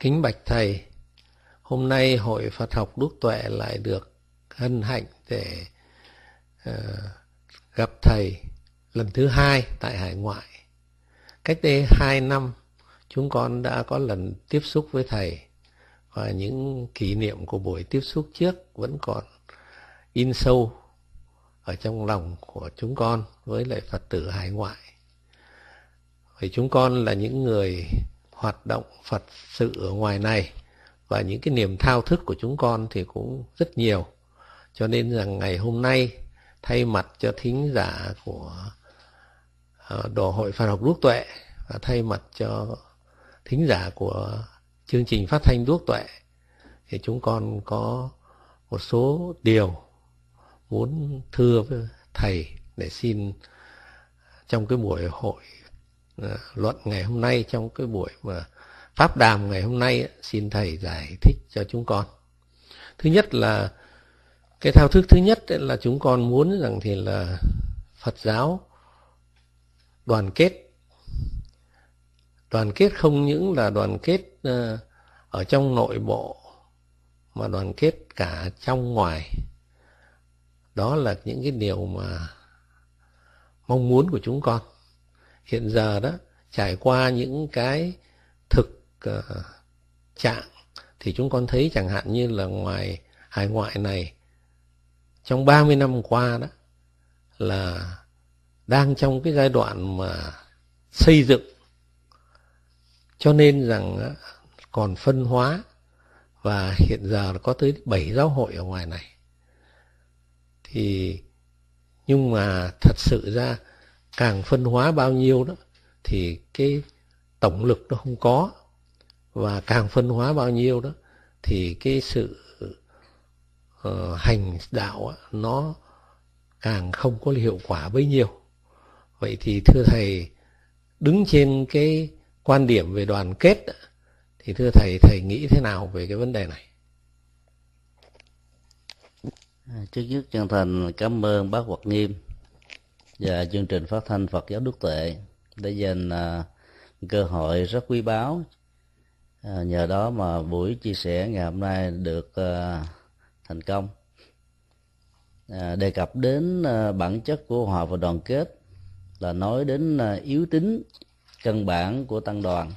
Kính bạch thầy, hôm nay hội Phật học Đức Tuệ lại được hân hạnh để uh, gặp thầy lần thứ hai tại hải ngoại. Cách đây hai năm, chúng con đã có lần tiếp xúc với thầy và những kỷ niệm của buổi tiếp xúc trước vẫn còn in sâu ở trong lòng của chúng con với lại Phật tử hải ngoại. Vì chúng con là những người hoạt động Phật sự ở ngoài này và những cái niềm thao thức của chúng con thì cũng rất nhiều. Cho nên rằng ngày hôm nay, thay mặt cho thính giả của ờ, Đồ hội Phật học Đuốc Tuệ và thay mặt cho thính giả của chương trình phát thanh Đuốc Tuệ, thì chúng con có một số điều muốn thưa với thầy để xin trong cái buổi hội Ờ, luận ngày hôm nay trong cái buổi mà pháp đàm ngày hôm nay xin thầy giải thích cho chúng con. Thứ nhất là, cái thao thức thứ nhất là chúng con muốn rằng thì là Phật giáo đoàn kết. Đoàn kết không những là đoàn kết ờ, ở trong nội bộ, mà đoàn kết cả trong ngoài. Đó là những cái điều mà mong muốn của chúng con hiện giờ đó trải qua những cái thực uh, trạng thì chúng con thấy chẳng hạn như là ngoài hải ngoại này trong 30 năm qua đó là đang trong cái giai đoạn mà xây dựng. Cho nên rằng ờ, còn phân hóa và hiện giờ có tới 7 giáo hội ở ngoài này. Thì nhưng mà thật sự ra càng phân hóa bao nhiêu đó thì cái tổng lực nó không có. Và càng phân hóa bao nhiêu đó thì cái sự uh, hành đạo nó càng không có hiệu quả bấy nhiêu. Vậy thì thưa thầy đứng trên cái quan điểm về đoàn kết thì thưa thầy thầy nghĩ thế nào về cái vấn đề này? Trước nhất chân thành cảm ơn bác Hoạt Nghiêm và chương trình phát thanh Phật giáo Đức Tuệ để dành uh, cơ hội rất quý báu. Uh, nhờ đó mà buổi chia sẻ ngày hôm nay được uh, thành công. Uh, đề cập đến uh, bản chất của hòa và đoàn kết là nói đến uh, yếu tính căn bản của tăng đoàn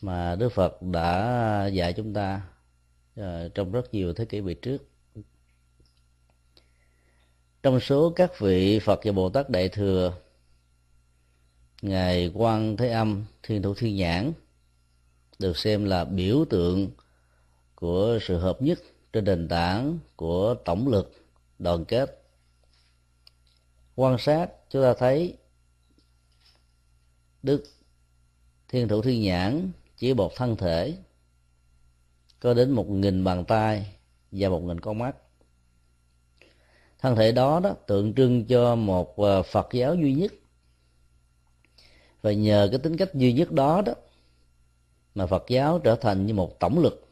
mà Đức Phật đã dạy chúng ta uh, trong rất nhiều thế kỷ về trước trong số các vị phật và bồ tát đại thừa, ngài quan thế âm, thiên thủ thiên nhãn, được xem là biểu tượng của sự hợp nhất trên nền tảng của tổng lực đoàn kết. Quan sát, chúng ta thấy đức thiên thủ thiên nhãn chỉ một thân thể, có đến một nghìn bàn tay và một nghìn con mắt thân thể đó đó tượng trưng cho một ờ, phật giáo duy nhất. Và nhờ cái tính cách duy nhất đó đó mà phật giáo trở thành như một tổng lực.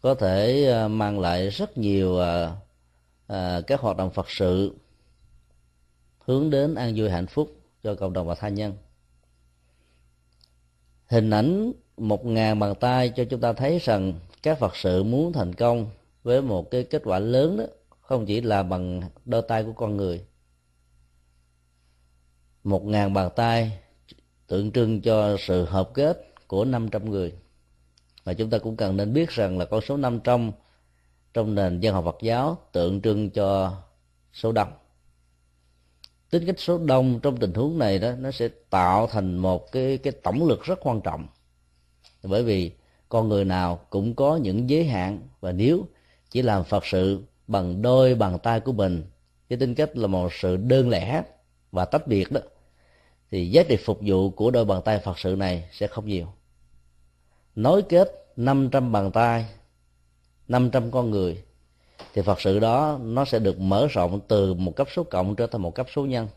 Có thể ờ, mang lại rất nhiều ờ, các hoạt động phật sự hướng đến an vui hạnh phúc cho cộng đồng và tha nhân. Hình ảnh một ngàn bàn tay cho chúng ta thấy rằng các phật sự muốn thành công với một cái kết quả lớn đó không chỉ là bằng đôi tay của con người. Một ngàn bàn tay tượng trưng cho sự hợp kết của 500 người. Và chúng ta cũng cần nên biết rằng là con số 500 trong nền dân học Phật giáo tượng trưng cho số đông. Tính cách số đông trong tình huống này đó, nó sẽ tạo thành một cái cái tổng lực rất quan trọng. Bởi vì con người nào cũng có những giới hạn và nếu chỉ làm phật sự bằng đôi bàn tay của mình. Với tính cách là một sự đơn lẻ và tách biệt đó, thì giá trị phục vụ của đôi bàn tay Phật sự này sẽ không nhiều. Nối kết 500 bàn tay 500 con người, thì Phật sự đó nó sẽ được mở rộng từ một cấp số cộng trở thành một cấp số nhân.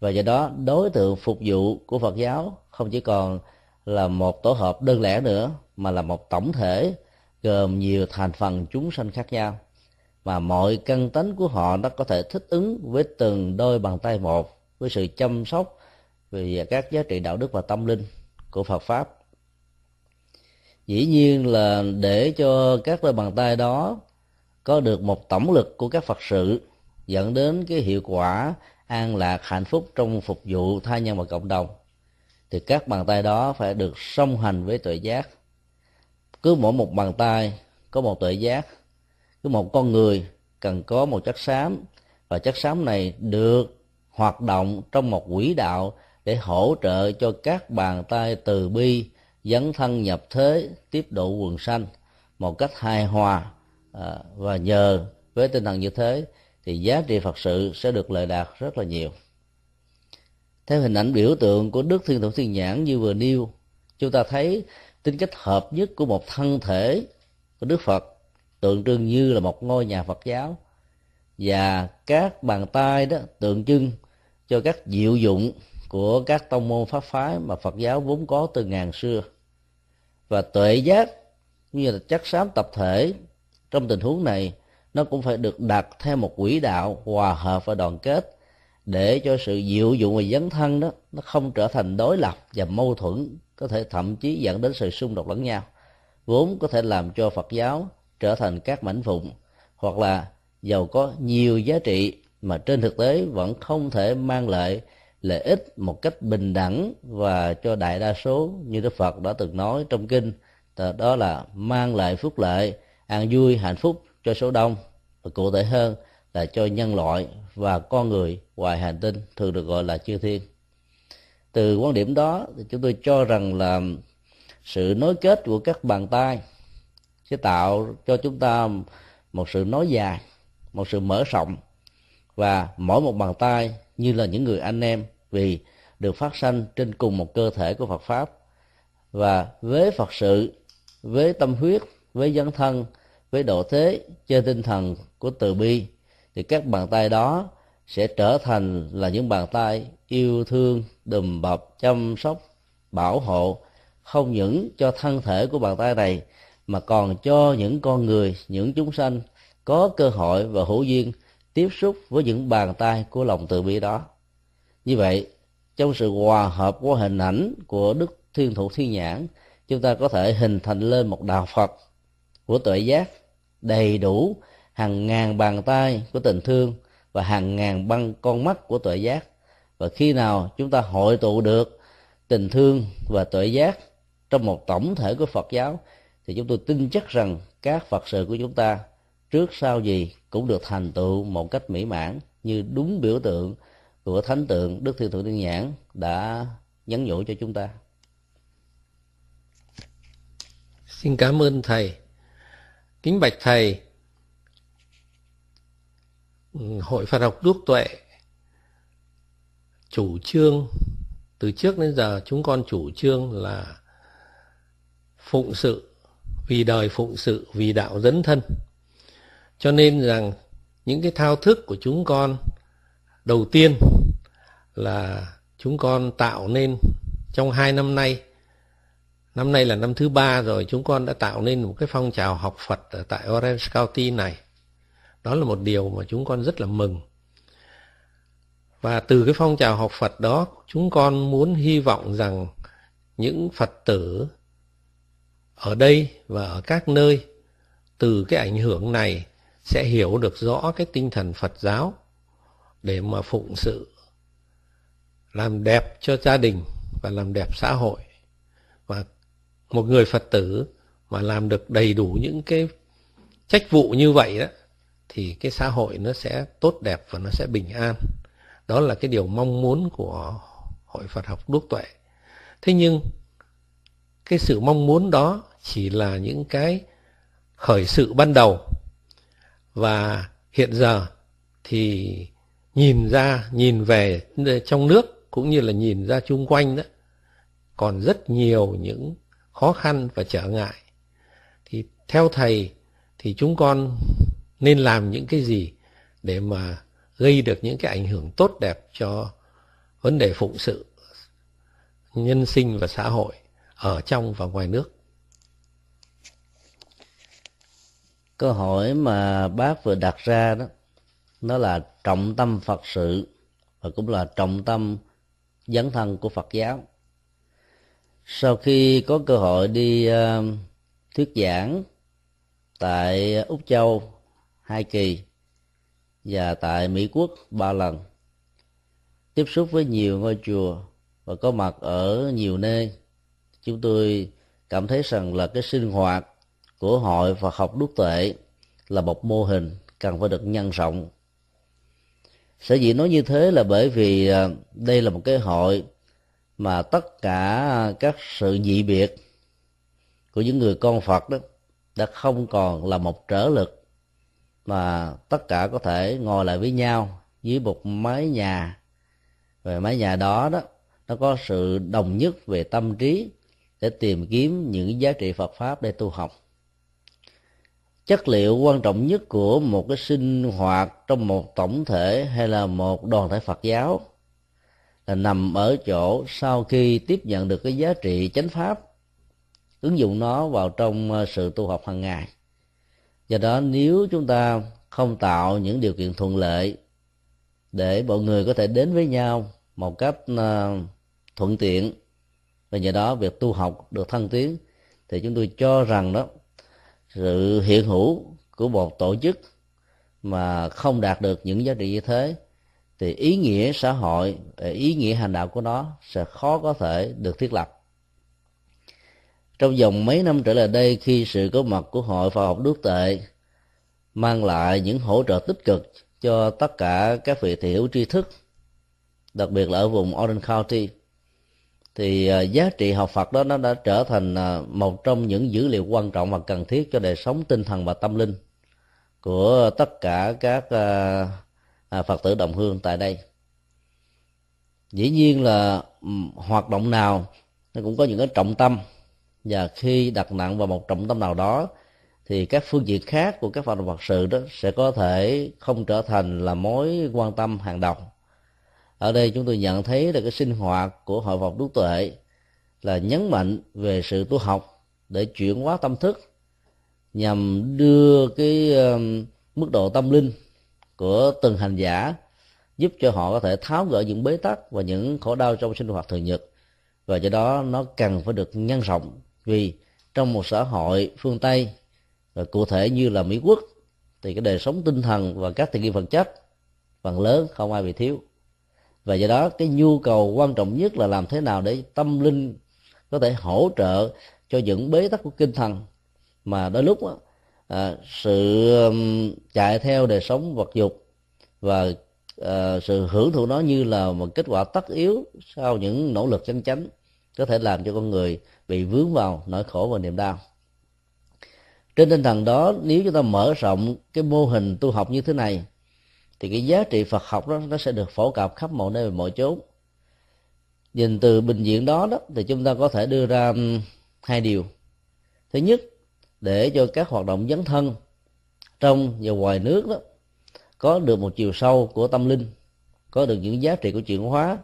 Và do đó, đối tượng phục vụ của Phật giáo không chỉ còn là một tổ hợp đơn lẻ nữa, mà là một tổng thể gồm nhiều thành phần chúng sanh khác nhau mà mọi căn tánh của họ nó có thể thích ứng với từng đôi bàn tay một với sự chăm sóc về các giá trị đạo đức và tâm linh của Phật pháp. Dĩ nhiên là để cho các đôi bàn tay đó có được một tổng lực của các phật sự, dẫn đến cái hiệu quả an lạc, hạnh phúc trong phục vụ tha nhân và cộng đồng, thì các bàn tay đó phải được song hành với tuệ giác. Cứ mỗi một bàn tay có một tuệ giác cứ một con người cần có một chất xám và chất xám này được hoạt động trong một quỹ đạo để hỗ trợ cho các bàn tay từ bi dấn thân nhập thế tiếp độ quần sanh một cách hài hòa à, và nhờ với tinh thần như thế thì giá trị phật sự sẽ được lợi đạt rất là nhiều. Theo hình ảnh biểu tượng của đức thiên thủ thiên nhãn như vừa nêu chúng ta thấy tính cách hợp nhất của một thân thể của đức phật tượng trưng như là một ngôi nhà phật giáo. Và các bàn tay đó tượng trưng cho các diệu dụng của các tông môn pháp phái mà Phật giáo vốn có từ ngàn xưa. Và tuệ giác như là chất xám tập thể, trong tình huống này, nó cũng phải được đặt theo một quỹ đạo hòa hợp và đoàn kết để cho sự diệu dụng và dấn thân đó, nó không trở thành đối lập và mâu thuẫn, có thể thậm chí dẫn đến sự xung đột lẫn nhau, vốn có thể làm cho Phật giáo trở thành các mảnh vụn, hoặc là giàu có nhiều giá trị mà trên thực tế vẫn không thể mang lại lợi ích một cách bình đẳng và cho đại đa số như Đức Phật đã từng nói trong kinh, đó là mang lại phúc lợi, an vui, hạnh phúc cho số đông. Và cụ thể hơn là cho nhân loại và con người ngoài hành tinh, thường được gọi là chư thiên. Từ quan điểm đó thì chúng tôi cho rằng là sự nối kết của các bàn tay sẽ tạo cho chúng ta một sự nói dài, một sự mở rộng và mỗi một bàn tay như là những người anh em vì được phát sanh trên cùng một cơ thể của Phật pháp. Và với Phật sự, với tâm huyết, với dân thân, với độ thế trên tinh thần của từ bi, thì các bàn tay đó sẽ trở thành là những bàn tay yêu thương, đùm bọc, chăm sóc, bảo hộ, không những cho thân thể của bàn tay này mà còn cho những con người, những chúng sanh có cơ hội và hữu duyên tiếp xúc với những bàn tay của lòng từ bi đó. Như vậy, trong sự hòa hợp của hình ảnh của đức thiên thụ thiên nhãn, chúng ta có thể hình thành lên một đạo phật của tuệ giác đầy đủ hàng ngàn bàn tay của tình thương và hàng ngàn băng con mắt của tuệ giác. Và khi nào chúng ta hội tụ được tình thương và tuệ giác trong một tổng thể của phật giáo thì chúng tôi tin chắc rằng các phật sự của chúng ta trước sau gì cũng được thành tựu một cách mỹ mãn như đúng biểu tượng của thánh tượng đức thiên thượng tiên nhãn đã nhắn nhủ cho chúng ta. Xin cảm ơn thầy. Kính bạch thầy ừ, hội phật học đúc tuệ chủ trương, từ trước đến giờ chúng con chủ trương là phụng sự vì đời phụng sự, vì đạo dẫn thân. Cho nên rằng những cái thao thức của chúng con, đầu tiên là chúng con tạo nên trong hai năm nay. Năm nay là năm thứ ba rồi, chúng con đã tạo nên một cái phong trào học Phật ở tại Orange County này. Đó là một điều mà chúng con rất là mừng. Và từ cái phong trào học Phật đó, chúng con muốn hy vọng rằng những Phật tử ở đây và ở các nơi, từ cái ảnh hưởng này sẽ hiểu được rõ cái tinh thần Phật giáo để mà phụng sự, làm đẹp cho gia đình và làm đẹp xã hội. Và một người Phật tử mà làm được đầy đủ những cái trách vụ như vậy đó, thì cái xã hội nó sẽ tốt đẹp và nó sẽ bình an. Đó là cái điều mong muốn của hội Phật học đúc tuệ. Thế nhưng cái sự mong muốn đó chỉ là những cái khởi sự ban đầu. Và hiện giờ thì nhìn ra, nhìn về trong nước cũng như là nhìn ra chung quanh đó, còn rất nhiều những khó khăn và trở ngại. Thì theo thầy thì chúng con nên làm những cái gì để mà gây được những cái ảnh hưởng tốt đẹp cho vấn đề phụng sự nhân sinh và xã hội? Ở trong và ngoài nước. Câu hỏi mà bác vừa đặt ra đó nó là trọng tâm phật sự và cũng là trọng tâm dấn thân của phật giáo. Sau khi có cơ hội đi uh, thuyết giảng tại úc châu hai kỳ và tại mỹ quốc ba lần tiếp xúc với nhiều ngôi chùa và có mặt ở nhiều nơi chúng tôi cảm thấy rằng là cái sinh hoạt của hội Phật học Đức Tuệ là một mô hình cần phải được nhân rộng. Sở dĩ nói như thế là bởi vì à, đây là một cái hội mà tất cả các sự dị biệt của những người con Phật đó đã không còn là một trở lực, mà tất cả có thể ngồi lại với nhau dưới một mái nhà. Về mái nhà đó đó, nó có sự đồng nhất về tâm trí để tìm kiếm những giá trị Phật pháp để tu học. Chất liệu quan trọng nhất của một cái sinh hoạt trong một tổng thể hay là một đoàn thể Phật giáo là nằm ở chỗ sau khi tiếp nhận được cái giá trị chánh pháp, ứng dụng nó vào trong ờ, sự tu học hàng ngày. Do đó, nếu chúng ta không tạo những điều kiện thuận lợi để mọi người có thể đến với nhau một cách ờ, thuận tiện và nhờ đó việc tu học được thăng tiến. Thì chúng tôi cho rằng đó, sự hiện hữu của một tổ chức mà không đạt được những giá trị như thế, thì ý nghĩa xã hội, ý nghĩa hành đạo của nó sẽ khó có thể được thiết lập. Trong vòng mấy năm trở lại đây, khi sự có mặt của hội phật học đức tệ mang lại những hỗ trợ tích cực cho tất cả các vị thiểu tri thức, đặc biệt là ở vùng Orange County thì à, giá trị học Phật đó nó đã trở thành à, một trong những dữ liệu quan trọng và cần thiết cho đời sống tinh thần và tâm linh của tất cả các à, Phật tử đồng hương tại đây. Dĩ nhiên là ừ, hoạt động nào nó cũng có những cái trọng tâm và khi đặt nặng vào một trọng tâm nào đó, thì các phương diện khác của các hoạt động Phật sự đó sẽ có thể không trở thành là mối quan tâm hàng đầu ở đây chúng tôi nhận thấy là cái sinh hoạt của hội Phật Đức Tuệ là nhấn mạnh về sự tu học để chuyển hóa tâm thức nhằm đưa cái mức độ tâm linh của từng hành giả giúp cho họ có thể tháo gỡ những bế tắc và những khổ đau trong sinh hoạt thường nhật. Và do đó nó cần phải được nhân rộng vì trong một xã hội phương tây và cụ thể như là mỹ quốc thì cái đời sống tinh thần và các tiện nghi vật chất, phần lớn không ai bị thiếu và do đó cái nhu cầu quan trọng nhất là làm thế nào để tâm linh có thể hỗ trợ cho những bế tắc của kinh thần. Mà đôi lúc đó, à, sự um, chạy theo đời sống vật dục và à, sự hưởng thụ nó như là một kết quả tất yếu sau những nỗ lực chân chánh có thể làm cho con người bị vướng vào nỗi khổ và niềm đau. Trên tinh thần đó nếu chúng ta mở rộng cái mô hình tu học như thế này thì cái giá trị Phật học đó, nó sẽ được phổ cập khắp mọi nơi và mọi chốn. Nhìn từ bình diện đó đó, thì chúng ta có thể đưa ra hai điều. Thứ nhất, để cho các hoạt động dấn thân trong và ngoài nước đó, có được một chiều sâu của tâm linh, có được những giá trị của chuyển hóa,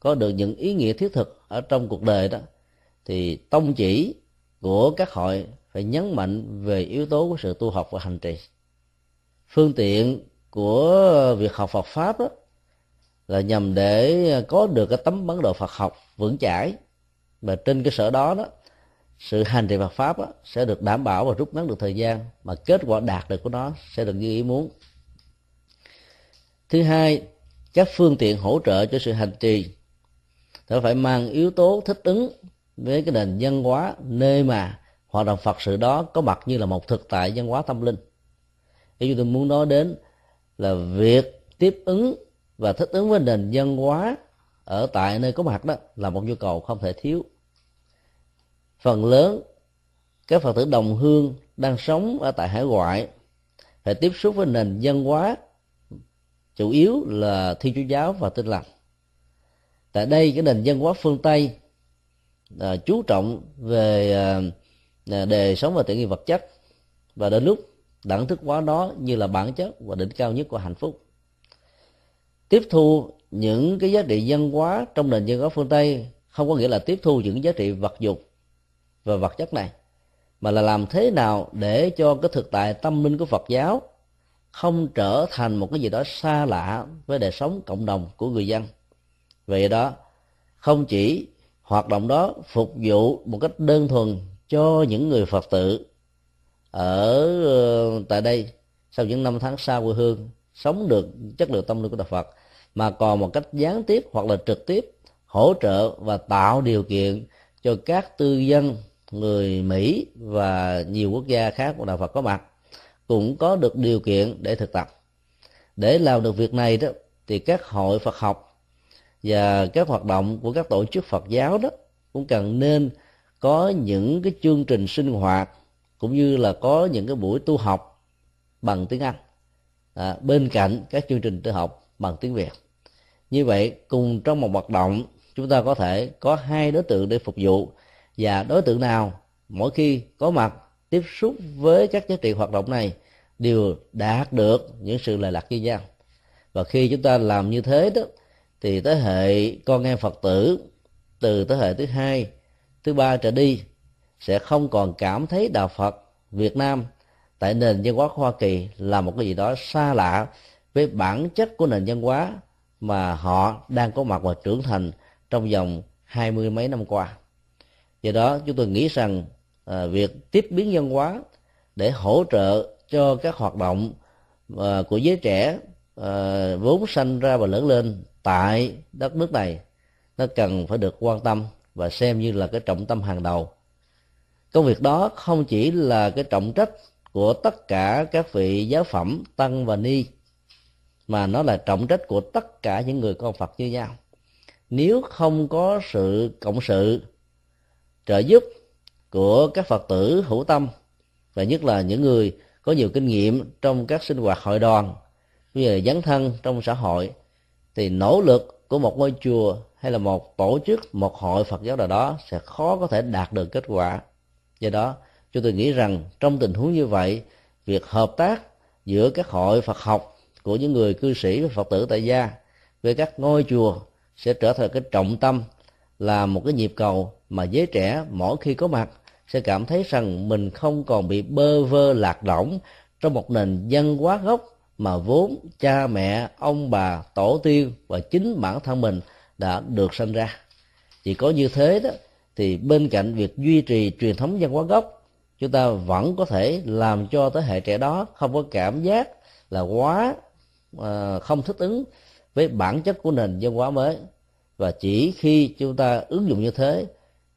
có được những ý nghĩa thiết thực ở trong cuộc đời đó, thì tông chỉ của các hội phải nhấn mạnh về yếu tố của sự tu học và hành trì. Phương tiện của việc học Phật pháp đó là nhằm để có được cái tấm bản đồ Phật học vững chãi và trên cơ sở đó đó sự hành trì Phật pháp đó, sẽ được đảm bảo và rút ngắn được thời gian mà kết quả đạt được của nó sẽ được như ý muốn thứ hai các phương tiện hỗ trợ cho sự hành trì nó phải mang yếu tố thích ứng với cái nền văn hóa nơi mà hoạt động Phật sự đó có mặt như là một thực tại văn hóa tâm linh. Nếu chúng tôi muốn nói đến là việc tiếp ứng và thích ứng với nền văn hóa ở tại nơi có mặt đó là một nhu cầu không thể thiếu. Phần lớn các phật tử đồng hương đang sống ở tại hải ngoại phải tiếp xúc với nền văn hóa chủ yếu là thiên chúa giáo và tin lành. Tại đây cái nền văn hóa phương tây à, chú trọng về à, à đề sống và tiện nghi vật chất. Và đến lúc đẳng thức hóa đó như là bản chất và đỉnh cao nhất của hạnh phúc. Tiếp thu những cái giá trị văn hóa trong nền văn hóa phương tây không có nghĩa là tiếp thu những giá trị vật dục và vật chất này, mà là làm thế nào để cho cái thực tại tâm linh của phật giáo không trở thành một cái gì đó xa lạ với đời sống cộng đồng của người dân. Vậy đó, không chỉ hoạt động đó phục vụ một cách đơn thuần cho những người phật tử ở ờ, tại đây, sau những năm tháng xa quê hương, sống được chất lượng tâm linh của đạo Phật, mà còn một cách gián tiếp hoặc là trực tiếp hỗ trợ và tạo điều kiện cho các tư dân, người Mỹ và nhiều quốc gia khác của đạo Phật có mặt, cũng có được điều kiện để thực tập. Để làm được việc này đó, thì các hội Phật học và các hoạt động của các tổ chức Phật giáo đó cũng cần nên có những cái chương trình sinh hoạt cũng như là có những cái buổi tu học bằng tiếng Anh. À, bên cạnh các chương trình tu học bằng tiếng Việt. Như vậy cùng trong một hoạt động chúng ta có thể có hai đối tượng để phục vụ. Và đối tượng nào mỗi khi có mặt tiếp xúc với các giá trị hoạt động này đều đạt được những sự lệ lạc như nhau. Và khi chúng ta làm như thế đó thì thế hệ con em phật tử từ thế hệ thứ hai thứ ba trở đi sẽ không còn cảm thấy đạo phật việt nam. Tại nền văn hóa hoa kỳ là một cái gì đó xa lạ với bản chất của nền văn hóa mà họ đang có mặt và trưởng thành trong vòng hai mươi mấy năm qua. Do đó chúng tôi nghĩ rằng à, việc tiếp biến văn hóa để hỗ trợ cho các hoạt động à, của giới trẻ à, vốn sanh ra và lớn lên tại đất nước này nó cần phải được quan tâm và xem như là cái trọng tâm hàng đầu công việc đó không chỉ là cái trọng trách của tất cả các vị giáo phẩm tăng và ni, mà nó là trọng trách của tất cả những người con phật như nhau. Nếu không có sự cộng sự, trợ giúp của các phật tử hữu tâm, và nhất là những người có nhiều kinh nghiệm trong các sinh hoạt hội đoàn như là dấn thân trong xã hội, thì nỗ lực của một ngôi chùa hay là một tổ chức, một hội phật giáo nào đó sẽ khó có thể đạt được kết quả do đó, chúng tôi nghĩ rằng trong tình huống như vậy, việc hợp tác giữa các hội phật học của những người cư sĩ và phật tử tại gia với các ngôi chùa sẽ trở thành cái trọng tâm, là một cái nhịp cầu mà giới trẻ mỗi khi có mặt sẽ cảm thấy rằng mình không còn bị bơ vơ lạc lõng trong một nền văn hóa gốc mà vốn cha mẹ, ông bà, tổ tiên và chính bản thân mình đã được sinh ra. Chỉ có như thế đó thì bên cạnh việc duy trì truyền thống văn hóa gốc chúng ta vẫn có thể làm cho thế hệ trẻ đó không có cảm giác là quá à, không thích ứng với bản chất của nền văn hóa mới. Và chỉ khi chúng ta ứng dụng như thế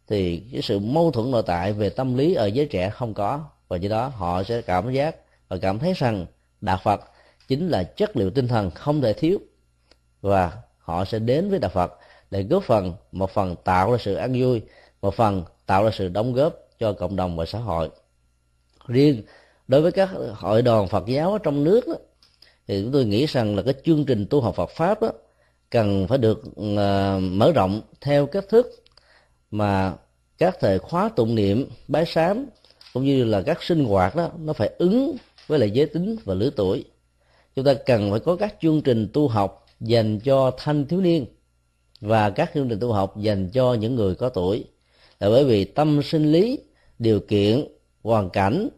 thì cái sự mâu thuẫn nội tại về tâm lý ở giới trẻ không có. Và do đó họ sẽ cảm giác và cảm thấy rằng đạo phật chính là chất liệu tinh thần không thể thiếu. Và họ sẽ đến với đạo phật để góp phần một phần tạo ra sự an vui một phần tạo ra sự đóng góp cho cộng đồng và xã hội. Riêng đối với các hội đoàn phật giáo ở trong nước đó, thì chúng tôi nghĩ rằng là cái chương trình tu học phật pháp đó cần phải được uh, mở rộng theo cách thức mà các thời khóa tụng niệm bái sám cũng như là các sinh hoạt đó nó phải ứng với lại giới tính và lứa tuổi. Chúng ta cần phải có các chương trình tu học dành cho thanh thiếu niên và các chương trình tu học dành cho những người có tuổi là bởi vì tâm sinh lý, điều kiện, hoàn cảnh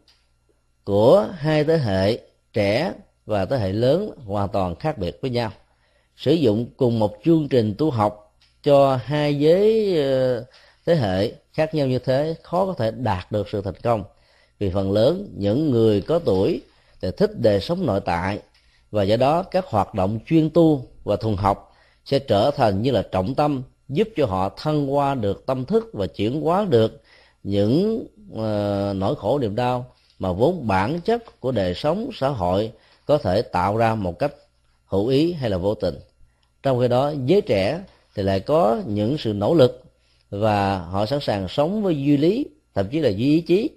của hai thế hệ trẻ và thế hệ lớn hoàn toàn khác biệt với nhau. Sử dụng cùng một chương trình tu học cho hai giới ờ, thế hệ khác nhau như thế khó có thể đạt được sự thành công. Vì phần lớn những người có tuổi thì thích đời sống nội tại và do đó các hoạt động chuyên tu và thuần học sẽ trở thành như là trọng tâm giúp cho họ thăng qua được tâm thức và chuyển hóa được những uh, nỗi khổ niềm đau mà vốn bản chất của đời sống xã hội có thể tạo ra một cách hữu ý hay là vô tình. Trong khi đó giới trẻ thì lại có những sự nỗ lực và họ sẵn sàng sống với duy lý thậm chí là duy ý chí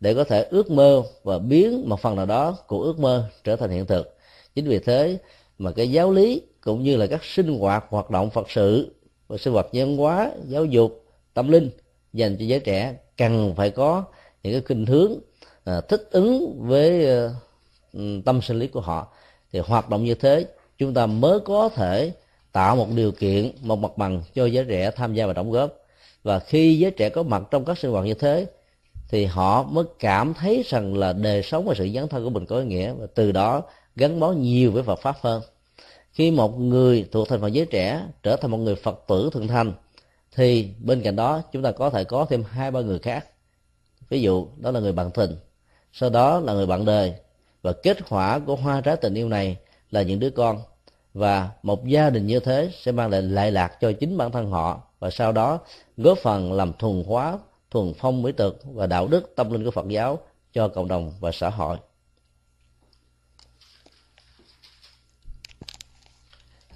để có thể ước mơ và biến một phần nào đó của ước mơ trở thành hiện thực. Chính vì thế mà cái giáo lý cũng như là các sinh hoạt hoạt động phật sự và sinh hoạt văn hóa giáo dục tâm linh dành cho giới trẻ cần phải có những cái khuynh hướng à, thích ứng với à, tâm sinh lý của họ. Thì hoạt động như thế chúng ta mới có thể tạo một điều kiện một mặt bằng cho giới trẻ tham gia và đóng góp. Và khi giới trẻ có mặt trong các sinh hoạt như thế thì họ mới cảm thấy rằng là đời sống và sự dấn thân của mình có ý nghĩa. Và từ đó gắn bó nhiều với Phật pháp hơn khi một người thuộc thành phần giới trẻ trở thành một người Phật tử thượng thành, thì bên cạnh đó chúng ta có thể có thêm hai, ba người khác. Ví dụ, đó là người bạn tình, sau đó là người bạn đời. Và kết quả của hoa trái tình yêu này là những đứa con. Và một gia đình như thế sẽ mang lại lại lạc cho chính bản thân họ và sau đó góp phần làm thuần hóa, thuần phong mỹ tục và đạo đức tâm linh của Phật giáo cho cộng đồng và xã hội.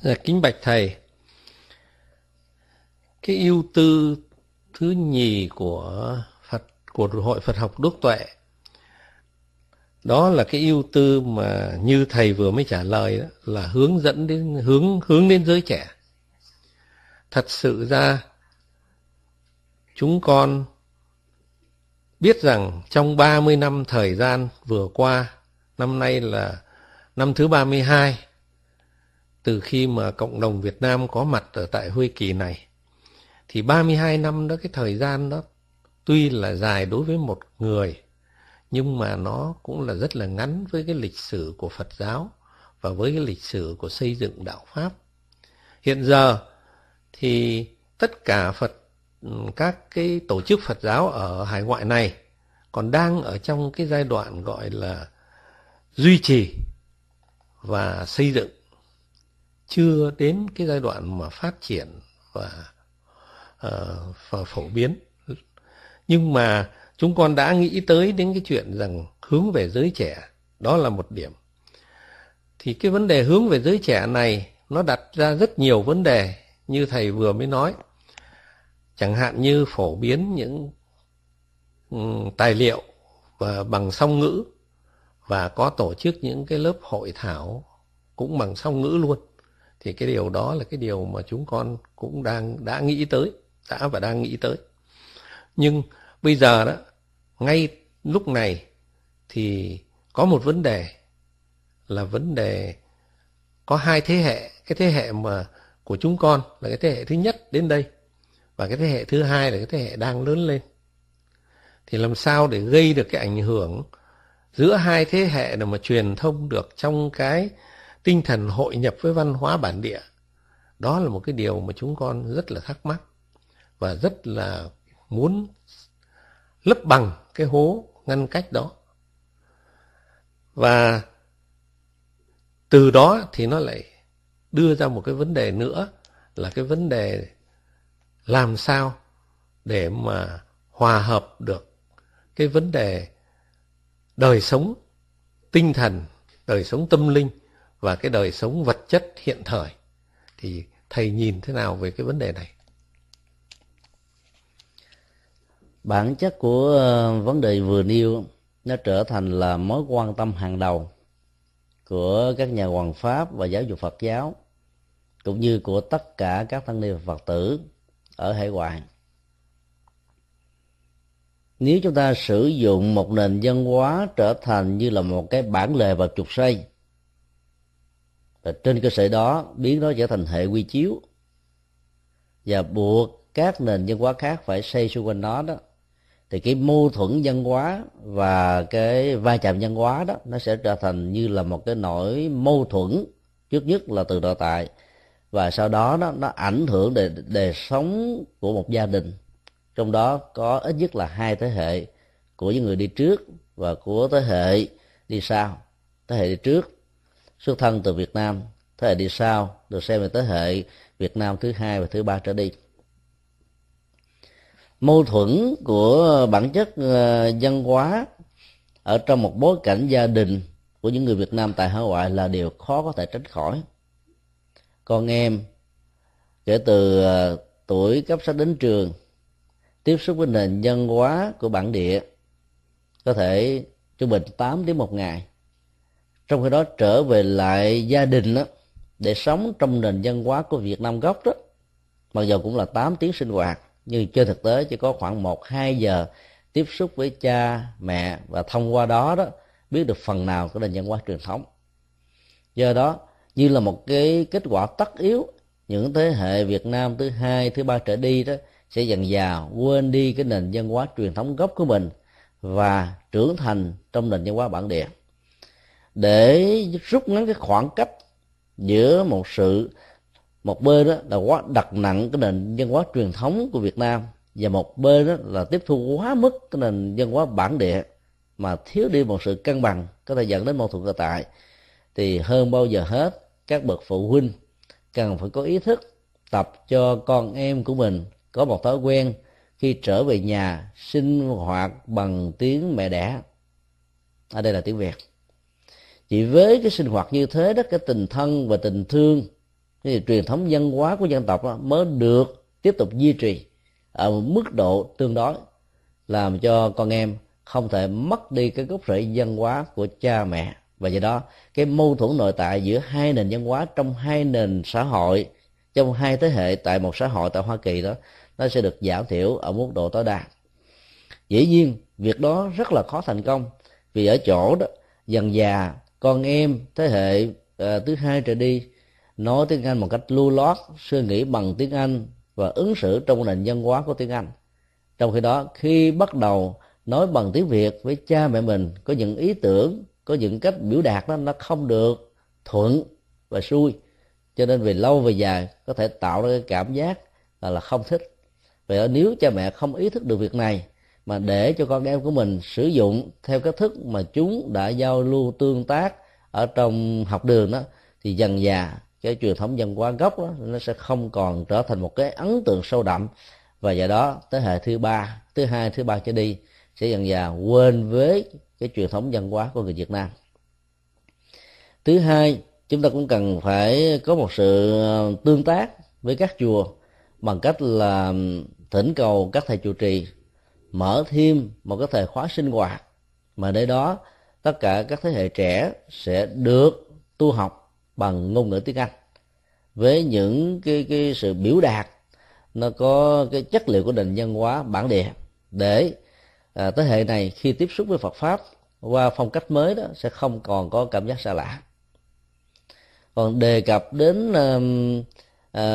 Dạ, kính bạch thầy, cái ưu tư thứ nhì của Phật của hội Phật học Đức Tuệ đó là cái ưu tư mà như thầy vừa mới trả lời đó là hướng dẫn đến hướng hướng đến giới trẻ. Thật sự ra chúng con biết rằng trong 30 năm thời gian vừa qua, năm nay là năm thứ 32, từ khi mà cộng đồng Việt Nam có mặt ở tại Huế Kỳ này, thì 32 năm đó cái thời gian đó tuy là dài đối với một người, nhưng mà nó cũng là rất là ngắn với cái lịch sử của Phật giáo và với cái lịch sử của xây dựng đạo Pháp. Hiện giờ thì tất cả Phật các cái tổ chức Phật giáo ở hải ngoại này còn đang ở trong cái giai đoạn gọi là duy trì và xây dựng chưa đến cái giai đoạn mà phát triển và, uh, và phổ biến. Nhưng mà chúng con đã nghĩ tới đến cái chuyện rằng hướng về giới trẻ đó là một điểm. Thì cái vấn đề hướng về giới trẻ này nó đặt ra rất nhiều vấn đề như thầy vừa mới nói. Chẳng hạn như phổ biến những tài liệu và bằng song ngữ và có tổ chức những cái lớp hội thảo cũng bằng song ngữ luôn thì cái điều đó là cái điều mà chúng con cũng đang, đã nghĩ tới, đã và đang nghĩ tới. Nhưng bây giờ đó, ngay lúc này thì có một vấn đề là vấn đề có hai thế hệ. Cái thế hệ mà của chúng con là cái thế hệ thứ nhất đến đây, và cái thế hệ thứ hai là cái thế hệ đang lớn lên. Thì làm sao để gây được cái ảnh hưởng giữa hai thế hệ để mà truyền thông được trong cái tinh thần hội nhập với văn hóa bản địa. Đó là một cái điều mà chúng con rất là thắc mắc và rất là muốn lấp bằng cái hố ngăn cách đó. Và từ đó thì nó lại đưa ra một cái vấn đề nữa là cái vấn đề làm sao để mà hòa hợp được cái vấn đề đời sống tinh thần, đời sống tâm linh và cái đời sống vật chất hiện thời. Thì thầy nhìn thế nào về cái vấn đề này? Bản chất của ờ, vấn đề vừa nêu nó trở thành là mối quan tâm hàng đầu của các nhà hoàng pháp và giáo dục Phật giáo, cũng như của tất cả các tăng ni Phật tử ở hải ngoại nếu chúng ta sử dụng một nền văn hóa trở thành như là một cái bản lề và trục xây và trên cơ sở đó, biến nó trở thành hệ quy chiếu. Và buộc các nền văn hóa khác phải xây xung quanh nó đó. Thì cái mâu thuẫn văn hóa và cái va chạm văn hóa đó, nó sẽ trở thành như là một cái nỗi mâu thuẫn trước nhất là từ nội tại. Và sau đó nó nó ảnh hưởng đến đời sống của một gia đình. Trong đó có ít nhất là hai thế hệ của những người đi trước và của thế hệ đi sau. Thế hệ đi trước xuất thân từ Việt Nam, thế hệ đi sau được xem là thế hệ Việt Nam thứ hai và thứ ba trở đi. Mâu thuẫn của bản chất dân văn hóa ở trong một bối cảnh gia đình của những người Việt Nam tại hải ngoại là điều khó có thể tránh khỏi. Con em kể từ ờ, tuổi cấp sách đến trường, tiếp xúc với nền văn hóa của bản địa có thể trung bình 8 đến một ngày trong khi đó trở về lại gia đình đó, để sống trong nền văn hóa của Việt Nam gốc đó mặc dù cũng là 8 tiếng sinh hoạt nhưng trên thực tế chỉ có khoảng một hai giờ tiếp xúc với cha mẹ và thông qua đó đó biết được phần nào của nền văn hóa truyền thống. Do đó như là một cái kết quả tất yếu những thế hệ Việt Nam thứ hai thứ ba trở đi đó sẽ dần dà quên đi cái nền văn hóa truyền thống gốc của mình và trưởng thành trong nền văn hóa bản địa để rút ngắn cái khoảng cách giữa một sự, một bên đó là quá đặt nặng cái nền văn hóa truyền thống của Việt Nam, và một bên đó là tiếp thu quá mức cái nền văn hóa bản địa mà thiếu đi một sự cân bằng, có thể dẫn đến mâu thuẫn cơ tại. Thì hơn bao giờ hết, các bậc phụ huynh cần phải có ý thức tập cho con em của mình có một thói quen khi trở về nhà sinh hoạt bằng tiếng mẹ đẻ. Ở đây là tiếng việt chỉ với cái sinh hoạt như thế đó cái tình thân và tình thương cái truyền thống văn hóa của dân tộc đó, mới được tiếp tục duy trì ở một mức độ tương đối làm cho con em không thể mất đi cái gốc rễ văn hóa của cha mẹ. Và do đó cái mâu thuẫn nội tại giữa hai nền văn hóa trong hai nền xã hội trong hai thế hệ tại một xã hội tại Hoa Kỳ đó nó sẽ được giảm thiểu ở mức độ tối đa. Dĩ nhiên việc đó rất là khó thành công vì ở chỗ đó dần già con em thế hệ uh, thứ hai trở đi nói tiếng Anh một cách lưu lót suy nghĩ bằng tiếng Anh và ứng xử trong nền văn hóa của tiếng Anh. Trong khi đó khi bắt đầu nói bằng tiếng Việt với cha mẹ mình có những ý tưởng có những cách biểu đạt đó nó không được thuận và xuôi cho nên về lâu về dài có thể tạo ra cái cảm giác là, là không thích. Vậy nếu cha mẹ không ý thức được việc này mà để cho con em của mình sử dụng theo cách thức mà chúng đã giao lưu tương tác ở trong học đường đó, thì dần dà cái truyền thống văn hóa gốc đó, nó sẽ không còn trở thành một cái ấn tượng sâu đậm. Và do đó, thế hệ thứ ba, thứ hai, thứ ba trở đi sẽ dần dà quên với cái truyền thống văn hóa của người Việt Nam. Thứ hai, chúng ta cũng cần phải có một sự ờ, tương tác với các chùa bằng cách là thỉnh cầu các thầy trụ trì mở thêm một cái thời khóa sinh hoạt. Mà nơi đó tất cả các thế hệ trẻ sẽ được tu học bằng ngôn ngữ tiếng Anh. Với những cái cái sự biểu đạt nó có cái chất liệu của nền văn hóa bản địa. Để à, thế hệ này khi tiếp xúc với Phật pháp qua phong cách mới đó sẽ không còn có cảm giác xa lạ. Còn đề cập đến à, à,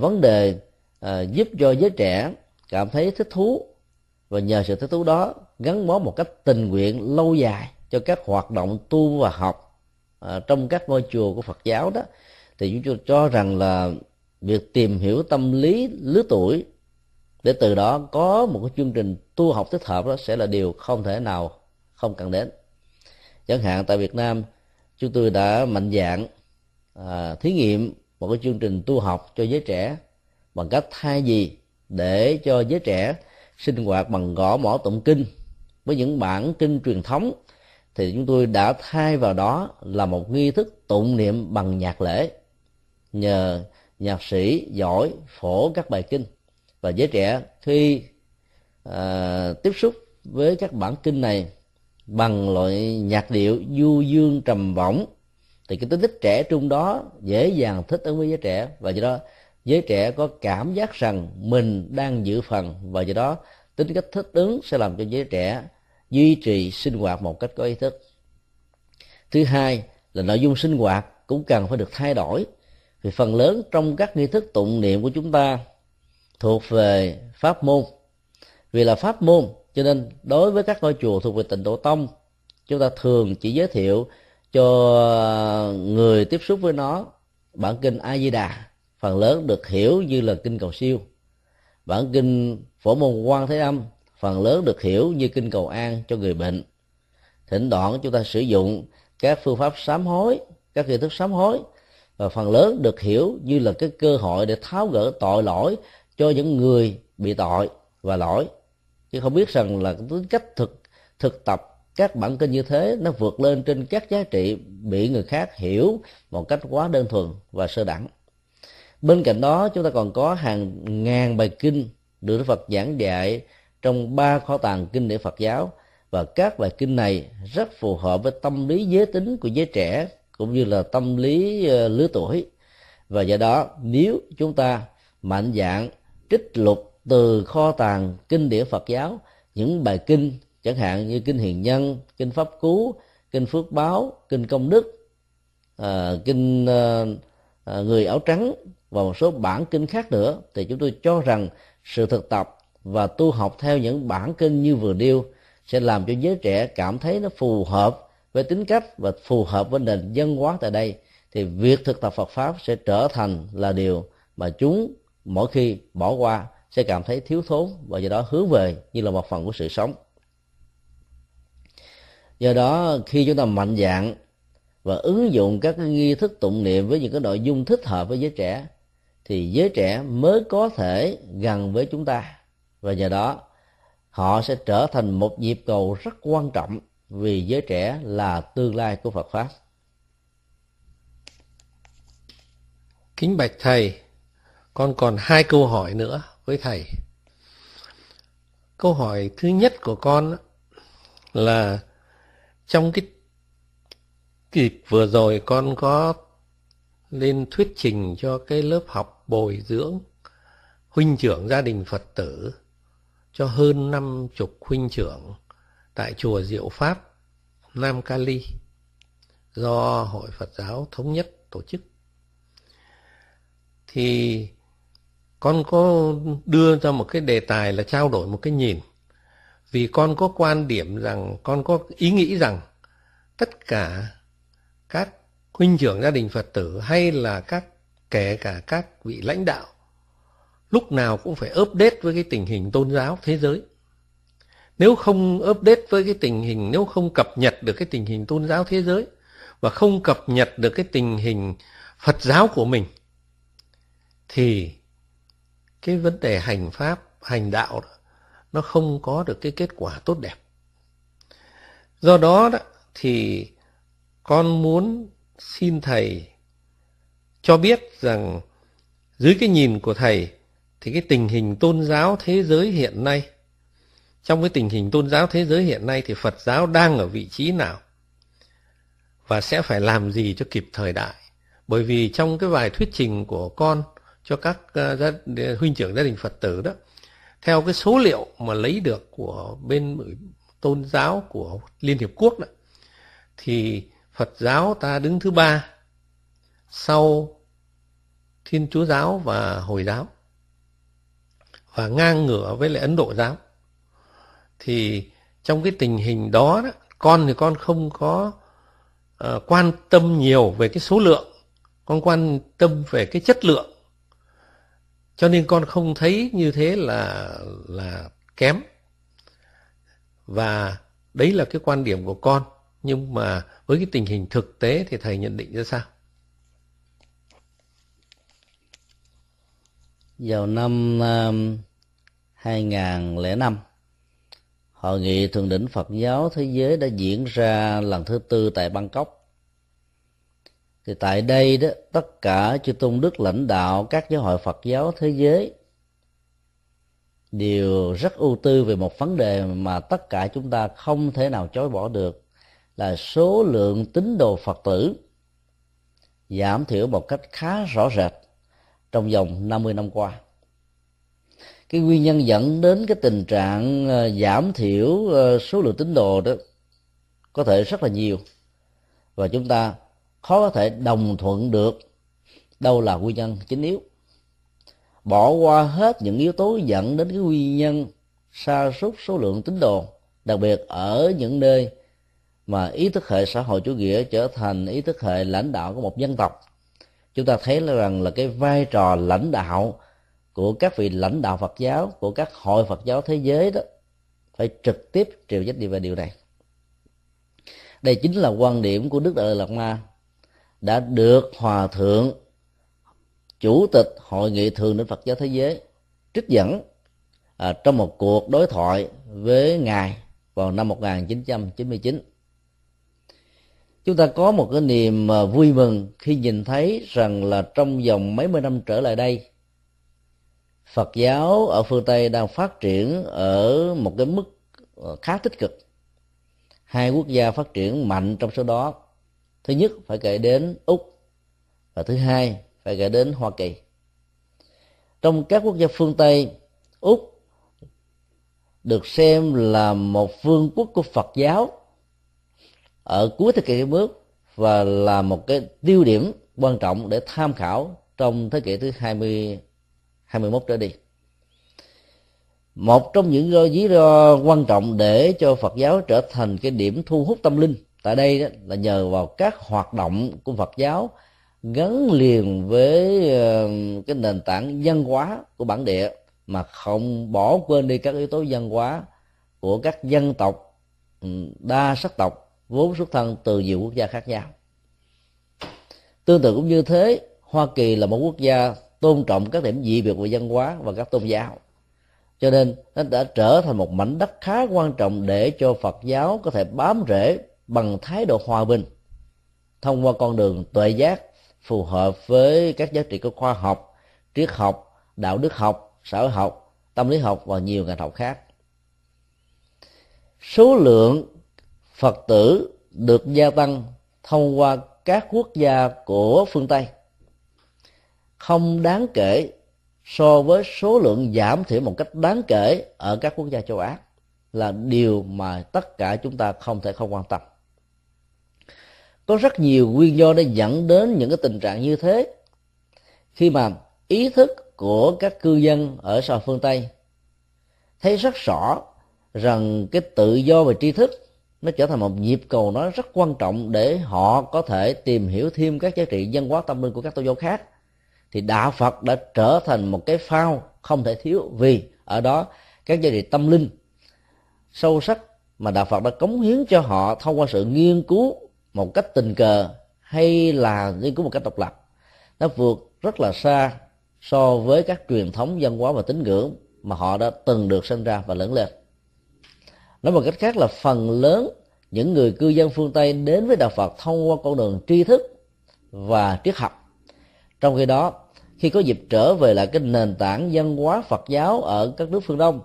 vấn đề à, giúp cho giới trẻ cảm thấy thích thú và nhờ sự thích thú đó gắn bó một cách tình nguyện lâu dài cho các hoạt động tu và học à, trong các ngôi chùa của Phật giáo đó thì chúng tôi cho rằng là việc tìm hiểu tâm lý lứa tuổi để từ đó có một cái chương trình tu học thích hợp đó sẽ là điều không thể nào không cần đến. Chẳng hạn tại Việt Nam chúng tôi đã mạnh dạng à, thí nghiệm một cái chương trình tu học cho giới trẻ bằng cách thay gì để cho giới trẻ sinh hoạt bằng gõ mỏ tụng kinh với những bản kinh truyền thống thì chúng tôi đã thay vào đó là một nghi thức tụng niệm bằng nhạc lễ. Nhờ nhạc sĩ giỏi phổ các bài kinh và giới trẻ khi à, tiếp xúc với các bản kinh này bằng loại nhạc điệu du dương trầm bổng thì cái tính thích trẻ trung đó dễ dàng thích ứng với giới trẻ và do đó giới trẻ có cảm giác rằng mình đang giữ phần và do đó tính cách thích ứng sẽ làm cho giới trẻ duy trì sinh hoạt một cách có ý thức. Thứ hai là nội dung sinh hoạt cũng cần phải được thay đổi, vì phần lớn trong các nghi thức tụng niệm của chúng ta thuộc về pháp môn. Vì là pháp môn, cho nên đối với các ngôi chùa thuộc về tịnh độ tông, chúng ta thường chỉ giới thiệu cho người tiếp xúc với nó bản kinh a di đà phần lớn được hiểu như là kinh cầu siêu. Bản kinh phổ môn quan thế âm phần lớn được hiểu như kinh cầu an cho người bệnh. Thỉnh thoảng chúng ta sử dụng các phương pháp sám hối, các hình thức sám hối và phần lớn được hiểu như là cái cơ hội để tháo gỡ tội lỗi cho những người bị tội và lỗi. Chứ không biết rằng là tính cách thực thực tập các bản kinh như thế nó vượt lên trên các giá trị bị người khác hiểu một cách quá đơn thuần và sơ đẳng bên cạnh đó chúng ta còn có hàng ngàn bài kinh được Đức Phật giảng dạy trong ba kho tàng kinh điển Phật giáo. Và các bài kinh này rất phù hợp với tâm lý giới tính của giới trẻ cũng như là tâm lý ờ, lứa tuổi. Và do đó nếu chúng ta mạnh dạng trích lục từ kho tàng kinh điển Phật giáo những bài kinh chẳng hạn như kinh hiền nhân kinh pháp cú kinh phước báo kinh công đức à, kinh à, người áo trắng và một số bản kinh khác nữa, thì chúng tôi cho rằng sự thực tập và tu học theo những bản kinh như vừa nêu sẽ làm cho giới trẻ cảm thấy nó phù hợp với tính cách và phù hợp với nền dân hóa tại đây. Thì việc thực tập Phật pháp sẽ trở thành là điều mà chúng mỗi khi bỏ qua sẽ cảm thấy thiếu thốn và do đó hướng về như là một phần của sự sống. Do đó, khi chúng ta mạnh dạng và ứng dụng các nghi thức tụng niệm với những cái nội dung thích hợp với giới trẻ thì giới trẻ mới có thể gần với chúng ta và nhờ đó họ sẽ trở thành một nhịp cầu rất quan trọng vì giới trẻ là tương lai của Phật pháp. Kính bạch thầy, con còn hai câu hỏi nữa với thầy. Câu hỏi thứ nhất của con là trong cái kịp vừa rồi con có lên thuyết trình cho cái lớp học bồi dưỡng huynh trưởng gia đình Phật tử cho hơn năm chục huynh trưởng tại chùa Diệu Pháp, Nam Cali do Hội Phật giáo Thống nhất tổ chức. Thì con có đưa ra một cái đề tài là trao đổi một cái nhìn. Vì con có quan điểm rằng, con có ý nghĩ rằng tất cả các huynh trưởng gia đình Phật tử hay là các kể cả các vị lãnh đạo lúc nào cũng phải update với cái tình hình tôn giáo thế giới. Nếu không update với cái tình hình, nếu không cập nhật được cái tình hình tôn giáo thế giới và không cập nhật được cái tình hình Phật giáo của mình thì cái vấn đề hành pháp, hành đạo đó, nó không có được cái kết quả tốt đẹp. Do đó đó thì con muốn xin thầy cho biết rằng dưới cái nhìn của thầy thì cái tình hình tôn giáo thế giới hiện nay trong cái tình hình tôn giáo thế giới hiện nay thì Phật giáo đang ở vị trí nào và sẽ phải làm gì cho kịp thời đại. Bởi vì trong cái vài thuyết trình của con cho các ờ, gia, huynh trưởng gia đình Phật tử đó theo cái số liệu mà lấy được của bên tôn giáo của Liên Hiệp Quốc đó thì Phật giáo ta đứng thứ ba sau Thiên Chúa giáo và Hồi giáo và ngang ngửa với lại Ấn Độ giáo. Thì trong cái tình hình đó, đó con thì con không có uh, quan tâm nhiều về cái số lượng, con quan tâm về cái chất lượng. Cho nên con không thấy như thế là là kém. Và đấy là cái quan điểm của con. Nhưng mà với cái tình hình thực tế thì thầy nhận định ra sao? Vào năm um, uh, 2005 hội nghị thượng đỉnh Phật giáo thế giới đã diễn ra lần thứ tư tại Bangkok. Thì tại đây đó tất cả chư tôn đức lãnh đạo các giáo hội Phật giáo thế giới đều rất ưu tư về một vấn đề mà tất cả chúng ta không thể nào chối bỏ được là số lượng tín đồ Phật tử giảm thiểu một cách khá rõ rệt trong vòng 50 năm qua. Cái nguyên nhân dẫn đến cái tình trạng ờ, giảm thiểu ờ, số lượng tín đồ đó có thể rất là nhiều. Và chúng ta khó có thể đồng thuận được đâu là nguyên nhân chính yếu. Bỏ qua hết những yếu tố dẫn đến cái nguyên nhân sa sút số lượng tín đồ, đặc biệt ở những nơi mà ý thức hệ xã hội chủ nghĩa trở thành ý thức hệ lãnh đạo của một dân tộc chúng ta thấy là rằng là cái vai trò lãnh đạo của các vị lãnh đạo Phật giáo của các hội Phật giáo thế giới đó phải trực tiếp chịu trách nhiệm về điều này. Đây chính là quan điểm của Đức Đại Lạt Ma đã được Hòa thượng chủ tịch hội nghị thường đến Phật giáo thế giới trích dẫn à, trong một cuộc đối thoại với ngài vào năm 1999 chúng ta có một cái niềm à, vui mừng khi nhìn thấy rằng là trong vòng mấy mươi năm trở lại đây, Phật giáo ở phương Tây đang phát triển ở một cái mức à, khá tích cực. Hai quốc gia phát triển mạnh trong số đó. Thứ nhất phải kể đến úc và thứ hai phải kể đến hoa kỳ. Trong các quốc gia phương tây, úc được xem là một vương quốc của phật giáo ở cuối thế kỷ 21 và là một cái tiêu điểm quan trọng để tham khảo trong thế kỷ thứ 20 21 trở đi. Một trong những lý do quan trọng để cho Phật giáo trở thành cái điểm thu hút tâm linh tại đây đó, là nhờ vào các hoạt động của Phật giáo gắn liền với ờ, cái nền tảng văn hóa của bản địa mà không bỏ quên đi các yếu tố văn hóa của các dân tộc ừ, đa sắc tộc vốn xuất thân từ nhiều quốc gia khác nhau. Tương tự cũng như thế, hoa kỳ là một quốc gia tôn trọng các điểm dị biệt về văn hóa và các tôn giáo. Cho nên, nó đã trở thành một mảnh đất khá quan trọng để cho phật giáo có thể bám rễ bằng thái độ hòa bình, thông qua con đường tuệ giác, phù hợp với các giá trị của khoa học, triết học, đạo đức học, xã hội học, tâm lý học và nhiều ngành học khác. Số lượng phật tử được gia tăng thông qua các quốc gia của phương tây. Không đáng kể so với số lượng giảm thiểu một cách đáng kể ở các quốc gia châu á là điều mà tất cả chúng ta không thể không quan tâm. Có rất nhiều nguyên do để dẫn đến những cái tình trạng như thế. Khi mà ý thức của các cư dân ở xã phương tây thấy rất rõ rằng cái tự do về tri thức nó trở thành một nhịp cầu nó rất quan trọng để họ có thể tìm hiểu thêm các giá trị văn hóa tâm linh của các tôn giáo khác. Thì đạo phật đã trở thành một cái phao không thể thiếu vì ở đó các giá trị tâm linh sâu sắc mà đạo phật đã cống hiến cho họ thông qua sự nghiên cứu một cách tình cờ hay là nghiên cứu một cách độc lập. Nó vượt rất là xa so với các truyền thống văn hóa và tín ngưỡng mà họ đã từng được sinh ra và lớn lên nói một cách khác là phần lớn những người cư dân phương tây đến với đạo phật thông qua con đường tri thức và triết học. Trong khi đó, khi có dịp trở về lại cái nền tảng văn hóa phật giáo ở các nước phương đông,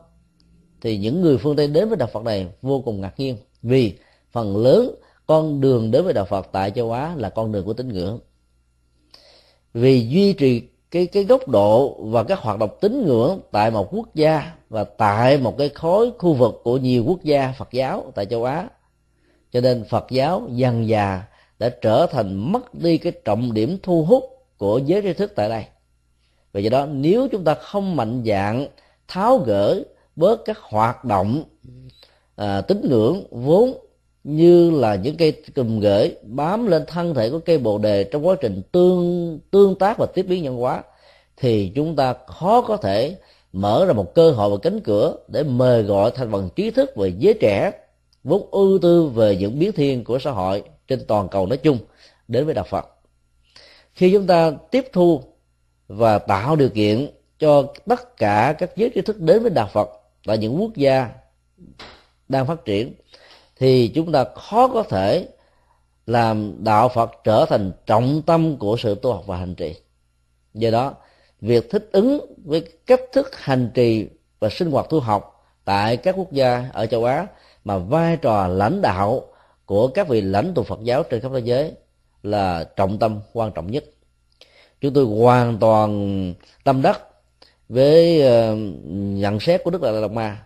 thì những người phương tây đến với đạo phật này vô cùng ngạc nhiên. Vì phần lớn con đường đến với đạo phật tại châu á là con đường của tín ngưỡng. Vì duy trì cái cái góc độ và các hoạt động tín ngưỡng tại một quốc gia và tại một cái khối khu vực của nhiều quốc gia Phật giáo tại châu Á. Cho nên Phật giáo dần già đã trở thành mất đi cái trọng điểm thu hút của giới tri thức tại đây. Và do đó nếu chúng ta không mạnh dạng tháo gỡ bớt các hoạt động à, tín ngưỡng vốn như là những cây cùm gửi bám lên thân thể của cây bồ đề trong quá trình tương tương tác và tiếp biến nhân hóa, thì chúng ta khó có thể mở ra một cơ hội và cánh cửa để mời gọi thành phần trí thức về giới trẻ, vốn ưu tư về những biến thiên của xã hội trên toàn cầu nói chung đến với đạo Phật. Khi chúng ta tiếp thu và tạo điều kiện cho tất cả các giới trí thức đến với đạo Phật tại những quốc gia đang phát triển thì chúng ta khó có thể làm đạo Phật trở thành trọng tâm của sự tu học và hành trì. Do đó, việc thích ứng với cách thức hành trì và sinh hoạt tu học tại các quốc gia ở châu Á mà vai trò lãnh đạo của các vị lãnh tụ Phật giáo trên khắp thế giới là trọng tâm, quan trọng nhất. Chúng tôi hoàn toàn tâm đắc với ờ, nhận xét của đức đại lạt ma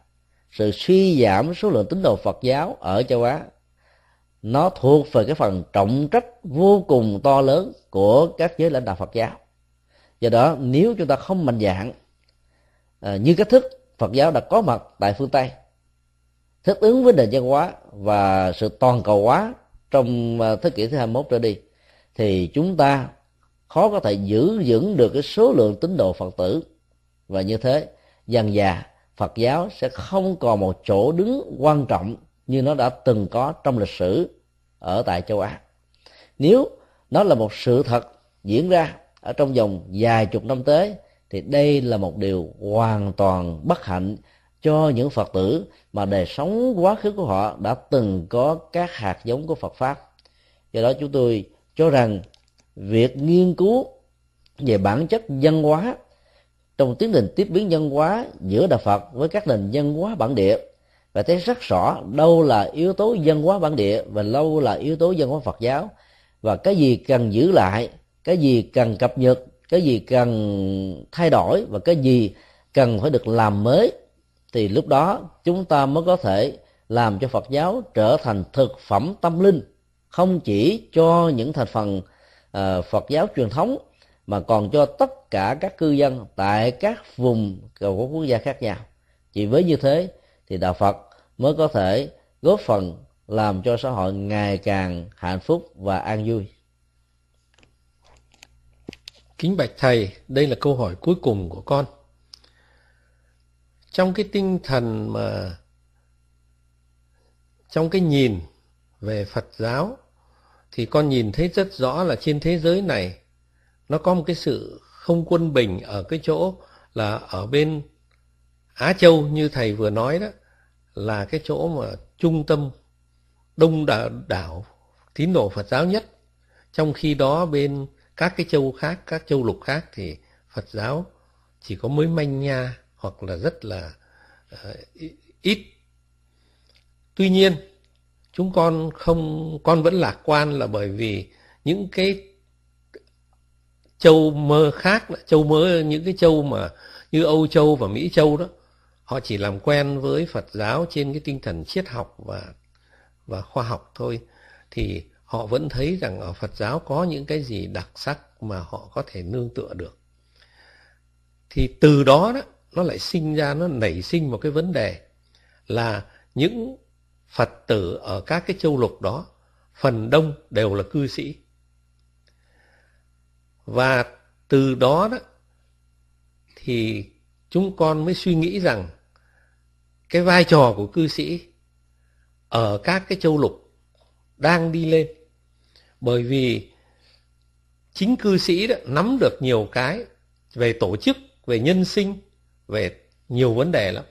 sự suy giảm số lượng tín đồ phật giáo ở châu á. Nó thuộc về cái phần trọng trách vô cùng to lớn của các giới lãnh đạo phật giáo. Do đó, nếu chúng ta không mạnh dạng à, như cách thức phật giáo đã có mặt tại phương tây, thích ứng với nền văn hóa và sự toàn cầu hóa trong à, thế kỷ thứ 21 trở đi, thì chúng ta khó có thể giữ vững được cái số lượng tín đồ phật tử. Và như thế, dần già phật giáo sẽ không còn một chỗ đứng quan trọng như nó đã từng có trong lịch sử ở tại châu á. Nếu nó là một sự thật diễn ra ở trong vòng vài chục năm tới, thì đây là một điều hoàn toàn bất hạnh cho những phật tử mà đời sống quá khứ của họ đã từng có các hạt giống của phật pháp. Do đó chúng tôi cho rằng việc nghiên cứu về bản chất văn hóa trong tiến trình tiếp biến văn hóa giữa đạo Phật với các nền văn hóa bản địa và thấy rất rõ đâu là yếu tố văn hóa bản địa và đâu là yếu tố văn hóa Phật giáo. Và cái gì cần giữ lại cái gì cần cập nhật cái gì cần thay đổi và cái gì cần phải được làm mới thì lúc đó chúng ta mới có thể làm cho Phật giáo trở thành thực phẩm tâm linh không chỉ cho những thành phần uh, Phật giáo truyền thống mà còn cho tất cả các cư dân tại các vùng của quốc gia khác nhau. Chỉ với như thế thì đạo Phật mới có thể góp phần làm cho xã hội ngày càng hạnh phúc và an vui. Kính bạch thầy, đây là câu hỏi cuối cùng của con. Trong cái tinh thần mà, trong cái nhìn về Phật giáo, thì con nhìn thấy rất rõ là trên thế giới này nó có một cái sự không quân bình ở cái chỗ là ở bên Á Châu như thầy vừa nói đó là cái chỗ mà trung tâm đông đảo, đảo tín đồ Phật giáo nhất. Trong khi đó bên các cái châu khác, các châu lục khác thì Phật giáo chỉ có mới manh nha hoặc là rất là uh, ít. Tuy nhiên, chúng con không con vẫn lạc quan là bởi vì những cái châu mơ khác châu mơ, những cái châu mà như Âu Châu và Mỹ Châu đó, họ chỉ làm quen với Phật giáo trên cái tinh thần triết học và và khoa học thôi. Thì họ vẫn thấy rằng ở Phật giáo có những cái gì đặc sắc mà họ có thể nương tựa được. Thì từ đó đó, nó lại sinh ra, nó nảy sinh một cái vấn đề là những Phật tử ở các cái châu lục đó, phần đông đều là cư sĩ và từ đó đó, thì chúng con mới suy nghĩ rằng cái vai trò của cư sĩ ở các cái châu lục đang đi lên. Bởi vì chính cư sĩ đó nắm được nhiều cái về tổ chức, về nhân sinh, về nhiều vấn đề lắm.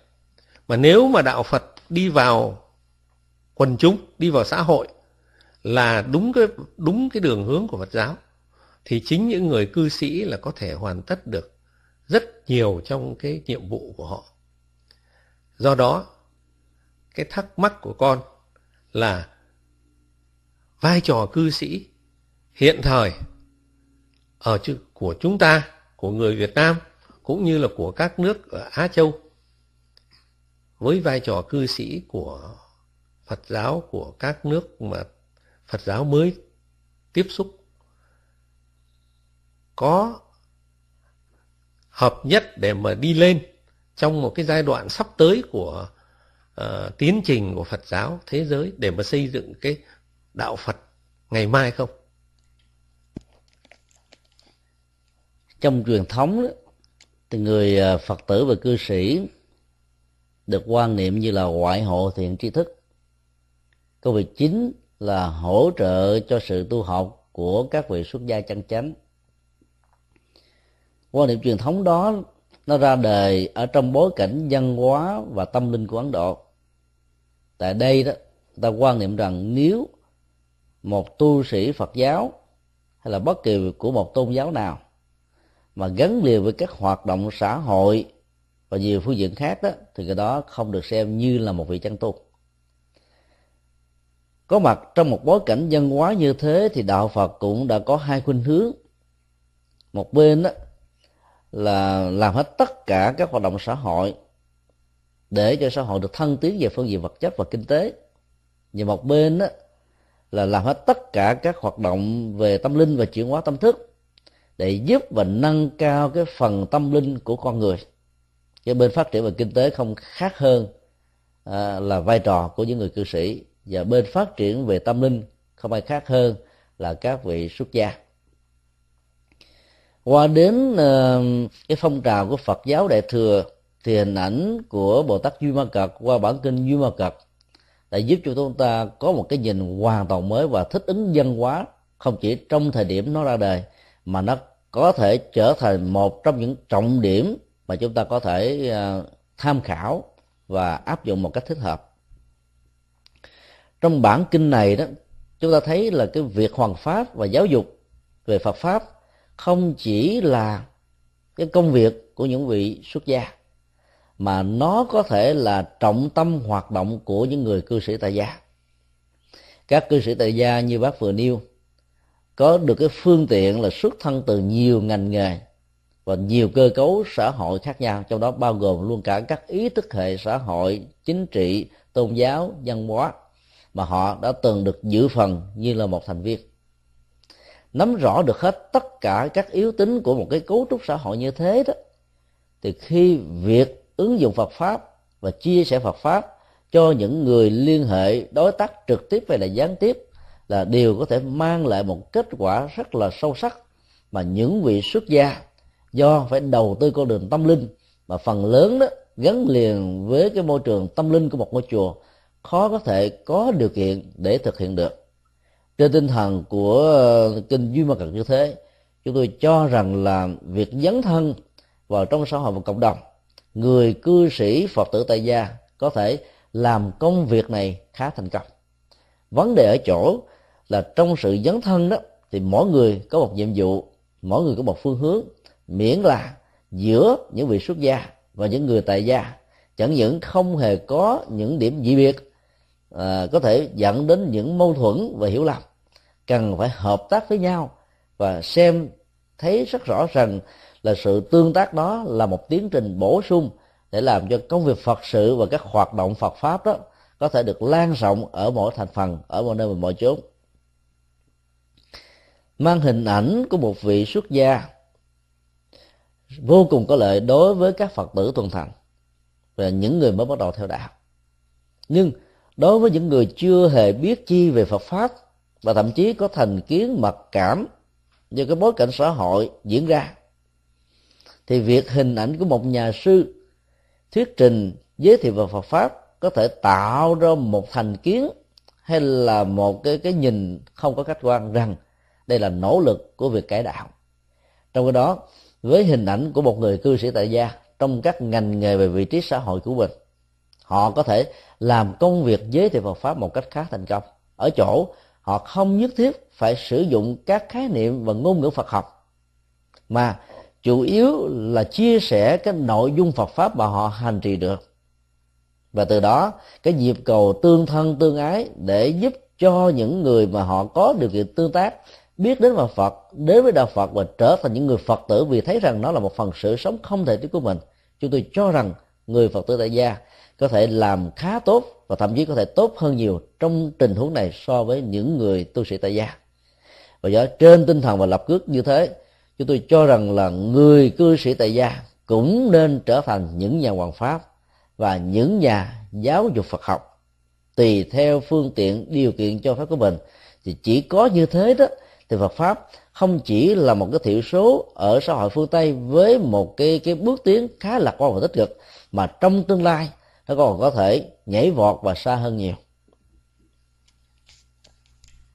Mà nếu mà đạo phật đi vào quần chúng, đi vào xã hội là đúng cái đúng cái đường hướng của phật giáo thì chính những người cư sĩ là có thể hoàn tất được rất nhiều trong cái nhiệm vụ của họ. Do đó, cái thắc mắc của con là vai trò cư sĩ hiện thời ở của chúng ta, của người Việt Nam, cũng như là của các nước ở Á Châu, với vai trò cư sĩ của Phật giáo, của các nước mà Phật giáo mới tiếp xúc có hợp nhất để mà đi lên trong một cái giai đoạn sắp tới của uh, tiến trình của Phật giáo thế giới để mà xây dựng cái đạo Phật ngày mai không? Trong truyền thống đó, thì người ờ, Phật tử và cư sĩ được quan niệm như là ngoại hộ thiện tri thức. Công việc chính là hỗ trợ cho sự tu học của các vị xuất gia chân chánh quan niệm truyền thống đó, nó ra đời ở trong bối cảnh văn hóa và tâm linh của ấn độ. Tại đây đó ta quan niệm rằng nếu một tu sĩ phật giáo hay là bất kỳ của một tôn giáo nào mà gắn liền với các hoạt động xã hội và nhiều phương diện khác đó, thì cái đó không được xem như là một vị chân tu. Có mặt trong một bối cảnh văn hóa như thế thì đạo phật cũng đã có hai khuynh hướng. Một bên đó là làm hết tất cả các hoạt động xã hội để cho xã hội được thân tiến về phương diện vật chất và kinh tế. Và một bên đó, là làm hết tất cả các hoạt động về tâm linh và chuyển hóa tâm thức để giúp và nâng cao cái phần tâm linh của con người. Cho bên phát triển về kinh tế không khác hơn à, là vai trò của những người cư sĩ. Và bên phát triển về tâm linh không ai khác hơn là các vị xuất gia qua đến uh, cái phong trào của Phật giáo Đại thừa thì hình ảnh của Bồ Tát Duy Ma Cật qua bản kinh Duy Ma Cật đã giúp cho chúng ta có một cái nhìn hoàn toàn mới và thích ứng văn hóa không chỉ trong thời điểm nó ra đời mà nó có thể trở thành một trong những trọng điểm mà chúng ta có thể uh, tham khảo và áp dụng một cách thích hợp. Trong bản kinh này đó chúng ta thấy là cái việc hoàn pháp và giáo dục về Phật pháp không chỉ là cái công việc của những vị xuất gia, mà nó có thể là trọng tâm hoạt động của những người cư sĩ tại gia. Các cư sĩ tại gia như bác vừa nêu, có được cái phương tiện là xuất thân từ nhiều ngành nghề và nhiều cơ cấu xã hội khác nhau, trong đó bao gồm luôn cả các ý thức hệ xã hội, chính trị, tôn giáo, văn hóa mà họ đã từng được giữ phần như là một thành viên nắm rõ được hết tất cả các yếu tính của một cái cấu trúc xã hội như thế đó, thì khi việc ứng dụng Phật pháp và chia sẻ Phật pháp cho những người liên hệ đối tác trực tiếp hay là gián tiếp là đều có thể mang lại một kết quả rất là sâu sắc. Mà những vị xuất gia do phải đầu tư con đường tâm linh, mà phần lớn đó gắn liền với cái môi trường tâm linh của một ngôi chùa, khó có thể có điều kiện để thực hiện được trên tinh thần của ờ, kinh duy ma cật như thế, chúng tôi cho rằng là việc dấn thân vào trong xã hội và cộng đồng, người cư sĩ phật tử tại gia có thể làm công việc này khá thành công. Vấn đề ở chỗ là trong sự dấn thân đó, thì mỗi người có một nhiệm vụ, mỗi người có một phương hướng, miễn là giữa những vị xuất gia và những người tại gia. Chẳng những không hề có những điểm dị biệt à, có thể dẫn đến những mâu thuẫn và hiểu lầm. Cần phải hợp tác với nhau và xem thấy rất rõ rằng là sự tương tác đó là một tiến trình bổ sung để làm cho công việc phật sự và các hoạt động phật pháp đó có thể được lan rộng ở mỗi thành phần ở mọi nơi và mọi chốn. Mang hình ảnh của một vị xuất gia vô cùng có lợi đối với các phật tử tuần thành và những người mới bắt đầu theo đạo. Nhưng đối với những người chưa hề biết chi về phật pháp và thậm chí có thành kiến mặc cảm do cái bối cảnh xã hội diễn ra, thì việc hình ảnh của một nhà sư thuyết trình, giới thiệu về Phật pháp có thể tạo ra một thành kiến hay là một cái cái nhìn không có khách quan rằng đây là nỗ lực của việc cải đạo. Trong cái đó, với hình ảnh của một người cư sĩ tại gia trong các ngành nghề về vị trí xã hội của mình họ có thể làm công việc giới thiệu Phật pháp một cách khá thành công. Ở chỗ, họ không nhất thiết phải sử dụng các khái niệm và ngôn ngữ Phật học, mà chủ yếu là chia sẻ cái nội dung Phật pháp mà họ hành trì được. Và từ đó, cái nhịp cầu tương thân tương ái để giúp cho những người mà họ có điều kiện tương tác, biết đến vào Phật đến với đạo Phật và trở thành những người Phật tử vì thấy rằng nó là một phần sự sống không thể thiếu của mình. Chúng tôi cho rằng người Phật tử tại gia có thể làm khá tốt và thậm chí có thể tốt hơn nhiều trong tình huống này so với những người tu sĩ tại gia. Và do trên tinh thần và lập cước như thế, chúng tôi cho rằng là người cư sĩ tại gia cũng nên trở thành những nhà hoàng pháp và những nhà giáo dục Phật học. Tùy theo phương tiện, điều kiện cho phép của mình, thì chỉ có như thế đó, thì Phật pháp không chỉ là một cái thiểu số ở xã hội phương Tây với một cái cái bước tiến khá lạc quan và tích cực, mà trong tương lai nó còn có thể nhảy vọt và xa hơn nhiều.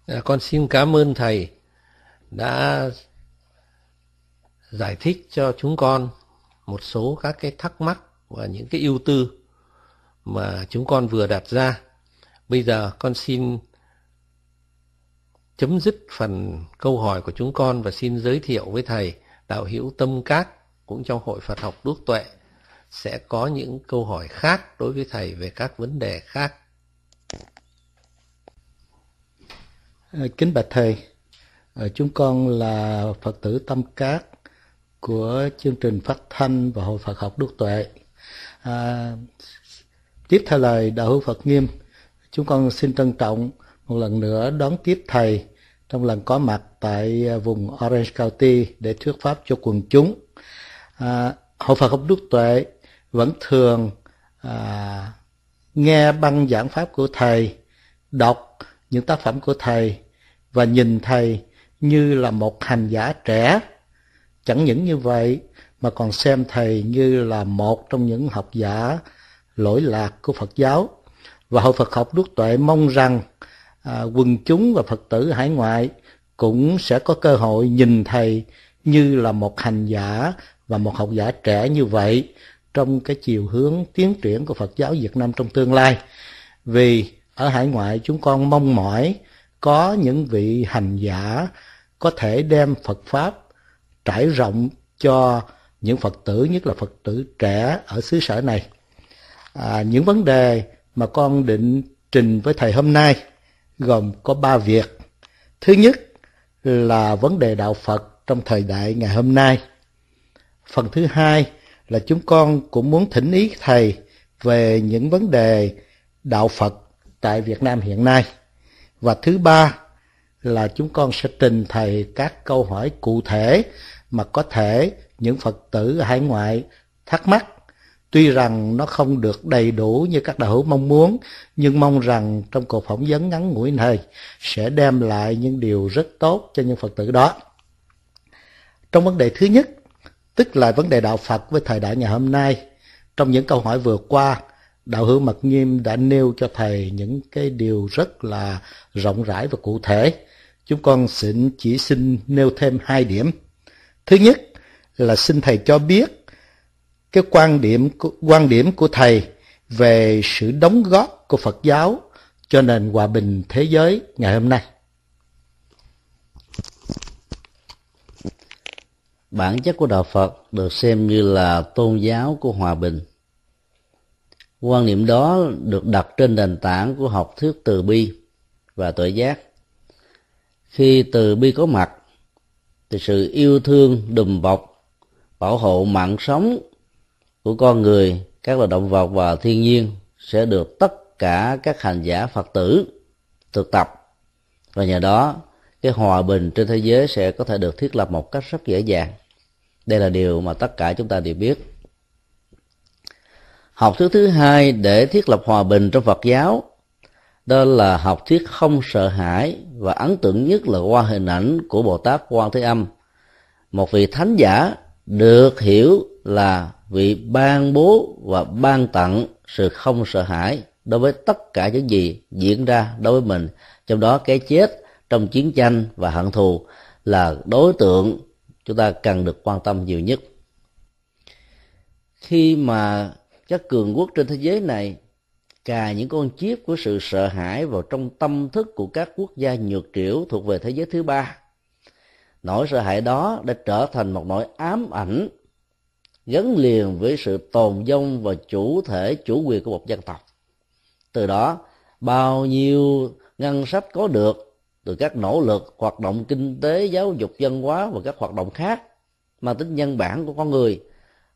À, con xin cảm ơn thầy đã giải thích cho chúng con một số các cái thắc mắc và những cái ưu tư mà chúng con vừa đặt ra. Bây giờ con xin chấm dứt phần câu hỏi của chúng con và xin giới thiệu với thầy đạo hữu tâm các cũng trong hội Phật học Đức Tuệ sẽ có những câu hỏi khác đối với thầy về các vấn đề khác. À, kính bạch thầy, à, chúng con là Phật tử Tâm Cát của chương trình phát thanh và hội Phật học Đức Tuệ. À, tiếp theo lời đạo hữu Phật nghiêm, chúng con xin trân trọng một lần nữa đón tiếp thầy trong lần có mặt tại à, vùng Orange County để thuyết pháp cho quần chúng. À, hội Phật học Đức Tuệ vẫn thường à, nghe băng giảng pháp của thầy, đọc những tác phẩm của thầy và nhìn thầy như là một hành giả trẻ Chẳng những như vậy mà còn xem thầy như là một trong những học giả lỗi lạc của Phật giáo. Và Hội Phật học Đức Tuệ mong rằng à, quần chúng và Phật tử hải ngoại cũng sẽ có cơ hội nhìn thầy như là một hành giả và một học giả trẻ như vậy trong cái chiều hướng tiến triển của Phật giáo Việt Nam trong tương lai. Vì ở hải ngoại chúng con mong mỏi có những vị hành giả có thể đem Phật Pháp trải rộng cho những Phật tử, nhất là Phật tử trẻ ở xứ sở này. À, những vấn đề mà con định trình với thầy hôm nay gồm có ba việc. Thứ nhất là vấn đề đạo Phật trong thời đại ngày hôm nay. Phần thứ hai là chúng con cũng muốn thỉnh ý thầy về những vấn đề đạo Phật tại Việt Nam hiện nay. Và thứ ba là chúng con sẽ trình thầy các câu hỏi cụ thể mà có thể những Phật tử ở hải ngoại thắc mắc. Tuy rằng nó không được đầy đủ như các đạo hữu mong muốn, nhưng mong rằng trong cuộc phỏng vấn ngắn ngủi này sẽ đem lại những điều rất tốt cho những Phật tử đó. Trong vấn đề thứ nhất, tức là vấn đề đạo Phật với thời đại ngày hôm nay, trong những câu hỏi vừa qua đạo hữu mật nghiêm đã nêu cho thầy những cái điều rất là rộng rãi và cụ thể. Chúng con xin chỉ xin nêu thêm hai điểm. Thứ nhất là xin thầy cho biết cái quan điểm quan điểm của thầy về sự đóng góp của Phật giáo cho nền hòa bình thế giới ngày hôm nay. Bản chất của đạo Phật được xem như là tôn giáo của hòa bình. Quan niệm đó được đặt trên nền tảng của học thuyết từ bi và tuệ giác. Khi từ bi có mặt, thì sự yêu thương, đùm bọc, bảo hộ mạng sống của con người, các loài động vật và thiên nhiên sẽ được tất cả các hành giả phật tử thực tập và nhờ đó cái hòa bình trên thế giới sẽ có thể được thiết lập một cách rất dễ dàng. Đây là điều mà tất cả chúng ta đều biết. Học thuyết thứ hai để thiết lập hòa bình trong phật giáo, đó là học thuyết không sợ hãi và ấn tượng nhất là qua hình ảnh của bồ tát quan thế âm. Một vị thánh giả được hiểu là vị ban bố và ban tặng sự không sợ hãi đối với tất cả những gì diễn ra đối với mình, trong đó cái chết trong chiến tranh và hận thù là đối tượng chúng ta cần được quan tâm nhiều nhất. Khi mà các cường quốc trên thế giới này cài những con chip của sự sợ hãi vào trong tâm thức của các quốc gia nhược triểu thuộc về thế giới thứ ba, nỗi sợ hãi đó đã trở thành một nỗi ám ảnh gắn liền với sự tồn vong và chủ thể, chủ quyền của một dân tộc. Từ đó, bao nhiêu ngân sách có được từ các nỗ lực, hoạt động kinh tế, giáo dục văn hóa và các hoạt động khác mang tính nhân bản của con người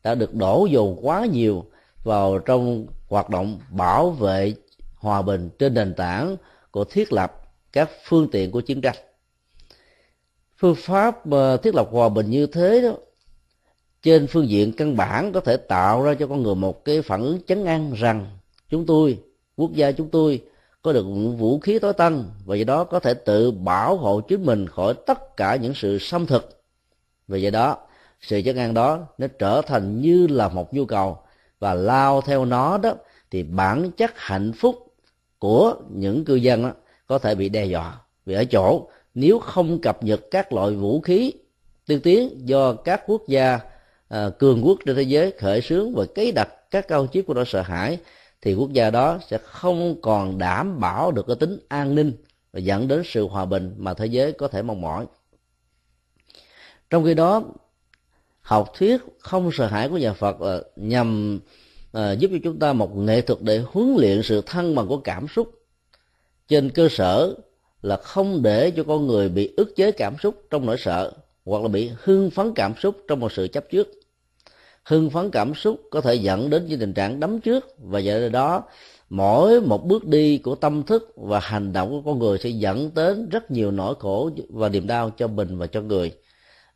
đã được đổ dồn quá nhiều vào trong hoạt động bảo vệ hòa bình trên nền tảng của thiết lập các phương tiện của chiến tranh. Phương pháp ờ, thiết lập hòa bình như thế đó, trên phương diện căn bản có thể tạo ra cho con người một cái phản ứng chấn an rằng chúng tôi, quốc gia chúng tôi có được vũ khí tối tân và do đó có thể tự bảo hộ chính mình khỏi tất cả những sự xâm thực. Và do đó sự chất ăn đó nó trở thành như là một nhu cầu và lao theo nó đó thì bản chất hạnh phúc của những cư dân đó có thể bị đe dọa vì ở chỗ nếu không cập nhật các loại vũ khí tiên tiến do các quốc gia à, cường quốc trên thế giới khởi xướng và cấy đặt các cao chiếc của nó sợ hãi thì quốc gia đó sẽ không còn đảm bảo được cái tính an ninh và dẫn đến sự hòa bình mà thế giới có thể mong mỏi. Trong khi đó, học thuyết không sợ hãi của nhà Phật là nhằm ờ, giúp cho chúng ta một nghệ thuật để huấn luyện sự thăng bằng của cảm xúc. Trên cơ sở là không để cho con người bị ức chế cảm xúc trong nỗi sợ, hoặc là bị hưng phấn cảm xúc trong một sự chấp trước hưng phấn cảm xúc có thể dẫn đến những tình trạng đấm trước và do đó, mỗi một bước đi của tâm thức và hành động của con người sẽ dẫn đến rất nhiều nỗi khổ và niềm đau cho mình và cho người.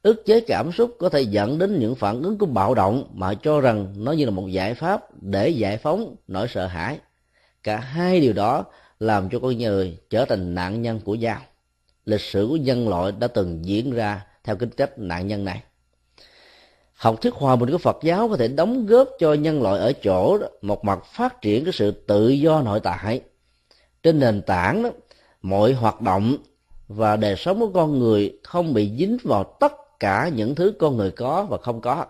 Ức chế cảm xúc có thể dẫn đến những phản ứng của bạo động mà cho rằng nó như là một giải pháp để giải phóng nỗi sợ hãi. Cả hai điều đó làm cho con người trở thành nạn nhân của dao lịch sử của nhân loại đã từng diễn ra theo kinh cách nạn nhân này học thuyết hòa bình của Phật giáo có thể đóng góp cho nhân loại ở chỗ đó, một mặt phát triển cái sự tự do nội tại. Trên nền tảng đó mọi hoạt động và đời sống của con người không bị dính vào tất cả những thứ con người có và không có.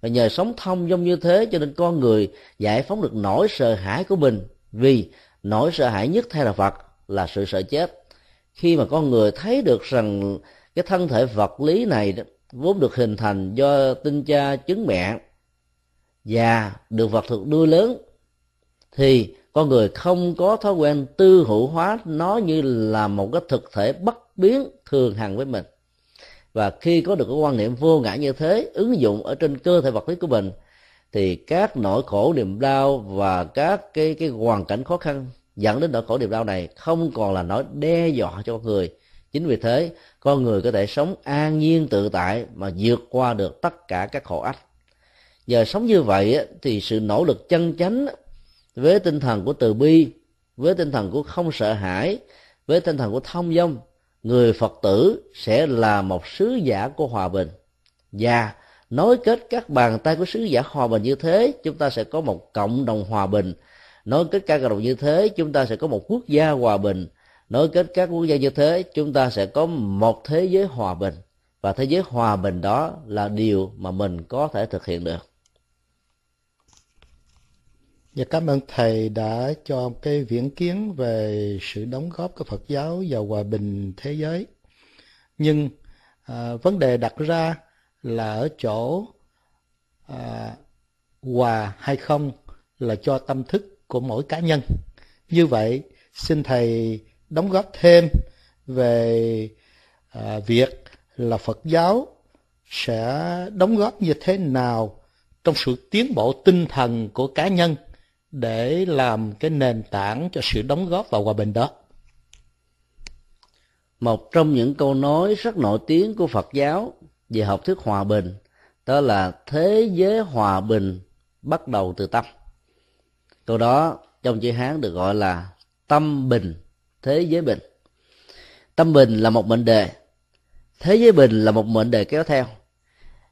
Và nhờ sống thông dong như thế cho nên con người giải phóng được nỗi sợ hãi của mình. Vì nỗi sợ hãi nhất theo là Phật là sự sợ chết. Khi mà con người thấy được rằng cái thân thể vật lý này đó, vốn được hình thành do tinh cha trứng mẹ và được vật thực nuôi lớn, thì con người không có thói quen tư hữu hóa nó như là một cái thực thể bất biến thường hằng với mình. Và khi có được cái quan niệm vô ngã như thế, ứng dụng ở trên cơ thể vật lý của mình, thì các nỗi khổ, niềm đau và các cái cái hoàn cảnh khó khăn dẫn đến nỗi khổ, niềm đau này không còn là nỗi đe dọa cho con người chính vì thế, con người có thể sống an nhiên tự tại mà vượt qua được tất cả các khổ ách. Giờ sống như vậy thì sự nỗ lực chân chánh với tinh thần của từ bi, với tinh thần của không sợ hãi, với tinh thần của thông dong, người phật tử sẽ là một sứ giả của hòa bình. Và nối kết các bàn tay của sứ giả hòa bình như thế, chúng ta sẽ có một cộng đồng hòa bình. Nối kết các cộng đồng như thế, chúng ta sẽ có một quốc gia hòa bình nối kết các quốc gia như thế chúng ta sẽ có một thế giới hòa bình và thế giới hòa bình đó là điều mà mình có thể thực hiện được Và cảm ơn thầy đã cho cái viễn kiến về sự đóng góp của Phật giáo vào hòa bình thế giới. Nhưng à, vấn đề đặt ra là ở chỗ à, hòa hay không là cho tâm thức của mỗi cá nhân. Như vậy, xin thầy đóng góp thêm về à, việc là Phật giáo sẽ đóng góp như thế nào trong sự tiến bộ tinh thần của cá nhân để làm cái nền tảng cho sự đóng góp vào hòa bình đó. Một trong những câu nói rất nổi tiếng của Phật giáo về học thuyết hòa bình đó là thế giới hòa bình bắt đầu từ tâm. Câu đó trong chữ Hán được gọi là tâm bình, thế giới bình. Tâm bình là một mệnh đề, thế giới bình là một mệnh đề kéo theo.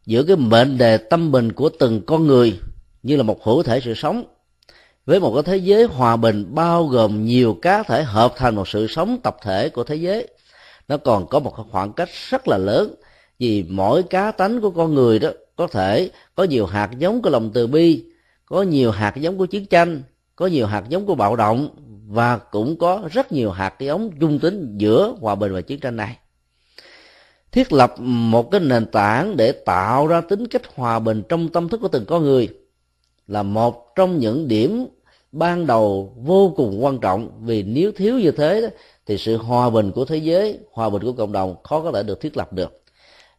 Giữa cái mệnh đề tâm bình của từng con người như là một hữu thể sự sống với một cái thế giới hòa bình bao gồm nhiều cá thể hợp thành một sự sống tập thể của thế giới nó còn có một khoảng cách rất là lớn vì mỗi cá tánh của con người đó có thể có nhiều hạt giống của lòng từ bi có nhiều hạt giống của chiến tranh có nhiều hạt giống của bạo động và cũng có rất nhiều hạt cái ống dung tính giữa hòa bình và chiến tranh này. Thiết lập một cái nền tảng để tạo ra tính cách hòa bình trong tâm thức của từng con người là một trong những điểm ban đầu vô cùng quan trọng vì nếu thiếu như thế thì sự hòa bình của thế giới, hòa bình của cộng đồng khó có thể được thiết lập được.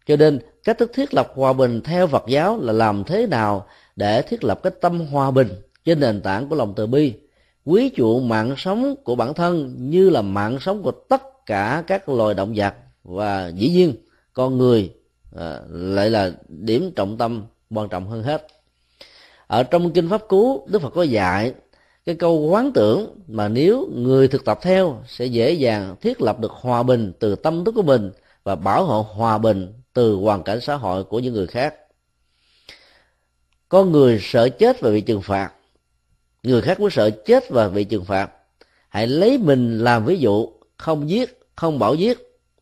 Cho nên, cách thức thiết lập hòa bình theo phật giáo là làm thế nào để thiết lập cái tâm hòa bình trên nền tảng của lòng từ bi? Quý chuộng mạng sống của bản thân như là mạng sống của tất cả các loài động vật và dĩ nhiên con người à, lại là điểm trọng tâm quan trọng hơn hết. Ở trong kinh pháp cú đức phật có dạy cái câu quán tưởng mà nếu người thực tập theo sẽ dễ dàng thiết lập được hòa bình từ tâm thức của mình và bảo hộ hòa bình từ hoàn cảnh xã hội của những người khác. Con người sợ chết và bị trừng phạt người khác cũng sợ chết và bị trừng phạt. Hãy lấy mình làm ví dụ, không giết, không bảo giết.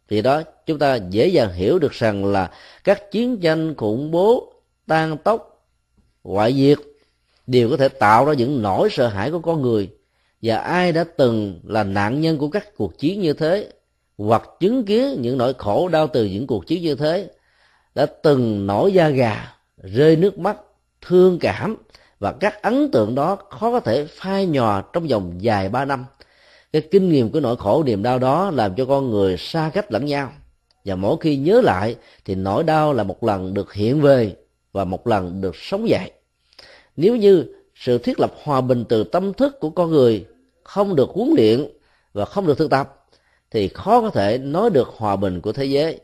Thì đó, chúng ta dễ dàng hiểu được rằng là các chiến tranh khủng bố, tan tốc ngoại diệt đều có thể tạo ra những nỗi sợ hãi của con người. Và ai đã từng là nạn nhân của các cuộc chiến như thế, hoặc chứng kiến những nỗi khổ đau từ những cuộc chiến như thế, đã từng nổi da gà, rơi nước mắt, thương cảm và các ấn tượng đó khó có thể phai nhòa trong vòng dài ba năm. Cái kinh nghiệm của nỗi khổ niềm đau đó làm cho con người xa cách lẫn nhau. Và mỗi khi nhớ lại thì nỗi đau là một lần được hiện về và một lần được sống dậy. Nếu như sự thiết lập hòa bình từ tâm thức của con người không được huấn luyện và không được thực tập, thì khó có thể nói được hòa bình của thế giới.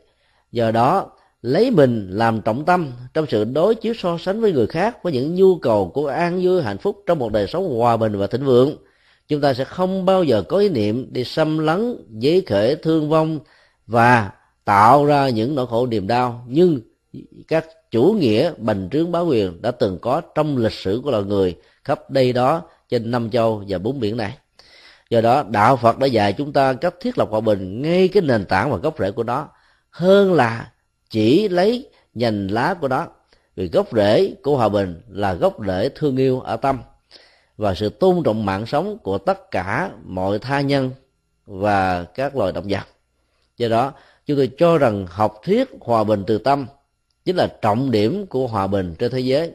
Do đó lấy mình làm trọng tâm trong sự đối chiếu so sánh với người khác với những nhu cầu của an vui, hạnh phúc trong một đời sống hòa bình và thịnh vượng, chúng ta sẽ không bao giờ có ý niệm đi xâm lấn giấy khởi thương vong và tạo ra những nỗi khổ niềm đau nhưng các chủ nghĩa bành trướng bá quyền đã từng có trong lịch sử của loài người khắp đây đó trên năm châu và bốn biển này. Do đó, đạo phật đã dạy chúng ta cách thiết lập hòa bình, ngay cái nền tảng và gốc rễ của nó, hơn là chỉ lấy nhành lá của nó vì gốc rễ của hòa bình là gốc rễ thương yêu ở tâm và sự tôn trọng mạng sống của tất cả mọi tha nhân và các loài động vật. Do đó, chúng tôi cho rằng học thuyết hòa bình từ tâm chính là trọng điểm của hòa bình trên thế giới.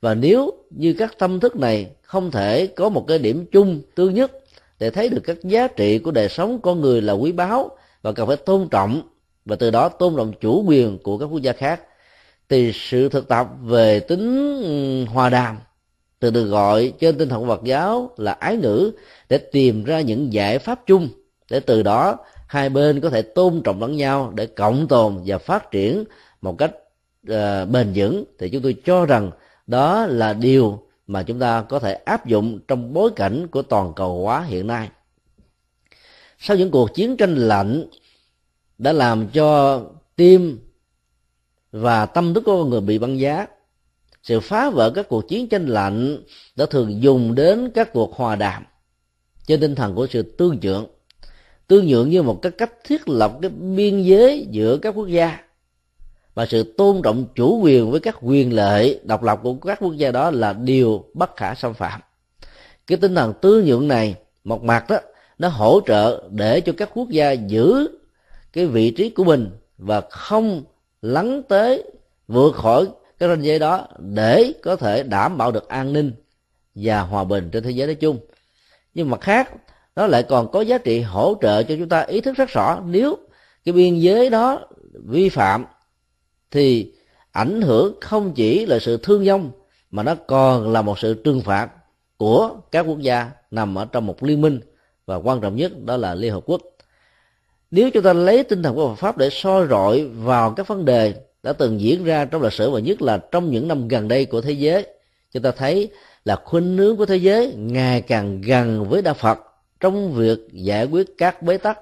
Và nếu như các tâm thức này không thể có một cái điểm chung tương nhất để thấy được các giá trị của đời sống con người là quý báu và cần phải tôn trọng và từ đó tôn trọng chủ quyền của các quốc gia khác. Thì sự thực tập về tính hòa đàm từ được gọi trên tinh thần Phật giáo là ái ngữ để tìm ra những giải pháp chung để từ đó hai bên có thể tôn trọng lẫn nhau để cộng tồn và phát triển một cách uh, bền vững. Thì chúng tôi cho rằng đó là điều mà chúng ta có thể áp dụng trong bối cảnh của toàn cầu hóa hiện nay. Sau những cuộc chiến tranh lạnh đã làm cho tim và tâm thức của con người bị băng giá. Sự phá vỡ các cuộc chiến tranh lạnh đã thường dùng đến các cuộc hòa đàm trên tinh thần của sự tương nhượng. Tương nhượng như một cái cách thiết lập cái biên giới giữa các quốc gia và sự tôn trọng chủ quyền với các quyền lợi độc lập của các quốc gia đó là điều bất khả xâm phạm. Cái tinh thần tương nhượng này một mặt đó, nó hỗ trợ để cho các quốc gia giữ cái vị trí của mình và không lắng tới, vượt khỏi cái ranh giới đó để có thể đảm bảo được an ninh và hòa bình trên thế giới nói chung. Nhưng mặt khác, nó lại còn có giá trị hỗ trợ cho chúng ta ý thức rất rõ nếu cái biên giới đó vi phạm thì ảnh hưởng không chỉ là sự thương vong, mà nó còn là một sự trừng phạt của các quốc gia nằm ở trong một liên minh và quan trọng nhất đó là liên hợp quốc nếu chúng ta lấy tinh thần của Phật pháp để soi rọi vào các vấn đề đã từng diễn ra trong lịch sử và nhất là trong những năm gần đây của thế giới, chúng ta thấy là khuynh hướng của thế giới ngày càng gần với đạo Phật trong việc giải quyết các bế tắc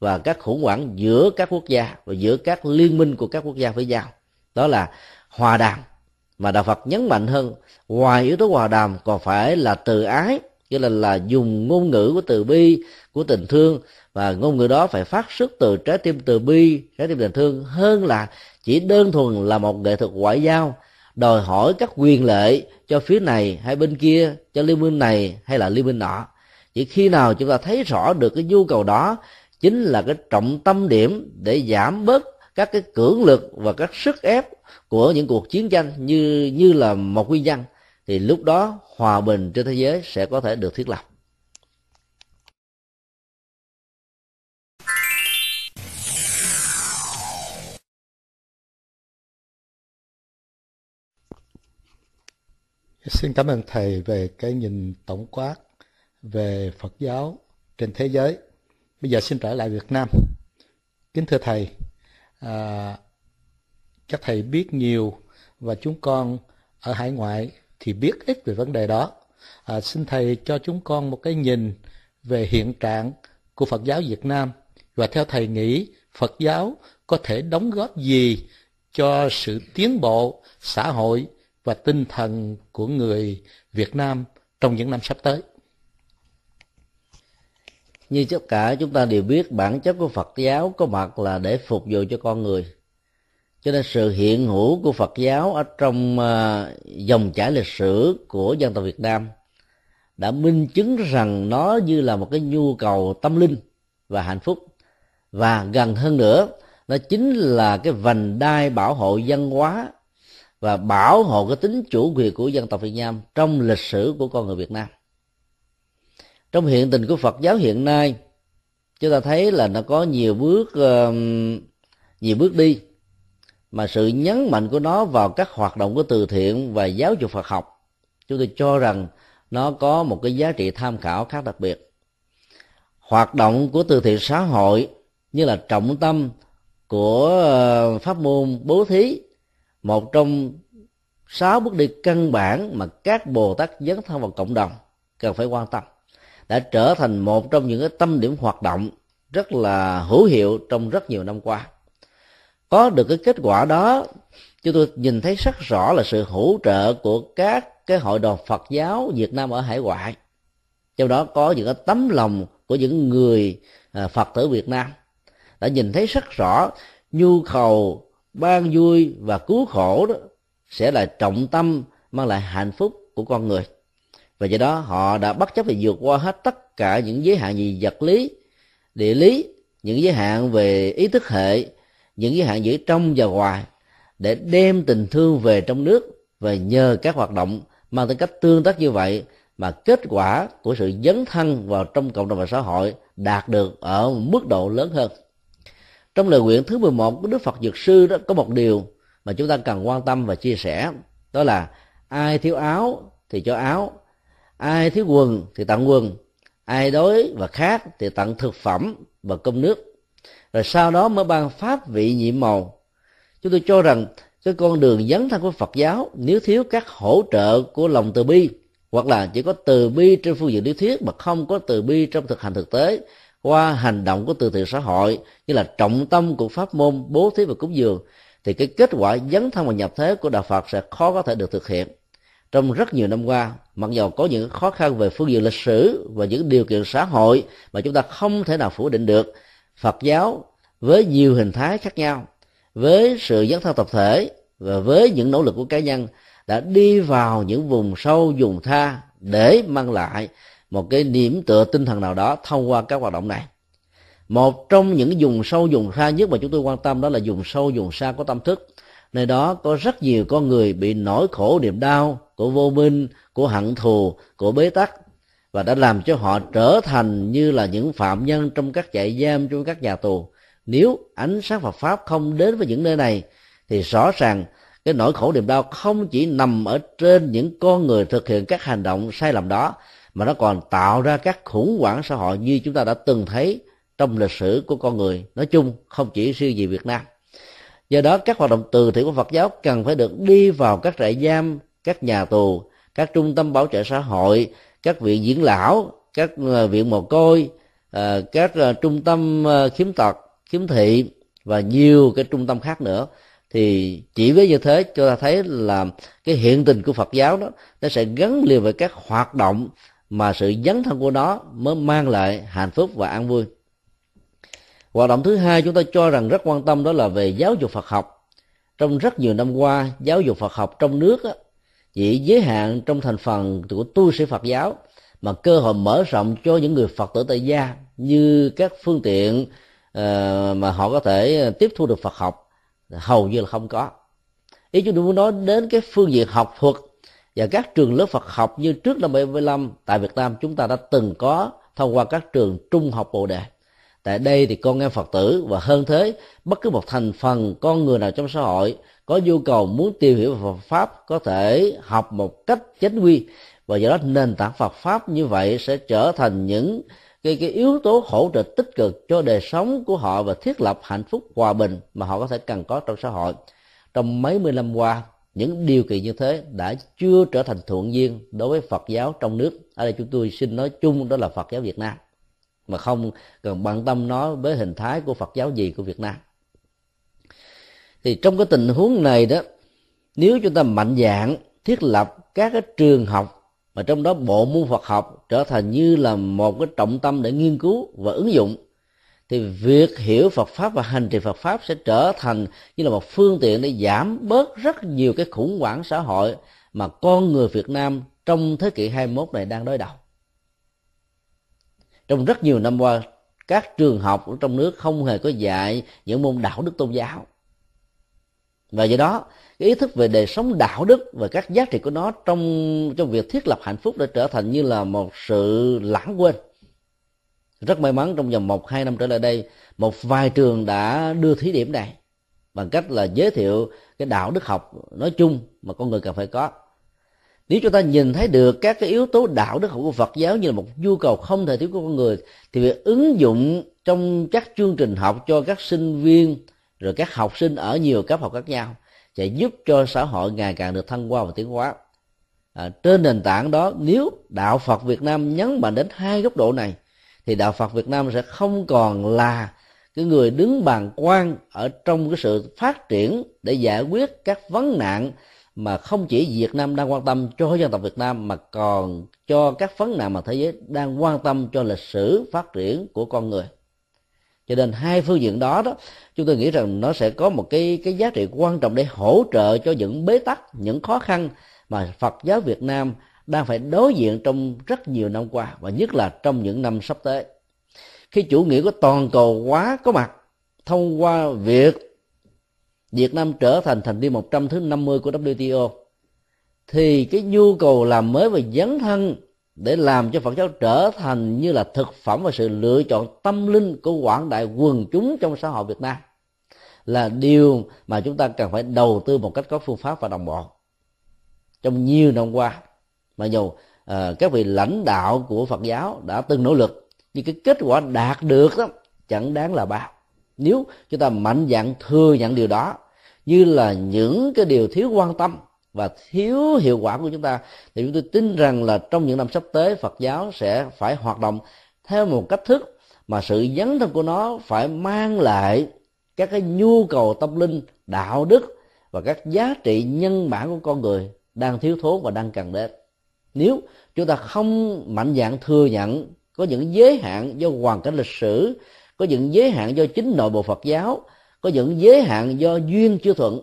và các khủng hoảng giữa các quốc gia và giữa các liên minh của các quốc gia với nhau. Đó là hòa đàm. Mà đạo Phật nhấn mạnh hơn, ngoài yếu tố hòa đàm còn phải là từ ái tức là là dùng ngôn ngữ của từ bi, của tình thương, và ngôn ngữ đó phải phát xuất từ trái tim từ bi, trái tim tình thương. Hơn là chỉ đơn thuần là một nghệ thuật ngoại giao, đòi hỏi các quyền lợi cho phía này hay bên kia, cho liên minh này hay là liên minh nọ. Chỉ khi nào chúng ta thấy rõ được cái nhu cầu đó, chính là cái trọng tâm điểm để giảm bớt các cái cưỡng lực và các sức ép của những cuộc chiến tranh như như là một nguyên nhân thì lúc đó hòa bình trên thế giới sẽ có thể được thiết lập Xin cảm ơn thầy về cái nhìn tổng quát về Phật giáo trên thế giới. Bây giờ xin trở lại Việt Nam. Kính thưa thầy, à, các thầy biết nhiều và chúng con ở hải ngoại thì biết ít về vấn đề đó. À, xin thầy cho chúng con một cái nhìn về hiện trạng của Phật giáo Việt Nam và theo thầy nghĩ Phật giáo có thể đóng góp gì cho sự tiến bộ xã hội và tinh thần của người Việt Nam trong những năm sắp tới. Như tất cả chúng ta đều biết bản chất của Phật giáo có mặt là để phục vụ cho con người. Cho nên sự hiện hữu của Phật giáo ở trong à, dòng chảy lịch sử của dân tộc Việt Nam đã minh chứng rằng nó như là một cái nhu cầu tâm linh và hạnh phúc và gần hơn nữa nó chính là cái vành đai bảo hộ văn hóa và bảo hộ cái tính chủ quyền của dân tộc Việt Nam trong lịch sử của con người Việt Nam. Trong hiện tình của Phật giáo hiện nay, chúng ta thấy là nó có nhiều bước nhiều bước đi mà sự nhấn mạnh của nó vào các hoạt động của từ thiện và giáo dục Phật học, chúng tôi cho rằng nó có một cái giá trị tham khảo khác đặc biệt. Hoạt động của từ thiện xã hội như là trọng tâm của ờ, pháp môn bố thí một trong sáu bước đi căn bản mà các bồ tát dấn thân vào cộng đồng cần phải quan tâm đã trở thành một trong những cái tâm điểm hoạt động rất là hữu hiệu trong rất nhiều năm qua có được cái kết quả đó, chúng tôi nhìn thấy rất rõ là sự hỗ trợ của các cái hội đoàn Phật giáo Việt Nam ở hải ngoại. Trong đó có những cái tấm lòng của những người à, Phật tử Việt Nam. Đã nhìn thấy rất rõ nhu cầu, ban vui và cứu khổ đó sẽ là trọng tâm, mang lại hạnh phúc của con người. Và do đó họ đã bất chấp về vượt qua hết tất cả những giới hạn gì vật lý, địa lý, những giới hạn về ý thức hệ những giới hạn giữa trong và ngoài để đem tình thương về trong nước và nhờ các hoạt động mang tính cách tương tác như vậy mà kết quả của sự dấn thân vào trong cộng đồng và xã hội đạt được ở mức độ lớn hơn. Trong lời nguyện thứ 11 của Đức Phật Dược Sư đó có một điều mà chúng ta cần quan tâm và chia sẻ, đó là ai thiếu áo thì cho áo, ai thiếu quần thì tặng quần, ai đói và khát thì tặng thực phẩm và cơm nước rồi sau đó mới ban pháp vị nhiệm màu. Chúng tôi cho rằng cái con đường dấn thân của Phật giáo nếu thiếu các hỗ trợ của lòng từ bi, hoặc là chỉ có từ bi trên phương diện lý thuyết mà không có từ bi trong thực hành thực tế qua hành động của từ thiện xã hội, như là trọng tâm của pháp môn, bố thí và cúng dường, thì cái kết quả dấn thân và nhập thế của đạo Phật sẽ khó có thể được thực hiện. Trong rất nhiều năm qua, mặc dù có những khó khăn về phương diện lịch sử và những điều kiện xã hội mà chúng ta không thể nào phủ định được Phật giáo với nhiều hình thái khác nhau, với sự dấn thân tập thể và với những nỗ lực của cá nhân đã đi vào những vùng sâu vùng tha để mang lại một cái điểm tựa tinh thần nào đó thông qua các hoạt động này. Một trong những vùng sâu vùng xa nhất mà chúng tôi quan tâm đó là vùng sâu vùng xa của tâm thức. Nơi đó có rất nhiều con người bị nỗi khổ niềm đau, của vô minh, của hận thù, của bế tắc và đã làm cho họ trở thành như là những phạm nhân trong các trại giam, trong các nhà tù. Nếu ánh sáng Phật pháp không đến với những nơi này, thì rõ ràng cái nỗi khổ niềm đau không chỉ nằm ở trên những con người thực hiện các hành động sai lầm đó, mà nó còn tạo ra các khủng hoảng xã hội như chúng ta đã từng thấy trong lịch sử của con người. Nói chung, không chỉ riêng gì Việt Nam. Do đó, các hoạt động từ thiện của Phật giáo cần phải được đi vào các trại giam, các nhà tù, các trung tâm bảo trợ xã hội các viện dưỡng lão các ờ, viện mồ côi ờ, các ờ, trung tâm khiếm tật khiếm thị và nhiều cái trung tâm khác nữa. Thì chỉ với như thế cho ta thấy là cái hiện tình của Phật giáo đó nó sẽ gắn liền với các hoạt động mà sự dấn thân của nó mới mang lại hạnh phúc và an vui. Hoạt động thứ hai chúng ta cho rằng rất quan tâm đó là về giáo dục phật học. Trong rất nhiều năm qua giáo dục phật học trong nước á, chỉ giới hạn trong thành phần của tu sĩ phật giáo mà cơ hội mở rộng cho những người phật tử tại gia như các phương tiện uh, mà họ có thể tiếp thu được phật học hầu như là không có. Ý chúng tôi muốn nói đến cái phương diện học thuật và các trường lớp Phật học như trước năm 75 tại Việt Nam chúng ta đã từng có thông qua các trường trung học Bồ Đề tại đây thì con em phật tử và hơn thế bất cứ một thành phần con người nào trong xã hội có nhu cầu muốn tìm hiểu về Phật pháp có thể học một cách chánh quy và do đó nền tảng Phật pháp như vậy sẽ trở thành những cái, cái yếu tố hỗ trợ tích cực cho đời sống của họ và thiết lập hạnh phúc hòa bình mà họ có thể cần có trong xã hội. Trong mấy mươi năm qua những điều kiện như thế đã chưa trở thành thuận duyên đối với Phật giáo trong nước. Ở đây chúng tôi xin nói chung đó là Phật giáo Việt Nam mà không cần bận tâm nó với hình thái của Phật giáo gì của Việt Nam. Thì trong cái tình huống này đó, nếu chúng ta mạnh dạng thiết lập các cái trường học mà trong đó bộ môn Phật học trở thành như là một cái trọng tâm để nghiên cứu và ứng dụng, thì việc hiểu Phật pháp và hành trì Phật pháp sẽ trở thành như là một phương tiện để giảm bớt rất nhiều cái khủng hoảng xã hội mà con người Việt Nam trong thế kỷ 21 này đang đối đầu trong rất nhiều năm qua, các trường học ở trong nước không hề có dạy những môn đạo đức tôn giáo. Và do đó, cái ý thức về đời sống đạo đức và các giá trị của nó trong trong việc thiết lập hạnh phúc đã trở thành như là một sự lãng quên. Rất may mắn trong vòng một, hai năm trở lại đây, một vài trường đã đưa thí điểm này bằng cách là giới thiệu cái đạo đức học nói chung mà con người cần phải có nếu chúng ta nhìn thấy được các cái yếu tố đạo đức của Phật giáo như là một nhu cầu không thể thiếu của con người thì việc ứng dụng trong các chương trình học cho các sinh viên rồi các học sinh ở nhiều cấp học khác nhau sẽ giúp cho xã hội ngày càng được thăng hoa và tiến hóa. À, trên nền tảng đó nếu đạo Phật Việt Nam nhấn mạnh đến hai góc độ này thì đạo Phật Việt Nam sẽ không còn là cái người đứng bàn quan ở trong cái sự phát triển để giải quyết các vấn nạn mà không chỉ Việt Nam đang quan tâm cho dân tộc Việt Nam, mà còn cho các phấn nạn mà thế giới đang quan tâm cho lịch sử phát triển của con người. Cho nên hai phương diện đó đó, chúng tôi nghĩ rằng nó sẽ có một cái cái giá trị quan trọng để hỗ trợ cho những bế tắc, những khó khăn mà Phật giáo Việt Nam đang phải đối diện trong rất nhiều năm qua, và nhất là trong những năm sắp tới. Khi chủ nghĩa của toàn cầu hóa có mặt thông qua việc Việt Nam trở thành thành viên 100 thứ 50 của WTO thì cái nhu cầu làm mới và dấn thân để làm cho Phật giáo trở thành như là thực phẩm và sự lựa chọn tâm linh của quảng đại quần chúng trong xã hội Việt Nam là điều mà chúng ta cần phải đầu tư một cách có phương pháp và đồng bộ. Trong nhiều năm qua mà dù uh, các vị lãnh đạo của Phật giáo đã từng nỗ lực nhưng cái kết quả đạt được đó chẳng đáng là bao. Nếu chúng ta mạnh dạn thừa nhận điều đó như là những cái điều thiếu quan tâm và thiếu hiệu quả của chúng ta, thì chúng tôi tin rằng là trong những năm sắp tới, Phật giáo sẽ phải hoạt động theo một cách thức mà sự dấn thân của nó phải mang lại các cái nhu cầu tâm linh, đạo đức và các giá trị nhân bản của con người đang thiếu thốn và đang cần đến. Nếu chúng ta không mạnh dạng thừa nhận có những giới hạn do hoàn cảnh lịch sử, có những giới hạn do chính nội bộ phật giáo có những giới hạn do duyên chưa thuận,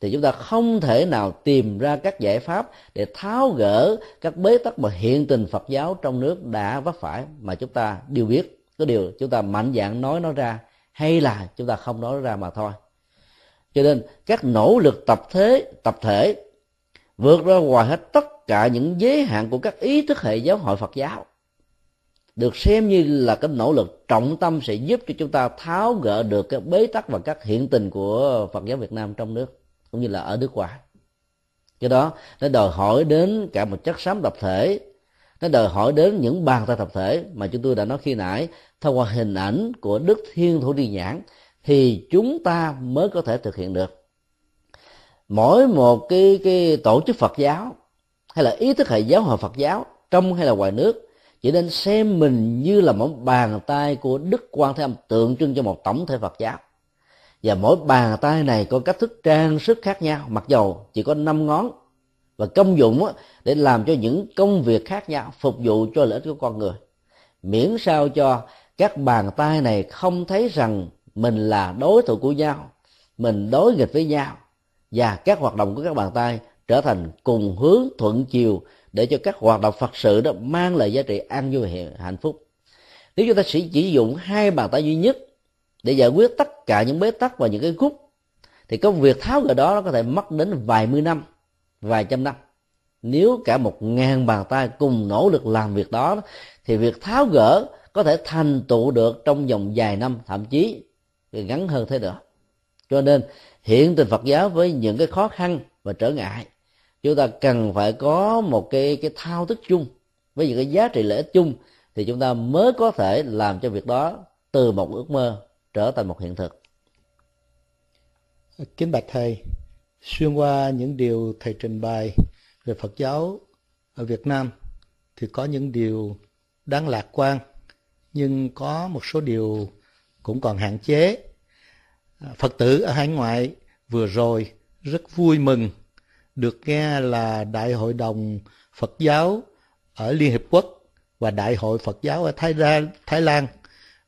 thì chúng ta không thể nào tìm ra các giải pháp để tháo gỡ các bế tắc mà hiện tình Phật giáo trong nước đã vấp phải mà chúng ta đều biết. Có điều chúng ta mạnh dạng nói nó ra hay là chúng ta không nói nó ra mà thôi. Cho nên các nỗ lực tập thế, tập thể vượt ra ngoài hết tất cả những giới hạn của các ý thức hệ giáo hội Phật giáo được xem như là cái nỗ lực trọng tâm sẽ giúp cho chúng ta tháo gỡ được cái bế tắc và các hiện tình của Phật giáo Việt Nam trong nước, cũng như là ở nước ngoài. Cái đó, nó đòi hỏi đến cả một chất xám tập thể, nó đòi hỏi đến những bàn tay tập thể mà chúng tôi đã nói khi nãy. Thông qua hình ảnh của đức thiên thủ đi nhãn thì chúng ta mới có thể thực hiện được. Mỗi một cái cái tổ chức Phật giáo, hay là ý thức hệ giáo hội Phật giáo trong hay là ngoài nước chỉ nên xem mình như là một bàn tay của Đức Quan Thế Âm tượng trưng cho một tổng thể Phật giáo. Và mỗi bàn tay này có cách thức trang sức khác nhau, mặc dầu chỉ có năm ngón và công dụng để làm cho những công việc khác nhau, phục vụ cho lợi ích của con người. Miễn sao cho các bàn tay này không thấy rằng mình là đối thủ của nhau, mình đối nghịch với nhau, và các hoạt động của các bàn tay trở thành cùng hướng thuận chiều để cho các hoạt động phật sự đó mang lại giá trị an vui và hạnh phúc. Nếu chúng ta chỉ chỉ dụng hai bàn tay duy nhất để giải quyết tất cả những bế tắc và những cái khúc, thì công việc tháo gỡ đó nó có thể mất đến vài mươi năm, vài trăm năm. Nếu cả một ngàn bàn tay cùng nỗ lực làm việc đó, thì việc tháo gỡ có thể thành tựu được trong vòng vài năm, thậm chí ngắn hơn thế nữa. Cho nên, hiện tình Phật giáo với những cái khó khăn và trở ngại chúng ta cần phải có một cái cái thao thức chung với những cái giá trị lợi ích chung thì chúng ta mới có thể làm cho việc đó từ một ước mơ trở thành một hiện thực. Kính bạch thầy, xuyên qua những điều thầy trình bày về Phật giáo ở Việt Nam thì có những điều đáng lạc quan, nhưng có một số điều cũng còn hạn chế. À, Phật tử ở hải ngoại vừa rồi rất vui mừng được nghe là Đại hội đồng Phật giáo ở Liên Hiệp Quốc và Đại hội Phật giáo ở Thái Lan, Thái Lan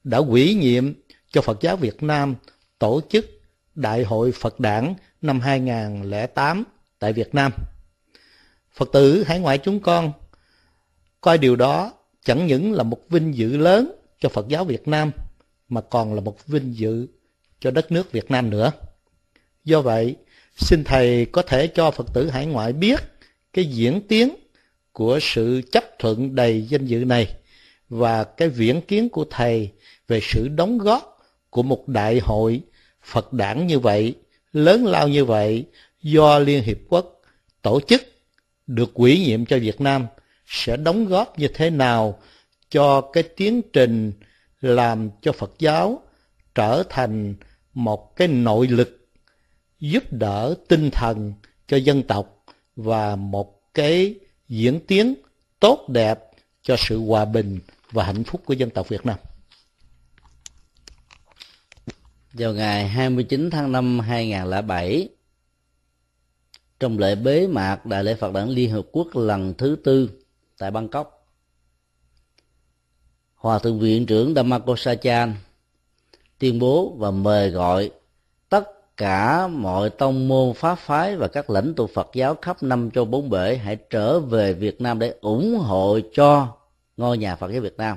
đã quỷ nhiệm cho Phật giáo Việt Nam tổ chức Đại hội Phật đảng năm 2008 tại Việt Nam. Phật tử hải ngoại chúng con coi điều đó chẳng những là một vinh dự lớn cho Phật giáo Việt Nam mà còn là một vinh dự cho đất nước Việt Nam nữa. Do vậy, xin Thầy có thể cho Phật tử hải ngoại biết cái diễn tiến của sự chấp thuận đầy danh dự này và cái viễn kiến của Thầy về sự đóng góp của một đại hội Phật đảng như vậy, lớn lao như vậy, do Liên Hiệp Quốc tổ chức được ủy nhiệm cho Việt Nam sẽ đóng góp như thế nào cho cái tiến trình làm cho Phật giáo trở thành một cái nội lực giúp đỡ tinh thần cho dân tộc và một cái diễn tiến tốt đẹp cho sự hòa bình và hạnh phúc của dân tộc Việt Nam vào ngày 29 tháng 5 2007 trong lễ bế mạc Đại lễ Phật đản Liên Hợp Quốc lần thứ tư tại Bangkok. Hòa thượng viện trưởng Damakosachan tuyên bố và mời gọi cả mọi tông môn pháp phái và các lãnh tụ Phật giáo khắp năm châu bốn bể hãy trở về Việt Nam để ủng hộ cho ngôi nhà Phật giáo Việt Nam.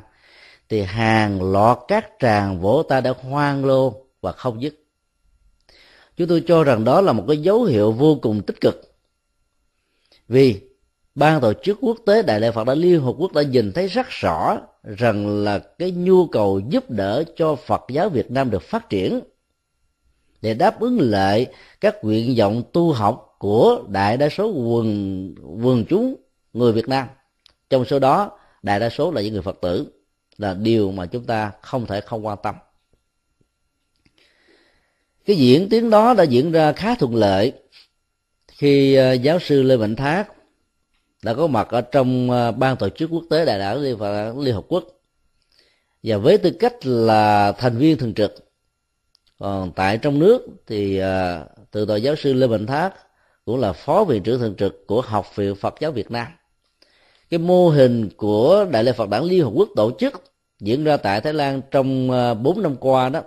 Thì hàng loạt các tràng vỗ tay đã hoang lô và không dứt. Chúng tôi cho rằng đó là một cái dấu hiệu vô cùng tích cực. Vì ban tổ chức quốc tế đại lễ phật đã liên hợp quốc đã nhìn thấy rất rõ rằng là cái nhu cầu giúp đỡ cho phật giáo việt nam được phát triển để đáp ứng lại các nguyện vọng tu học của đại đa số quần quần chúng người việt nam. Trong số đó, đại đa số là những người phật tử, là điều mà chúng ta không thể không quan tâm. Cái diễn tiến đó đã diễn ra khá thuận lợi khi à, giáo sư lê mạnh thác đã có mặt ở trong à, ban tổ chức quốc tế đại đảo liên hợp quốc. Và với tư cách là thành viên thường trực còn tại trong nước thì à, từ tòa giáo sư lê bình thác cũng là phó viện trưởng thường trực của học viện phật giáo việt nam. Cái mô hình của đại lễ phật đản liên hợp quốc tổ chức diễn ra tại thái lan trong à, bốn năm qua đó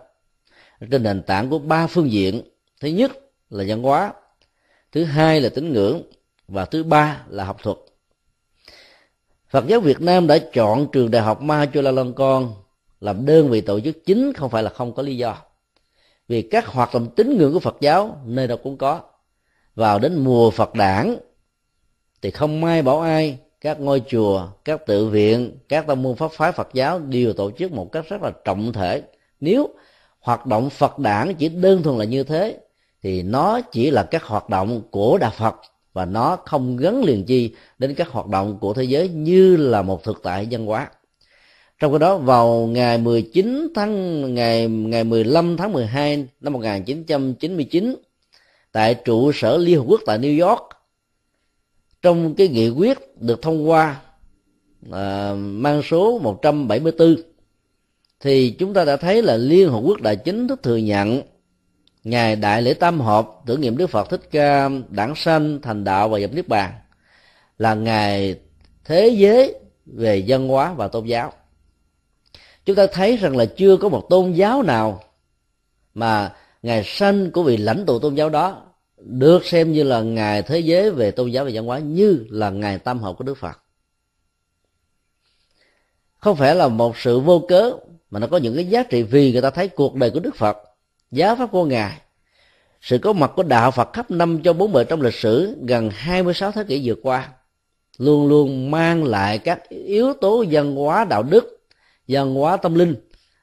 trên nền tảng của ba phương diện. Thứ nhất là văn hóa thứ hai là tín ngưỡng và thứ ba là học thuật. Phật giáo Việt Nam đã chọn trường đại học Ma Chulalongkorn làm đơn vị tổ chức chính không phải là không có lý do vì các hoạt động tín ngưỡng của Phật giáo nơi đâu cũng có. Vào đến mùa Phật đản, thì không ai bảo ai, các ngôi chùa, các tự viện, các tâm môn pháp phái Phật giáo đều tổ chức một cách rất là trọng thể. Nếu hoạt động Phật đản chỉ đơn thuần là như thế, thì nó chỉ là các hoạt động của đạo Phật và nó không gắn liền chi đến các hoạt động của thế giới như là một thực tại văn hóa trong khi đó vào ngày 19 tháng ngày ngày 15 tháng 12 năm 1999 tại trụ sở Liên Hợp Quốc tại New York trong cái nghị quyết được thông qua à, mang số 174 thì chúng ta đã thấy là Liên Hợp Quốc đã chính thức thừa nhận ngày đại lễ tam hợp tưởng niệm Đức Phật Thích Ca đản sanh thành đạo và nhập niết bàn là ngày thế giới về văn hóa và tôn giáo chúng ta thấy rằng là chưa có một tôn giáo nào mà ngày sanh của vị lãnh tụ tôn giáo đó được xem như là ngày thế giới về tôn giáo và văn hóa như là ngày tam hợp của đức phật. Không phải là một sự vô cớ mà nó có những cái giá trị vì người ta thấy cuộc đời của đức phật giáo pháp của ngài, sự có mặt của đạo phật khắp năm cho bốn bề trong lịch sử gần 26 thế kỷ vừa qua, luôn luôn mang lại các yếu tố văn hóa đạo đức văn hóa tâm linh,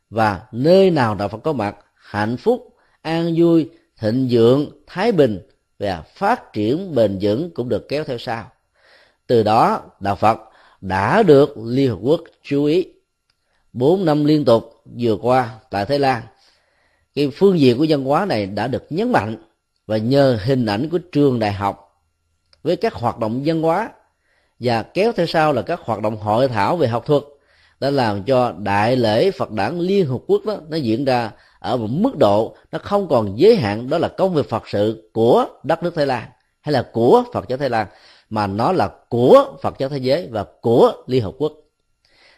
và nơi nào đạo phật có mặt, hạnh phúc, an vui, thịnh vượng, thái bình và phát triển bền vững cũng được kéo theo sau. Từ đó, đạo phật đã được liên hợp quốc chú ý. Bốn năm liên tục vừa qua tại thái lan, cái phương diện của văn hóa này đã được nhấn mạnh và nhờ hình ảnh của trường đại học với các hoạt động văn hóa, và kéo theo sau là các hoạt động hội thảo về học thuật đã làm cho đại lễ Phật đản Liên Hợp Quốc đó, nó diễn ra ở một mức độ nó không còn giới hạn, đó là công việc Phật sự của đất nước Thái Lan, hay là của Phật giáo Thái Lan, mà nó là của Phật giáo thế giới và của Liên Hợp Quốc.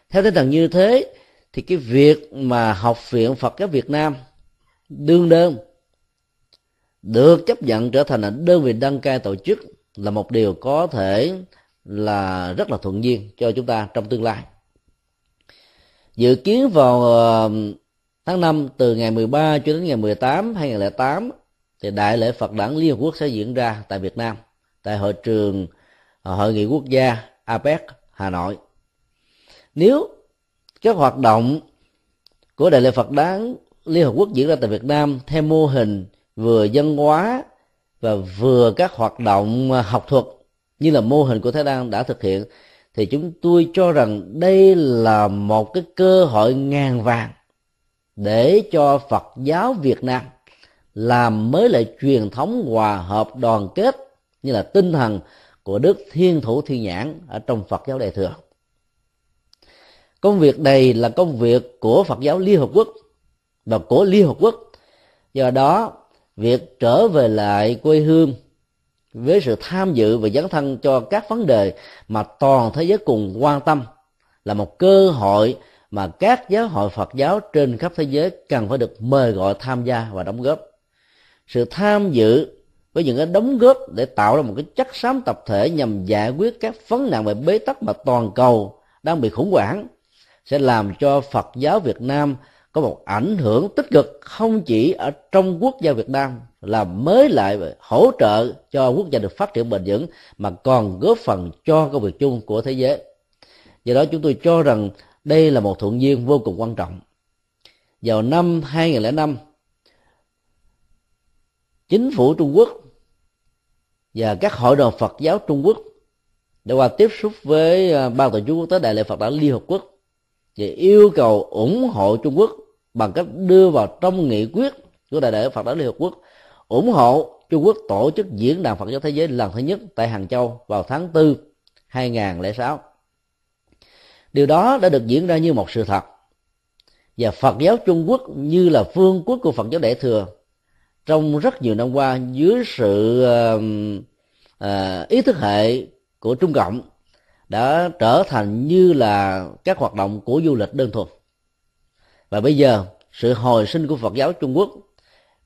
Theo tinh thần như thế, thì cái việc mà học viện Phật giáo Việt Nam đương đơn được chấp nhận trở thành đơn vị đăng cai tổ chức là một điều có thể là rất là thuận duyên cho chúng ta trong tương lai dự kiến vào ờ, tháng 5 từ ngày 13 cho đến ngày 18 2008 thì đại lễ Phật đản Liên Hợp Quốc sẽ diễn ra tại Việt Nam, tại hội trường ờ, hội nghị quốc gia APEC Hà Nội. Nếu các hoạt động của đại lễ Phật đản Liên Hợp Quốc diễn ra tại Việt Nam theo mô hình vừa dân hóa và vừa các hoạt động ờ, học thuật như là mô hình của Thái Lan đã thực hiện thì chúng tôi cho rằng đây là một cái cơ hội ngàn vàng để cho Phật giáo Việt Nam làm mới lại truyền thống hòa hợp đoàn kết như là tinh thần của Đức Thiên Thủ Thiên Nhãn ở trong Phật giáo Đại thừa. Công việc này là công việc của Phật giáo Liên Hợp Quốc và của Liên Hợp Quốc. Do đó, việc trở về lại quê hương với sự tham dự và dấn thân cho các vấn đề mà toàn thế giới cùng quan tâm là một cơ hội mà các giáo hội Phật giáo trên khắp thế giới cần phải được mời gọi tham gia và đóng góp. Sự tham dự với những cái đóng góp để tạo ra một cái chất xám tập thể nhằm giải quyết các vấn nạn về bế tắc mà toàn cầu đang bị khủng hoảng sẽ làm cho Phật giáo Việt Nam có một ảnh hưởng tích cực không chỉ ở trong quốc gia Việt Nam là mới lại hỗ trợ cho quốc gia được phát triển bền vững, mà còn góp phần cho công việc chung của thế giới. Do đó chúng tôi cho rằng đây là một thuận duyên vô cùng quan trọng. Vào năm 2005 chính phủ Trung Quốc và các hội đoàn Phật giáo Trung Quốc đã qua tiếp xúc với à, ban tổ chức quốc tế đại lễ Phật giáo Liên Hợp Quốc và yêu cầu ủng hộ Trung Quốc bằng cách đưa vào trong nghị quyết của đại lễ Phật giáo Liên Hợp Quốc ủng hộ Trung Quốc tổ chức diễn đàn Phật giáo thế giới lần thứ nhất tại Hàng Châu vào tháng 4 2006. Điều đó đã được diễn ra như một sự thật. và Phật giáo Trung Quốc như là phương quốc của Phật giáo Đại thừa trong rất nhiều năm qua dưới sự uh, uh, ý thức hệ của Trung Cộng đã trở thành như là các hoạt động của du lịch đơn thuần và bây giờ, sự hồi sinh của Phật giáo Trung Quốc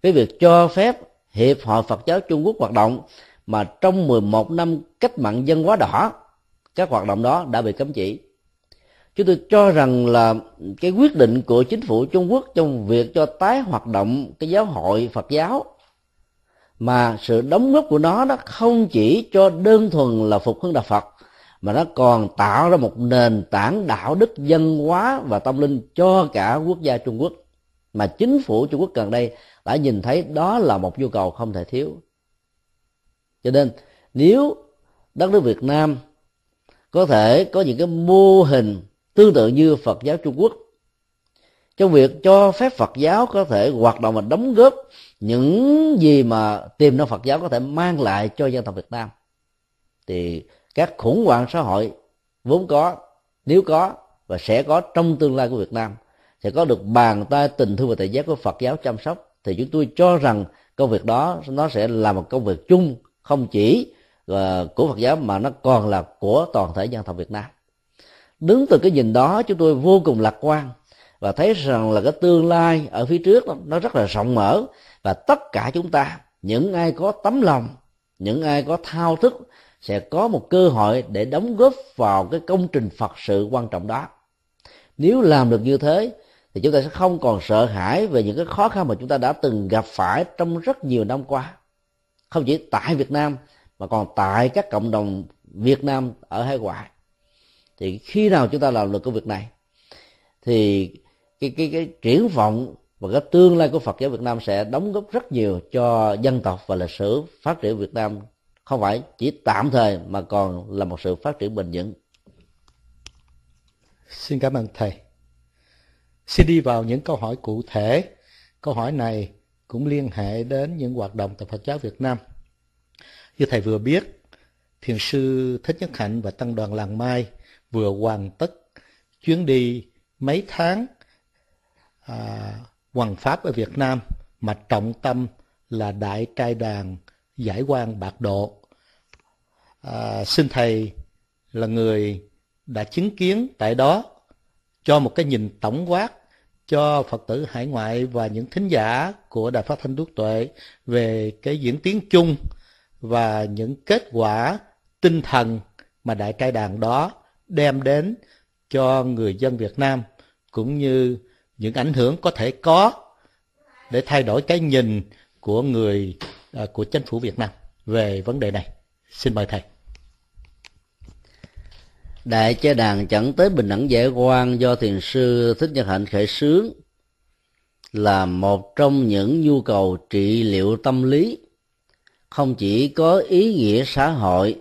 với việc cho phép Hiệp hội Phật giáo Trung Quốc hoạt động mà trong 11 năm cách mạng dân hóa đỏ, các hoạt động đó đã bị cấm chỉ. Chúng tôi cho rằng là cái quyết định của chính phủ Trung Quốc trong việc cho tái hoạt động cái giáo hội Phật giáo, mà sự đóng góp của nó nó không chỉ cho đơn thuần là phục hưng đạo Phật mà nó còn tạo ra một nền tảng đạo đức dân hóa và tâm linh cho cả quốc gia Trung Quốc. Mà chính phủ Trung Quốc gần đây đã nhìn thấy đó là một nhu cầu không thể thiếu. Cho nên, nếu đất nước Việt Nam có thể có những cái mô hình tương tự như Phật giáo Trung Quốc, trong việc cho phép Phật giáo có thể hoạt động và đóng góp những gì mà tiềm năng Phật giáo có thể mang lại cho dân tộc Việt Nam, thì các khủng hoảng xã hội vốn có, nếu có và sẽ có trong tương lai của Việt Nam, sẽ có được bàn tay tình thương và tự giác của Phật giáo chăm sóc, thì chúng tôi cho rằng công việc đó, nó sẽ là một công việc chung, không chỉ ờ, của Phật giáo mà nó còn là của toàn thể dân tộc Việt Nam. Đứng từ cái nhìn đó, chúng tôi vô cùng lạc quan và thấy rằng là cái tương lai ở phía trước nó rất là rộng mở và tất cả chúng ta, những ai có tấm lòng những ai có thao thức sẽ có một cơ hội để đóng góp vào cái công trình phật sự quan trọng đó. Nếu làm được như thế, thì chúng ta sẽ không còn sợ hãi về những cái khó khăn mà chúng ta đã từng gặp phải trong rất nhiều năm qua. Không chỉ tại việt nam, mà còn tại các cộng đồng việt nam ở hải ngoại. Thì khi nào chúng ta làm được công việc này, thì cái cái cái triển vọng và cái tương lai của Phật giáo Việt Nam sẽ đóng góp rất nhiều cho dân tộc và lịch sử phát triển Việt Nam không phải chỉ tạm thời mà còn là một sự phát triển bền vững. Xin cảm ơn thầy. Xin đi vào những câu hỏi cụ thể. Câu hỏi này cũng liên hệ đến những hoạt động tại Phật giáo Việt Nam. Như thầy vừa biết, Thiền sư Thích Nhất Hạnh và Tăng đoàn Làng Mai vừa hoàn tất chuyến đi mấy tháng à, hoàng pháp ở Việt Nam mà trọng tâm là đại trai đàn giải quan bạc độ. À, xin thầy là người đã chứng kiến tại đó cho một cái nhìn tổng quát cho Phật tử hải ngoại và những thính giả của Đài Phát Thanh Đức Tuệ về cái diễn tiến chung và những kết quả tinh thần mà đại trai đàn đó đem đến cho người dân Việt Nam cũng như những ảnh hưởng có thể có để thay đổi cái nhìn của người à, của chính phủ Việt Nam về vấn đề này. Xin mời thầy. Đại chế đàn chẳng tới bình đẳng giải quan do thiền sư Thích Nhật Hạnh khởi xướng là một trong những nhu cầu trị liệu tâm lý không chỉ có ý nghĩa xã hội,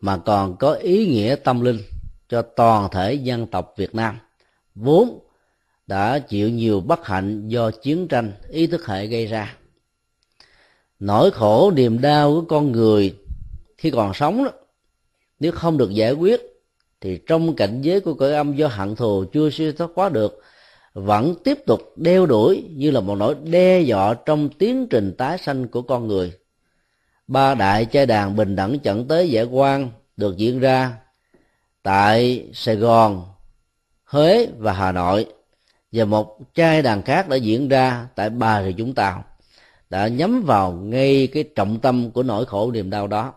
mà còn có ý nghĩa tâm linh cho toàn thể dân tộc Việt Nam, vốn đã chịu nhiều bất hạnh do chiến tranh ý thức hệ gây ra. Nỗi khổ niềm đau của con người khi còn sống đó, nếu không được giải quyết, thì trong cảnh giới của cõi âm do hận thù chưa siêu thoát quá được, vẫn tiếp tục đeo đuổi như là một nỗi đe dọa trong tiến trình tái sanh của con người. Ba đại trai đàn bình đẳng dẫn tế giải quan được diễn ra tại sài gòn, huế và hà nội và một trai đàn khác đã diễn ra tại bà rịa vũng tàu, đã nhắm vào ngay cái trọng tâm của nỗi khổ niềm đau đó.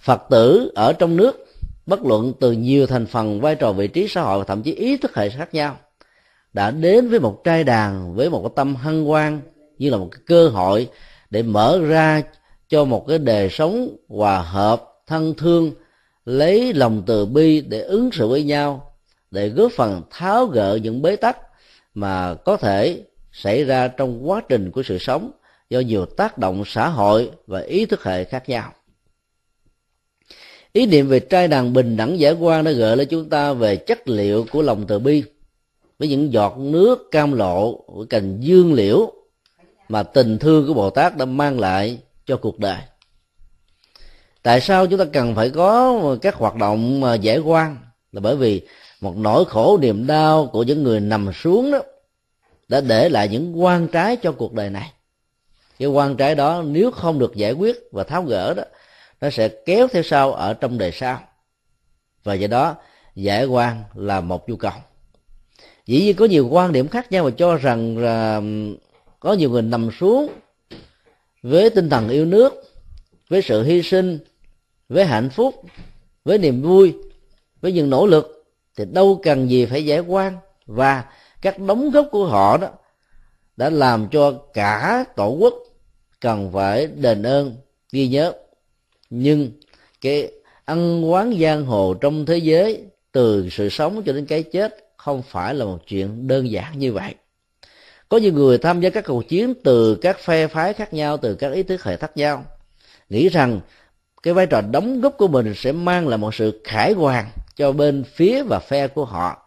Phật tử ở trong nước bất luận từ nhiều thành phần, vai trò vị trí xã hội và thậm chí ý thức hệ khác nhau, đã đến với một trai đàn với một cái tâm hân hoan như là một cái cơ hội để mở ra cho một cái đời sống hòa hợp, thân thương, lấy lòng từ bi để ứng xử với nhau để góp phần tháo gỡ những bế tắc mà có thể xảy ra trong quá trình của sự sống do nhiều tác động xã hội và ý thức hệ khác nhau. Ý niệm về trai đàn bình đẳng giải quan đã gợi lên chúng ta về chất liệu của lòng từ bi, với những giọt nước cam lộ, của cành dương liễu mà tình thương của bồ tát đã mang lại cho cuộc đời. Tại sao chúng ta cần phải có các hoạt động giải quan? Là bởi vì một nỗi khổ niềm đau của những người nằm xuống đó đã để lại những quan trái cho cuộc đời này. Cái quan trái đó nếu không được giải quyết và tháo gỡ đó, nó sẽ kéo theo sau ở trong đời sau. Và do đó, giải quan là một nhu cầu. Dĩ nhiên có nhiều quan điểm khác nhau và cho rằng là có nhiều người nằm xuống với tinh thần yêu nước, với sự hy sinh, với hạnh phúc, với niềm vui, với những nỗ lực thì đâu cần gì phải giải quan. Và các đóng góp của họ đó đã làm cho cả tổ quốc cần phải đền ơn, ghi nhớ. Nhưng cái ăn quán giang hồ trong thế giới từ sự sống cho đến cái chết không phải là một chuyện đơn giản như vậy. Có nhiều người tham gia các cuộc chiến từ các phe phái khác nhau, từ các ý thức hệ khác nhau, nghĩ rằng cái vai trò đóng góp của mình sẽ mang lại một sự khải hoàn cho bên phía và phe của họ.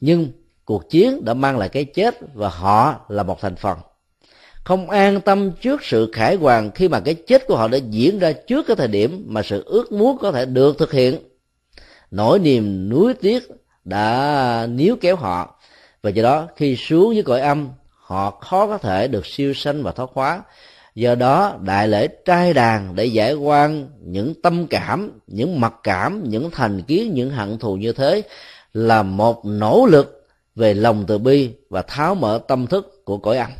Nhưng cuộc chiến đã mang lại cái chết và họ là một thành phần. Không an tâm trước sự khải hoàn khi mà cái chết của họ đã diễn ra trước cái thời điểm mà sự ước muốn có thể được thực hiện. Nỗi niềm nuối tiếc đã níu kéo họ, và do đó khi xuống với cõi âm, họ khó có thể được siêu sanh và thoát hóa do đó, đại lễ trai đàn để giải quan những tâm cảm, những mặc cảm, những thành kiến, những hận thù như thế là một nỗ lực về lòng từ bi và tháo mở tâm thức của cõi ăn.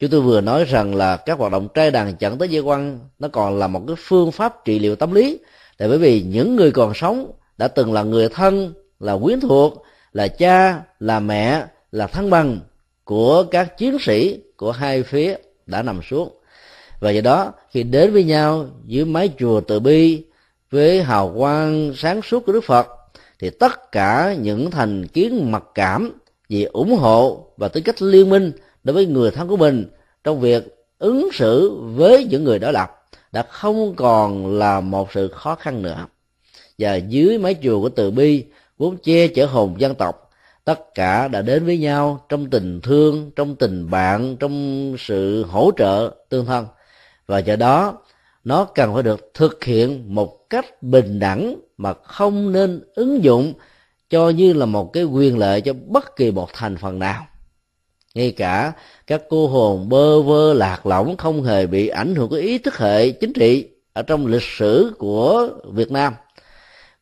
Chúng tôi vừa nói rằng là các hoạt động trai đàn chẳng tới giải quan, nó còn là một cái phương pháp trị liệu tâm lý. Tại bởi vì những người còn sống đã từng là người thân, là quyến thuộc, là cha, là mẹ, là thân bằng của các chiến sĩ của hai phía đã nằm xuống. Và do đó, khi đến với nhau dưới mái chùa từ bi với hào quang sáng suốt của đức phật, thì tất cả những thành kiến mặc cảm vì ủng hộ và tính cách liên minh đối với người thân của mình trong việc ứng xử với những người đó lập đã không còn là một sự khó khăn nữa. Và dưới mái chùa của từ bi vốn che chở hồn dân tộc tất cả đã đến với nhau trong tình thương, trong tình bạn, trong sự hỗ trợ tương thân. Và do đó, nó cần phải được thực hiện một cách bình đẳng mà không nên ứng dụng cho như là một cái quyền lợi cho bất kỳ một thành phần nào. Ngay cả các cô hồn bơ vơ lạc lõng không hề bị ảnh hưởng của ý thức hệ chính trị ở trong lịch sử của Việt Nam,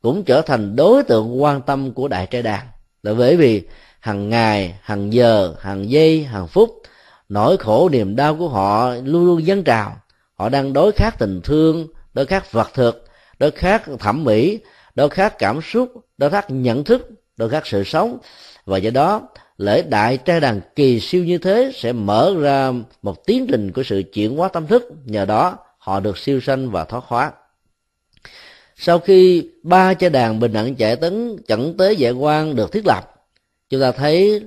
cũng trở thành đối tượng quan tâm của đại trai đàn là bởi vì hàng ngày, hàng giờ, hàng giây, hàng phút, nỗi khổ, niềm đau của họ luôn luôn dâng trào. Họ đang đối khát tình thương, đối khát vật thực, đối khát thẩm mỹ, đối khát cảm xúc, đối khát nhận thức, đối khát sự sống. Và do đó, lễ đại trai đàn kỳ siêu như thế sẽ mở ra một tiến trình của sự chuyển hóa tâm thức. Nhờ đó, họ được siêu sanh và thoát hóa sau khi ba cha đàn bình đẳng chạy tấn chẩn tế giải quan được thiết lập, chúng ta thấy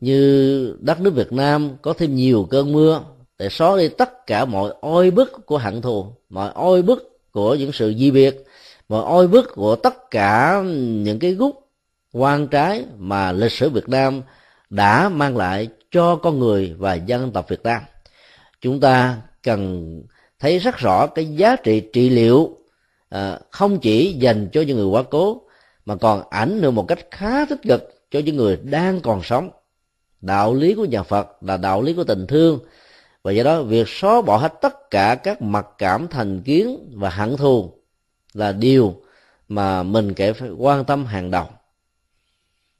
như đất nước việt nam có thêm nhiều cơn mưa, để xóa đi tất cả mọi oi bức của hận thù, mọi oi bức của những sự di biệt, mọi oi bức của tất cả những cái gút quan trái mà lịch sử việt nam đã mang lại cho con người và dân tộc việt nam. Chúng ta cần thấy rất rõ cái giá trị trị liệu à, không chỉ dành cho những người quá cố mà còn ảnh hưởng một cách khá tích cực cho những người đang còn sống. Đạo lý của nhà phật là đạo lý của tình thương. Và do đó việc xóa bỏ hết tất cả các mặc cảm thành kiến và hận thù là điều mà mình kể phải quan tâm hàng đầu.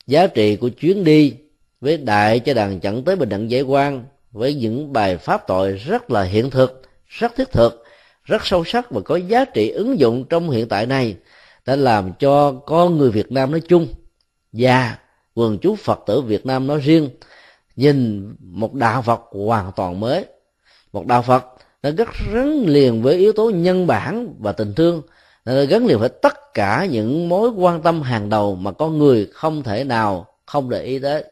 Giá trị của chuyến đi với đại cho đàn chẳng tới bình đẳng giải quan với những bài pháp tội rất là hiện thực rất thiết thực rất sâu sắc và có giá trị ứng dụng trong hiện tại này, đã làm cho con người Việt Nam nói chung và quần chúng Phật tử Việt Nam nói riêng nhìn một đạo Phật hoàn toàn mới. Một đạo Phật nó rất gắn liền với yếu tố nhân bản và tình thương, nó gắn liền với tất cả những mối quan tâm hàng đầu mà con người không thể nào không để ý tới.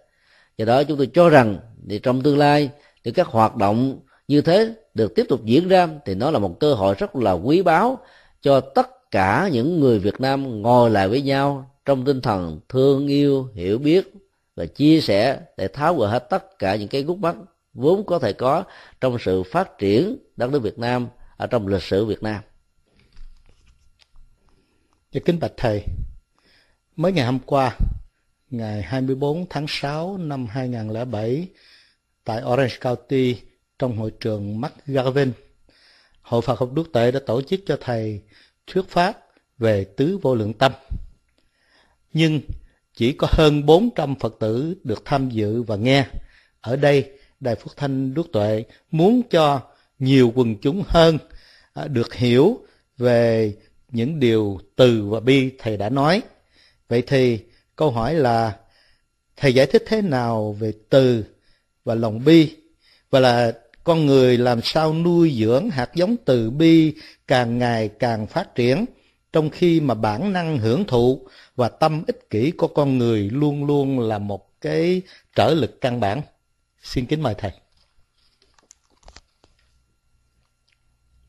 Do đó chúng tôi cho rằng thì trong tương lai thì các hoạt động như thế được tiếp tục diễn ra thì nó là một cơ hội rất là quý báu cho tất cả những người Việt Nam ngồi lại với nhau trong tinh thần thương yêu hiểu biết và chia sẻ để tháo gỡ hết tất cả những cái gút mắt vốn có thể có trong sự phát triển đất nước Việt Nam ở trong lịch sử Việt Nam. Dạ kính bạch thầy, mới ngày hôm qua ngày 24 tháng 6 năm 2007 tại Orange County trong hội trường McGarvin. Hội Phật học Đức Tệ đã tổ chức cho thầy thuyết pháp về tứ vô lượng tâm. Nhưng chỉ có hơn 400 Phật tử được tham dự và nghe. Ở đây, Đài Phúc Thanh Đức Tuệ muốn cho nhiều quần chúng hơn à, được hiểu về những điều từ và bi thầy đã nói. Vậy thì câu hỏi là thầy giải thích thế nào về từ và lòng bi và là con người làm sao nuôi dưỡng hạt giống từ bi càng ngày càng phát triển trong khi mà bản năng hưởng thụ và tâm ích kỷ của con người luôn luôn là một cái trở lực căn bản. Xin kính mời thầy.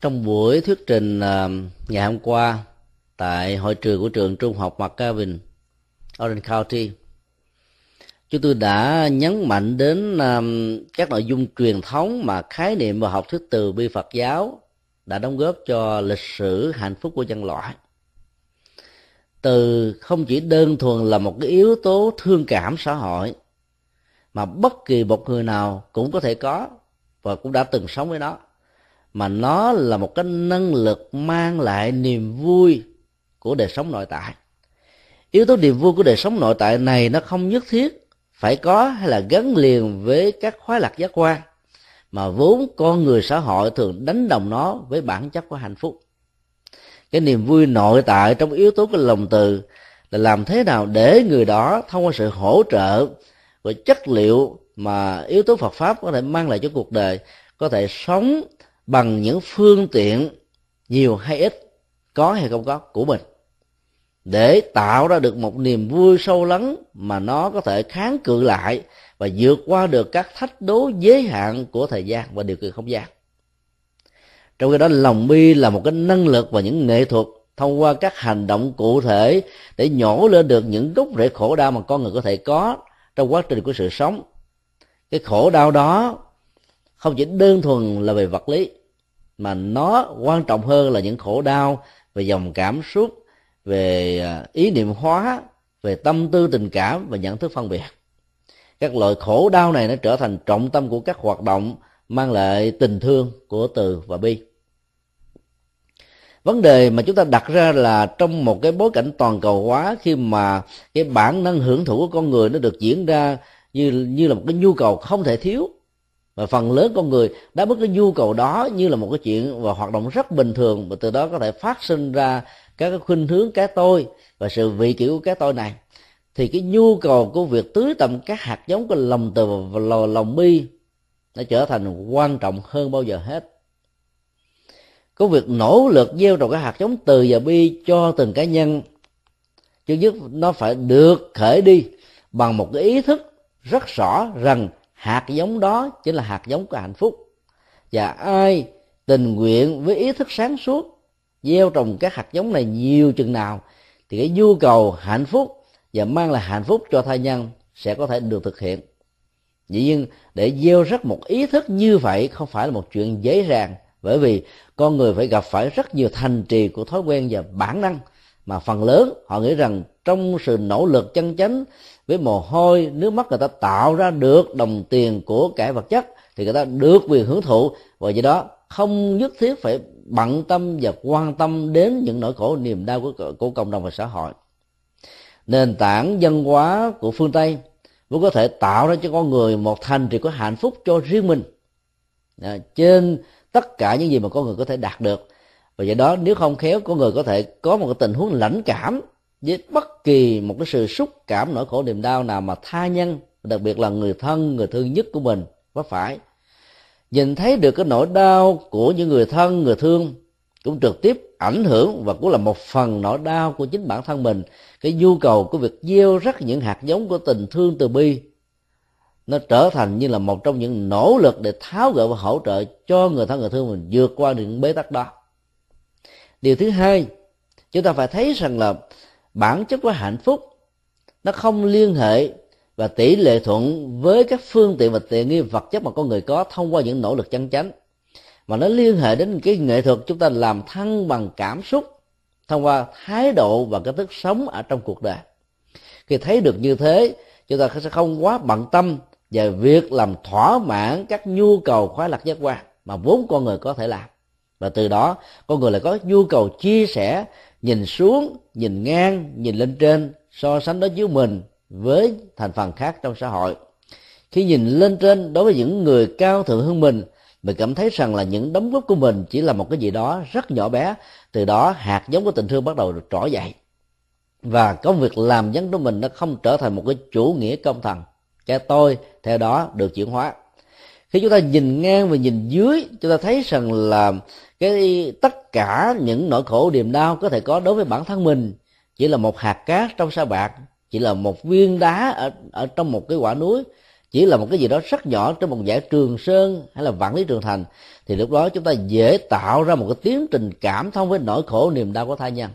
Trong buổi thuyết trình à, ngày hôm qua tại hội trường của trường trung học McGavin, Orange County, chúng tôi đã nhấn mạnh đến um, các nội dung truyền thống mà khái niệm và học thuyết từ bi Phật giáo đã đóng góp cho lịch sử hạnh phúc của nhân loại. Từ không chỉ đơn thuần là một cái yếu tố thương cảm xã hội, mà bất kỳ một người nào cũng có thể có và cũng đã từng sống với nó, mà nó là một cái năng lực mang lại niềm vui của đời sống nội tại. Yếu tố niềm vui của đời sống nội tại này nó không nhất thiết phải có hay là gắn liền với các khóa lạc giác quan, mà vốn con người xã hội thường đánh đồng nó với bản chất của hạnh phúc. Cái niềm vui nội tại trong yếu tố của lòng từ là làm thế nào để người đó thông qua sự hỗ trợ của chất liệu mà yếu tố Phật pháp có thể mang lại cho cuộc đời có thể sống bằng những phương tiện nhiều hay ít, có hay không có của mình để tạo ra được một niềm vui sâu lắng mà nó có thể kháng cự lại và vượt qua được các thách đố giới hạn của thời gian và điều kiện không gian. Trong khi đó, lòng bi là một cái năng lực và những nghệ thuật thông qua các hành động cụ thể để nhổ lên được những gốc rễ khổ đau mà con người có thể có trong quá trình của sự sống. Cái khổ đau đó không chỉ đơn thuần là về vật lý, mà nó quan trọng hơn là những khổ đau về dòng cảm xúc về à, ý niệm hóa, về tâm tư, tình cảm và nhận thức phân biệt. Các loại khổ đau này nó trở thành trọng tâm của các hoạt động mang lại tình thương của từ và bi. Vấn đề mà chúng ta đặt ra là trong một cái bối cảnh toàn cầu hóa, khi mà cái bản năng hưởng thụ của con người nó được diễn ra như như là một cái nhu cầu không thể thiếu, và phần lớn con người đã mất cái nhu cầu đó như là một cái chuyện và hoạt động rất bình thường, và từ đó có thể phát sinh ra các cái khuynh hướng cá tôi và sự vị kỷ của cá tôi này, thì cái nhu cầu của việc tưới tầm các hạt giống của lòng từ và lòng bi nó trở thành quan trọng hơn bao giờ hết. Có việc nỗ lực gieo trồng các hạt giống từ và bi cho từng cá nhân chứ nhất nó phải được khởi đi bằng một cái ý thức rất rõ rằng hạt giống đó chính là hạt giống của hạnh phúc. Và ai tình nguyện với ý thức sáng suốt gieo trồng các hạt giống này nhiều chừng nào thì cái nhu cầu hạnh phúc và mang lại hạnh phúc cho thai nhân sẽ có thể được thực hiện. Dĩ nhiên, để gieo rắc một ý thức như vậy không phải là một chuyện dễ dàng, bởi vì con người phải gặp phải rất nhiều thành trì của thói quen và bản năng. Mà phần lớn, họ nghĩ rằng trong sự nỗ lực chân chánh với mồ hôi, nước mắt người ta tạo ra được đồng tiền của cải vật chất thì người ta được quyền hưởng thụ và do đó không nhất thiết phải bận tâm và quan tâm đến những nỗi khổ niềm đau của, của cộng đồng và xã hội. Nền tảng văn hóa của phương tây mới có thể tạo ra cho con người một thành trì có hạnh phúc cho riêng mình. À, trên tất cả những gì mà con người có thể đạt được. Và do đó nếu không khéo con người có thể có một cái tình huống lãnh cảm với bất kỳ một cái sự xúc cảm nỗi khổ niềm đau nào mà tha nhân đặc biệt là người thân người thương nhất của mình có phải nhìn thấy được cái nỗi đau của những người thân, người thương, cũng trực tiếp ảnh hưởng và cũng là một phần nỗi đau của chính bản thân mình. Cái nhu cầu của việc gieo rắc những hạt giống của tình thương từ bi, nó trở thành như là một trong những nỗ lực để tháo gỡ và hỗ trợ cho người thân, người thương mình vượt qua những bế tắc đó. Điều thứ hai, chúng ta phải thấy rằng là bản chất của hạnh phúc nó không liên hệ và tỷ lệ thuận với các phương tiện và tiện nghi vật chất mà con người có thông qua những nỗ lực chân chánh. Mà nó liên hệ đến cái nghệ thuật chúng ta làm thăng bằng cảm xúc, thông qua thái độ và cái thức sống ở trong cuộc đời. Khi thấy được như thế, chúng ta sẽ không quá bận tâm về việc làm thỏa mãn các nhu cầu khoái lạc giác quan mà vốn con người có thể làm. Và từ đó, con người lại có nhu cầu chia sẻ, nhìn xuống, nhìn ngang, nhìn lên trên, so sánh đối với mình với thành phần khác trong xã hội. Khi nhìn lên trên đối với những người cao thượng hơn mình mình cảm thấy rằng là những đóng góp của mình chỉ là một cái gì đó rất nhỏ bé, từ đó hạt giống của tình thương bắt đầu được trỗi dậy. Và công việc làm dân của mình nó không trở thành một cái chủ nghĩa công thần. Cái tôi, theo đó, được chuyển hóa. Khi chúng ta nhìn ngang và nhìn dưới, chúng ta thấy rằng là cái tất cả những nỗi khổ niềm đau có thể có đối với bản thân mình chỉ là một hạt cát trong sa bạc chỉ là một viên đá ở ở trong một cái quả núi. Chỉ là một cái gì đó rất nhỏ trong một giải trường sơn hay là vạn lý trường thành. Thì lúc đó chúng ta dễ tạo ra một cái tiến trình cảm thông với nỗi khổ niềm đau của thai nhân.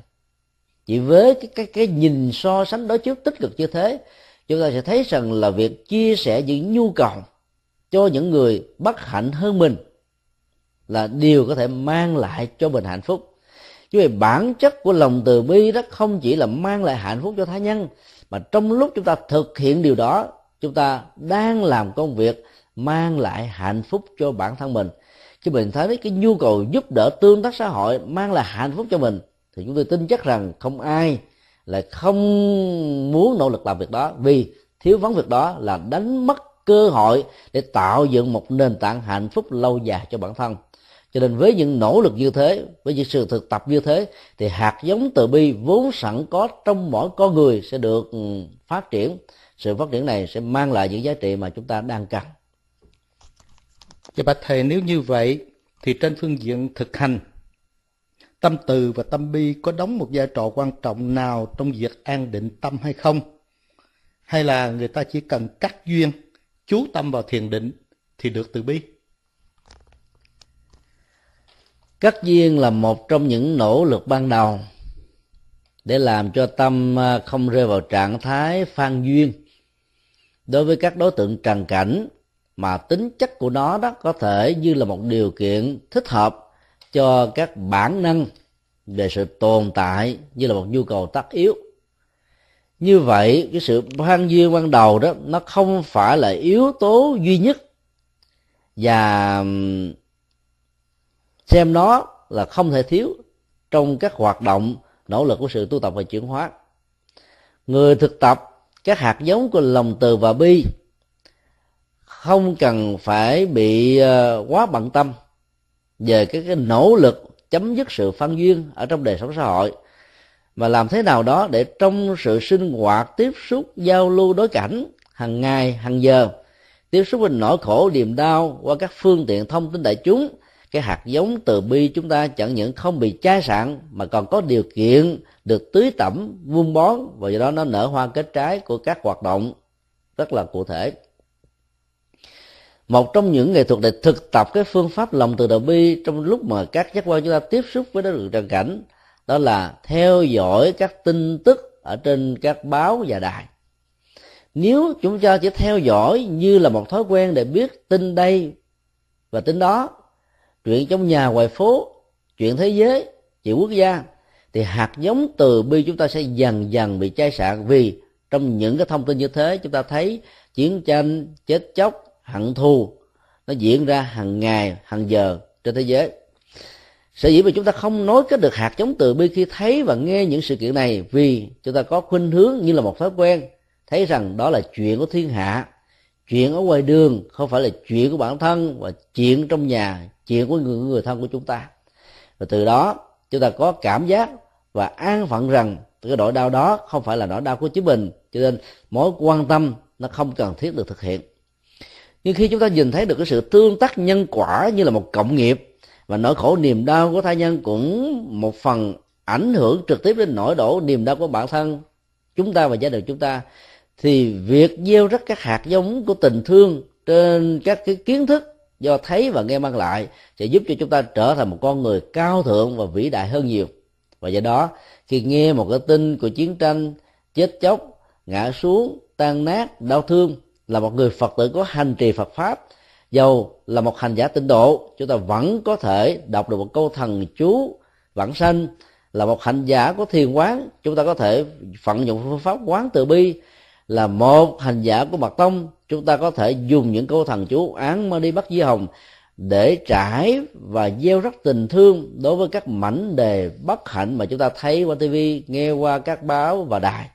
Chỉ với cái cái cái nhìn so sánh đối chiếu tích cực như thế, chúng ta sẽ thấy rằng là việc chia sẻ những nhu cầu cho những người bất hạnh hơn mình là điều có thể mang lại cho mình hạnh phúc. Chứ về bản chất của lòng từ bi đó không chỉ là mang lại hạnh phúc cho tha nhân mà trong lúc chúng ta thực hiện điều đó, chúng ta đang làm công việc mang lại hạnh phúc cho bản thân mình. Khi mình thấy cái nhu cầu giúp đỡ tương tác xã hội mang lại hạnh phúc cho mình, thì chúng tôi tin chắc rằng không ai là không muốn nỗ lực làm việc đó, vì thiếu vắng việc đó là đánh mất cơ hội để tạo dựng một nền tảng hạnh phúc lâu dài cho bản thân cho nên với những nỗ lực như thế với những sự thực tập như thế thì hạt giống từ bi vốn sẵn có trong mỗi con người sẽ được ừ, phát triển sự phát triển này sẽ mang lại những giá trị mà chúng ta đang cần Và bạch thầy nếu như vậy thì trên phương diện thực hành tâm từ và tâm bi có đóng một vai trò quan trọng nào trong việc an định tâm hay không? Hay là người ta chỉ cần cắt duyên, chú tâm vào thiền định thì được từ bi? Cắt duyên là một trong những nỗ lực ban đầu để làm cho tâm à, không rơi vào trạng thái phan duyên. Đối với các đối tượng trần cảnh mà tính chất của nó đó có thể như là một điều kiện thích hợp cho các bản năng về sự tồn tại như là một nhu cầu tất yếu. Như vậy, cái sự phan duyên ban đầu đó nó không phải là yếu tố duy nhất và xem nó là không thể thiếu trong các hoạt động nỗ lực của sự tu tập và chuyển hóa. Người thực tập các hạt giống của lòng từ và bi không cần phải bị ờ, quá bận tâm về cái, cái nỗ lực chấm dứt sự phân duyên ở trong đời sống xã hội mà làm thế nào đó để trong sự sinh hoạt tiếp xúc giao lưu đối cảnh hàng ngày hàng giờ tiếp xúc với nỗi khổ niềm đau qua các phương tiện thông tin đại chúng cái hạt giống từ bi chúng ta chẳng những không bị chai sạn, mà còn có điều kiện được tưới tẩm, vun bón, và do đó nó nở hoa kết trái của các hoạt động rất là cụ thể. Một trong những nghệ thuật để thực tập cái phương pháp lòng từ đầu bi trong lúc mà các giác quan chúng ta tiếp xúc với đối tượng trần cảnh, đó là theo dõi các tin tức ở trên các báo và đài. Nếu chúng ta chỉ theo dõi như là một thói quen để biết tin đây và tin đó chuyện trong nhà ngoài phố, chuyện thế giới, chuyện quốc gia, thì hạt giống từ bi chúng ta sẽ dần dần bị chai sạn. Vì trong những cái thông tin như thế, chúng ta thấy chiến tranh, chết chóc, hận thù, nó diễn ra hàng ngày, hàng giờ trên thế giới. Sở dĩ mà chúng ta không nói kết được hạt giống từ bi khi thấy và nghe những sự kiện này, vì chúng ta có khuynh hướng như là một thói quen, thấy rằng đó là chuyện của thiên hạ chuyện ở ngoài đường không phải là chuyện của bản thân và chuyện trong nhà chuyện của người, người thân của chúng ta. Và từ đó chúng ta có cảm giác và an phận rằng cái nỗi đau đó không phải là nỗi đau của chính mình cho nên mối quan tâm nó không cần thiết được thực hiện. Nhưng khi chúng ta nhìn thấy được cái sự tương tác nhân quả như là một cộng nghiệp và nỗi khổ niềm đau của thai nhân cũng một phần ảnh hưởng trực tiếp đến nỗi đổ niềm đau của bản thân chúng ta và gia đình chúng ta thì việc gieo rắc các hạt giống của tình thương trên các cái kiến thức do thấy và nghe mang lại sẽ giúp cho chúng ta trở thành một con người cao thượng và vĩ đại hơn nhiều. Và do đó, khi nghe một cái tin của chiến tranh, chết chóc, ngã xuống, tan nát, đau thương là một người phật tử có hành trì phật pháp, dầu là một hành giả tinh độ, chúng ta vẫn có thể đọc được một câu thần chú vãng sanh, là một hành giả có thiền quán, chúng ta có thể vận dụng phương pháp quán từ bi là một hành giả của mật tông. Chúng ta có thể dùng những câu thần chú án mà đi bắt di hồng để trải và gieo rắc tình thương đối với các mảnh đề bất hạnh mà chúng ta thấy qua tivi nghe qua các báo và đài.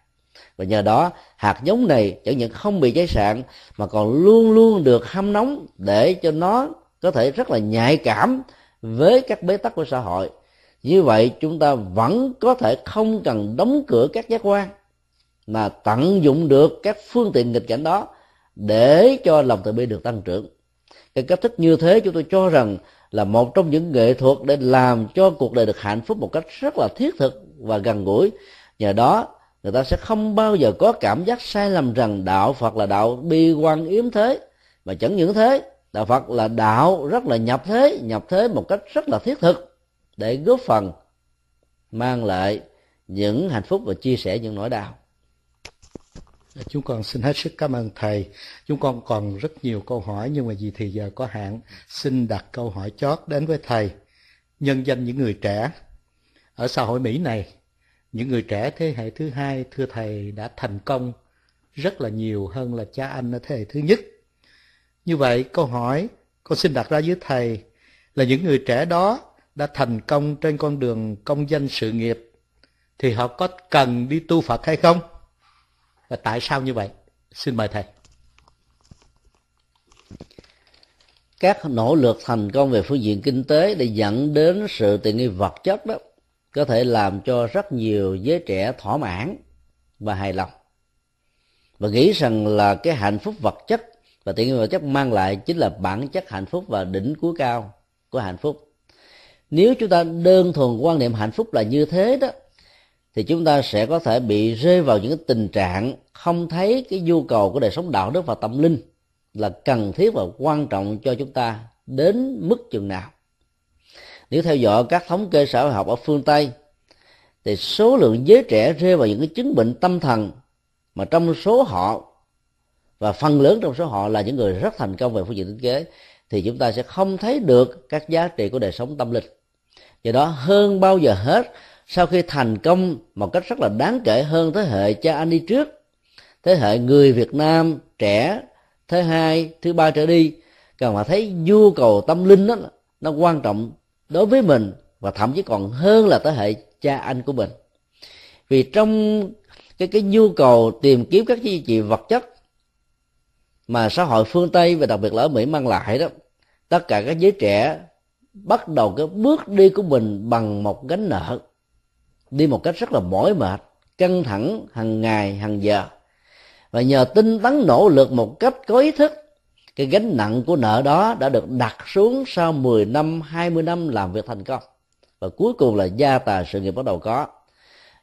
Và nhờ đó, hạt giống này chẳng những không bị cháy sạn, mà còn luôn luôn được hâm nóng để cho nó có thể rất là nhạy cảm với các bế tắc của xã hội. Như vậy, chúng ta vẫn có thể không cần đóng cửa các giác quan mà tận dụng được các phương tiện nghịch cảnh đó để cho lòng từ bi được tăng trưởng. Cái cách thức như thế chúng tôi cho rằng là một trong những nghệ thuật để làm cho cuộc đời được hạnh phúc một cách rất là thiết thực và gần gũi. Nhờ đó, người ta sẽ không bao giờ có cảm giác sai lầm rằng đạo phật là đạo bi quan yếm thế, mà chẳng những thế, đạo phật là đạo rất là nhập thế nhập thế một cách rất là thiết thực để góp phần mang lại những hạnh phúc và chia sẻ những nỗi đau. Dạ, chúng con xin hết sức cảm ơn thầy. Chúng con còn rất nhiều câu hỏi nhưng mà vì thì giờ có hạn, xin đặt câu hỏi chót đến với thầy. Nhân danh những người trẻ. Ở xã hội mỹ này, những người trẻ thế hệ thứ hai, thưa thầy, đã thành công rất là nhiều hơn là cha anh ở thế hệ thứ nhất. Như vậy, câu hỏi con xin đặt ra với thầy là những người trẻ đó đã thành công trên con đường công danh sự nghiệp thì họ có cần đi tu Phật hay không? Và tại sao như vậy? Xin mời thầy. Các nỗ lực thành công về phương diện kinh tế để dẫn đến sự tiện nghi vật chất đó, có thể làm cho rất nhiều giới trẻ thỏa mãn và hài lòng và nghĩ rằng là cái hạnh phúc vật chất và tiện nghi vật chất mang lại chính là bản chất hạnh phúc và đỉnh cuối cao của hạnh phúc nếu chúng ta đơn thuần quan niệm hạnh phúc là như thế đó thì chúng ta sẽ có thể bị rơi vào những tình trạng không thấy cái nhu cầu của đời sống đạo đức và tâm linh là cần thiết và quan trọng cho chúng ta đến mức chừng nào. Nếu theo dõi các thống kê xã hội học ở phương tây, thì số lượng giới trẻ rơi vào những cái chứng bệnh tâm thần mà trong số họ và phần lớn trong số họ là những người rất thành công về phương diện kinh tế thì chúng ta sẽ không thấy được các giá trị của đời sống tâm linh. Do đó, hơn bao giờ hết sau khi thành công một cách rất là đáng kể hơn thế hệ cha anh đi trước, thế hệ người việt nam trẻ thứ hai, thứ ba trở đi cần phải thấy nhu cầu tâm linh đó nó quan trọng đối với mình và thậm chí còn hơn là thế hệ cha anh của mình. Vì trong cái cái nhu cầu tìm kiếm các giá trị vật chất mà xã hội phương tây và đặc biệt là ở mỹ mang lại đó, tất cả các giới trẻ bắt đầu cái bước đi của mình bằng một gánh nợ đi một cách rất là mỏi mệt, căng thẳng hàng ngày, hàng giờ. Và nhờ tinh tấn nỗ lực một cách có ý thức, cái gánh nặng của nợ đó đã được đặt xuống sau 10 năm 20 năm làm việc thành công. Và cuối cùng là gia tài sự nghiệp bắt đầu có.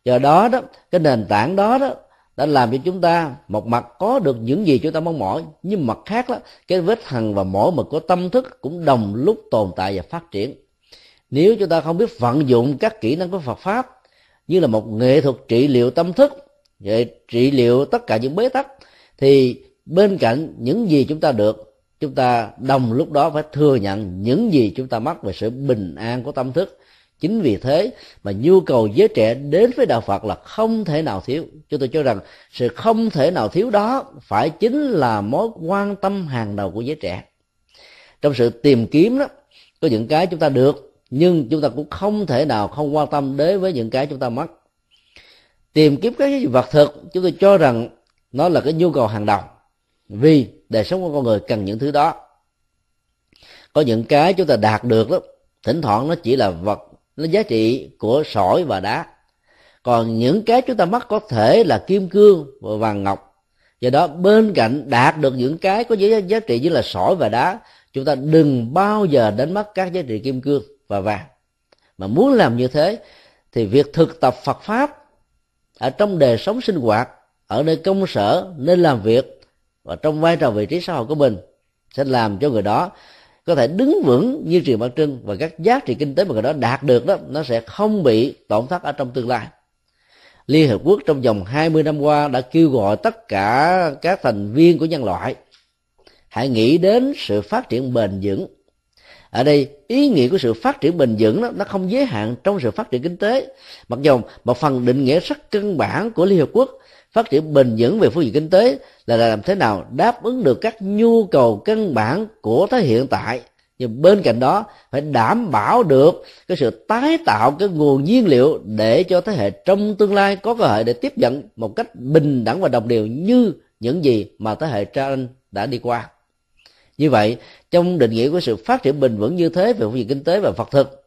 Do đó đó, cái nền tảng đó đó đã làm cho chúng ta một mặt có được những gì chúng ta mong mỏi, nhưng mặt khác đó, cái vết hằn và mỏi mực của tâm thức cũng đồng lúc tồn tại và phát triển. Nếu chúng ta không biết vận dụng các kỹ năng của Phật pháp như là một nghệ thuật trị liệu tâm thức để trị liệu tất cả những bế tắc, thì bên cạnh những gì chúng ta được, chúng ta đồng lúc đó phải thừa nhận những gì chúng ta mất về sự bình an của tâm thức. Chính vì thế mà nhu cầu giới trẻ đến với đạo phật là không thể nào thiếu. Chúng tôi cho rằng sự không thể nào thiếu đó phải chính là mối quan tâm hàng đầu của giới trẻ. Trong sự tìm kiếm đó, có những cái chúng ta được nhưng chúng ta cũng không thể nào không quan tâm đến với những cái chúng ta mất tìm kiếm các vật thực chúng tôi cho rằng nó là cái nhu cầu hàng đầu. Vì đời sống của con người cần những thứ đó. Có những cái chúng ta đạt được đó thỉnh thoảng nó chỉ là vật nó giá trị của sỏi và đá. Còn những cái chúng ta mất có thể là kim cương và vàng ngọc. Do đó bên cạnh đạt được những cái có giá, giá trị như là sỏi và đá chúng ta đừng bao giờ đánh mất các giá trị kim cương và vàng. Mà muốn làm như thế, thì việc thực tập Phật pháp ở trong đời sống sinh hoạt, ở nơi công sở nơi làm việc, và trong vai trò vị trí xã hội của mình, sẽ làm cho người đó có thể đứng vững như triều bát trưng và các giá trị kinh tế mà người đó đạt được đó, nó sẽ không bị tổn thất ở trong tương lai. Liên Hợp Quốc trong vòng 20 năm qua đã kêu gọi tất cả các thành viên của nhân loại hãy nghĩ đến sự phát triển bền vững ở đây ý nghĩa của sự phát triển bền vững đó, nó không giới hạn trong sự phát triển kinh tế. Mặc dù một phần định nghĩa rất căn bản của liên hợp quốc phát triển bền vững về phương diện kinh tế là làm thế nào đáp ứng được các nhu cầu căn bản của thế hiện tại. Nhưng bên cạnh đó phải đảm bảo được cái sự tái tạo cái nguồn nhiên liệu để cho thế hệ trong tương lai có cơ hội để tiếp nhận một cách bình đẳng và đồng đều như những gì mà thế hệ trên đã đi qua. Như vậy trong định nghĩa của sự phát triển bền vững như thế về phương diện kinh tế và vật thực,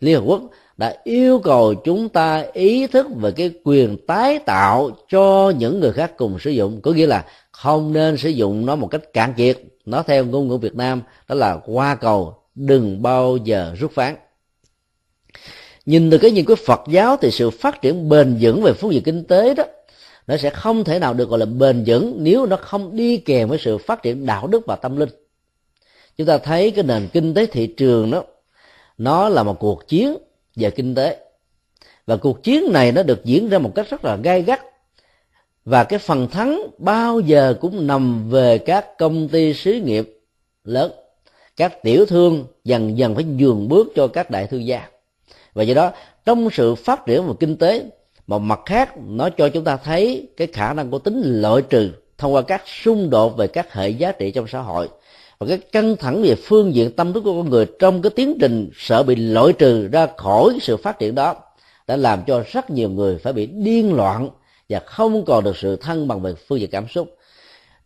liên hợp quốc đã yêu cầu chúng ta ý thức về cái quyền tái tạo cho những người khác cùng sử dụng. Có nghĩa là không nên sử dụng nó một cách cạn kiệt. Nó theo ngôn ngữ việt nam, đó là qua cầu, đừng bao giờ rút phán. Nhìn từ cái nhìn của phật giáo thì sự phát triển bền vững về phương diện kinh tế đó, nó sẽ không thể nào được gọi là bền vững nếu nó không đi kèm với sự phát triển đạo đức và tâm linh chúng ta thấy cái nền kinh tế thị trường đó, nó là một cuộc chiến về kinh tế. Và cuộc chiến này nó được diễn ra một cách rất là gai gắt. Và cái phần thắng bao giờ cũng nằm về các công ty xí nghiệp lớn. Các tiểu thương dần dần phải nhường bước cho các đại thương gia. Và do đó, trong sự phát triển về kinh tế, một mặt khác, nó cho chúng ta thấy cái khả năng của tính loại trừ thông qua các xung đột về các hệ giá trị trong xã hội và cái căng thẳng về phương diện tâm thức của con người trong cái tiến trình sợ bị loại trừ ra khỏi sự phát triển đó đã làm cho rất nhiều người phải bị điên loạn và không còn được sự thăng bằng về phương diện cảm xúc.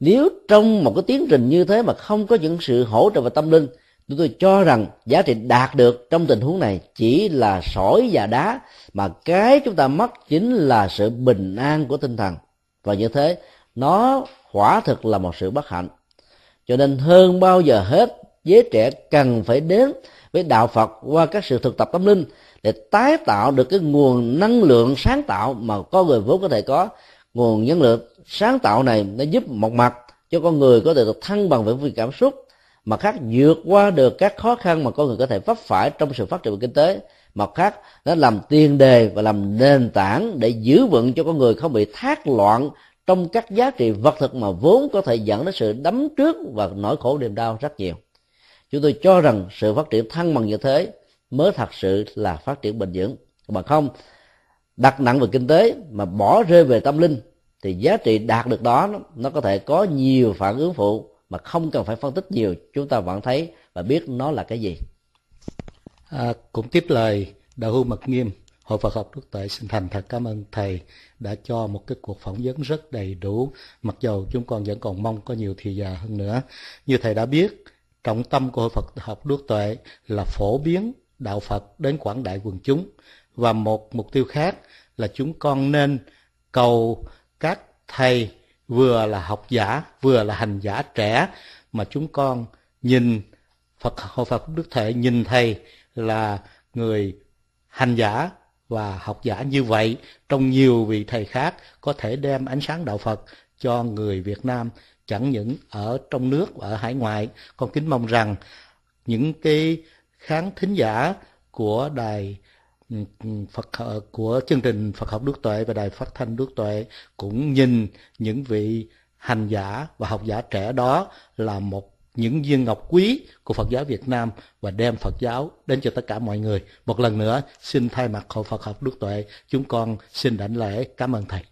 Nếu trong một cái tiến trình như thế mà không có những sự hỗ trợ về tâm linh chúng tôi cho rằng giá trị đạt được trong tình huống này chỉ là sỏi và đá, mà cái chúng ta mất chính là sự bình an của tinh thần. Và như thế, nó quả thực là một sự bất hạnh cho nên hơn bao giờ hết, giới trẻ cần phải đến với đạo phật qua các sự thực tập tâm linh để tái tạo được cái nguồn năng lượng sáng tạo mà con người vốn có thể có. Nguồn nhân lượng sáng tạo này nó giúp một mặt cho con người có thể được thăng bằng về phương cảm xúc, mà khác vượt qua được các khó khăn mà con người có thể vấp phải trong sự phát triển kinh tế. Mặt khác, nó làm tiền đề và làm nền tảng để giữ vững cho con người không bị thác loạn trong các giá trị vật thực mà vốn có thể dẫn đến sự đấm trước và nỗi khổ niềm đau rất nhiều. Chúng tôi cho rằng sự phát triển thăng bằng như thế mới thật sự là phát triển bền vững. Mà không đặt nặng về kinh tế mà bỏ rơi về tâm linh thì giá trị đạt được đó nó có thể có nhiều phản ứng phụ mà không cần phải phân tích nhiều. Chúng ta vẫn thấy và biết nó là cái gì. À, cũng tiếp lời đạo hữu mật nghiêm hội phật học đức tuệ xin thành thật cảm ơn thầy đã cho một cái cuộc phỏng vấn rất đầy đủ. Mặc dầu chúng con vẫn còn mong có nhiều thì già hơn nữa. Như thầy đã biết, trọng tâm của hội phật học đức tuệ là phổ biến đạo phật đến quảng đại quần chúng. Và một mục tiêu khác là chúng con nên cầu các thầy vừa là học giả, vừa là hành giả trẻ, mà chúng con nhìn Phật hội Phật Đức Thể nhìn thầy là người hành giả và học giả như vậy trong nhiều vị thầy khác có thể đem ánh sáng đạo Phật cho người Việt Nam, chẳng những ở trong nước và ở hải ngoại. Con kính mong rằng những cái khán thính giả của đài ừ, ừ, Phật ờ, của chương trình Phật học Đức Tuệ và đài phát thanh Đức Tuệ cũng nhìn những vị hành giả và học giả trẻ đó là một những viên ngọc quý của Phật giáo Việt Nam và đem Phật giáo đến cho tất cả mọi người. Một lần nữa, xin thay mặt Hội Phật học Đức Tuệ, chúng con xin đảnh lễ cảm ơn Thầy.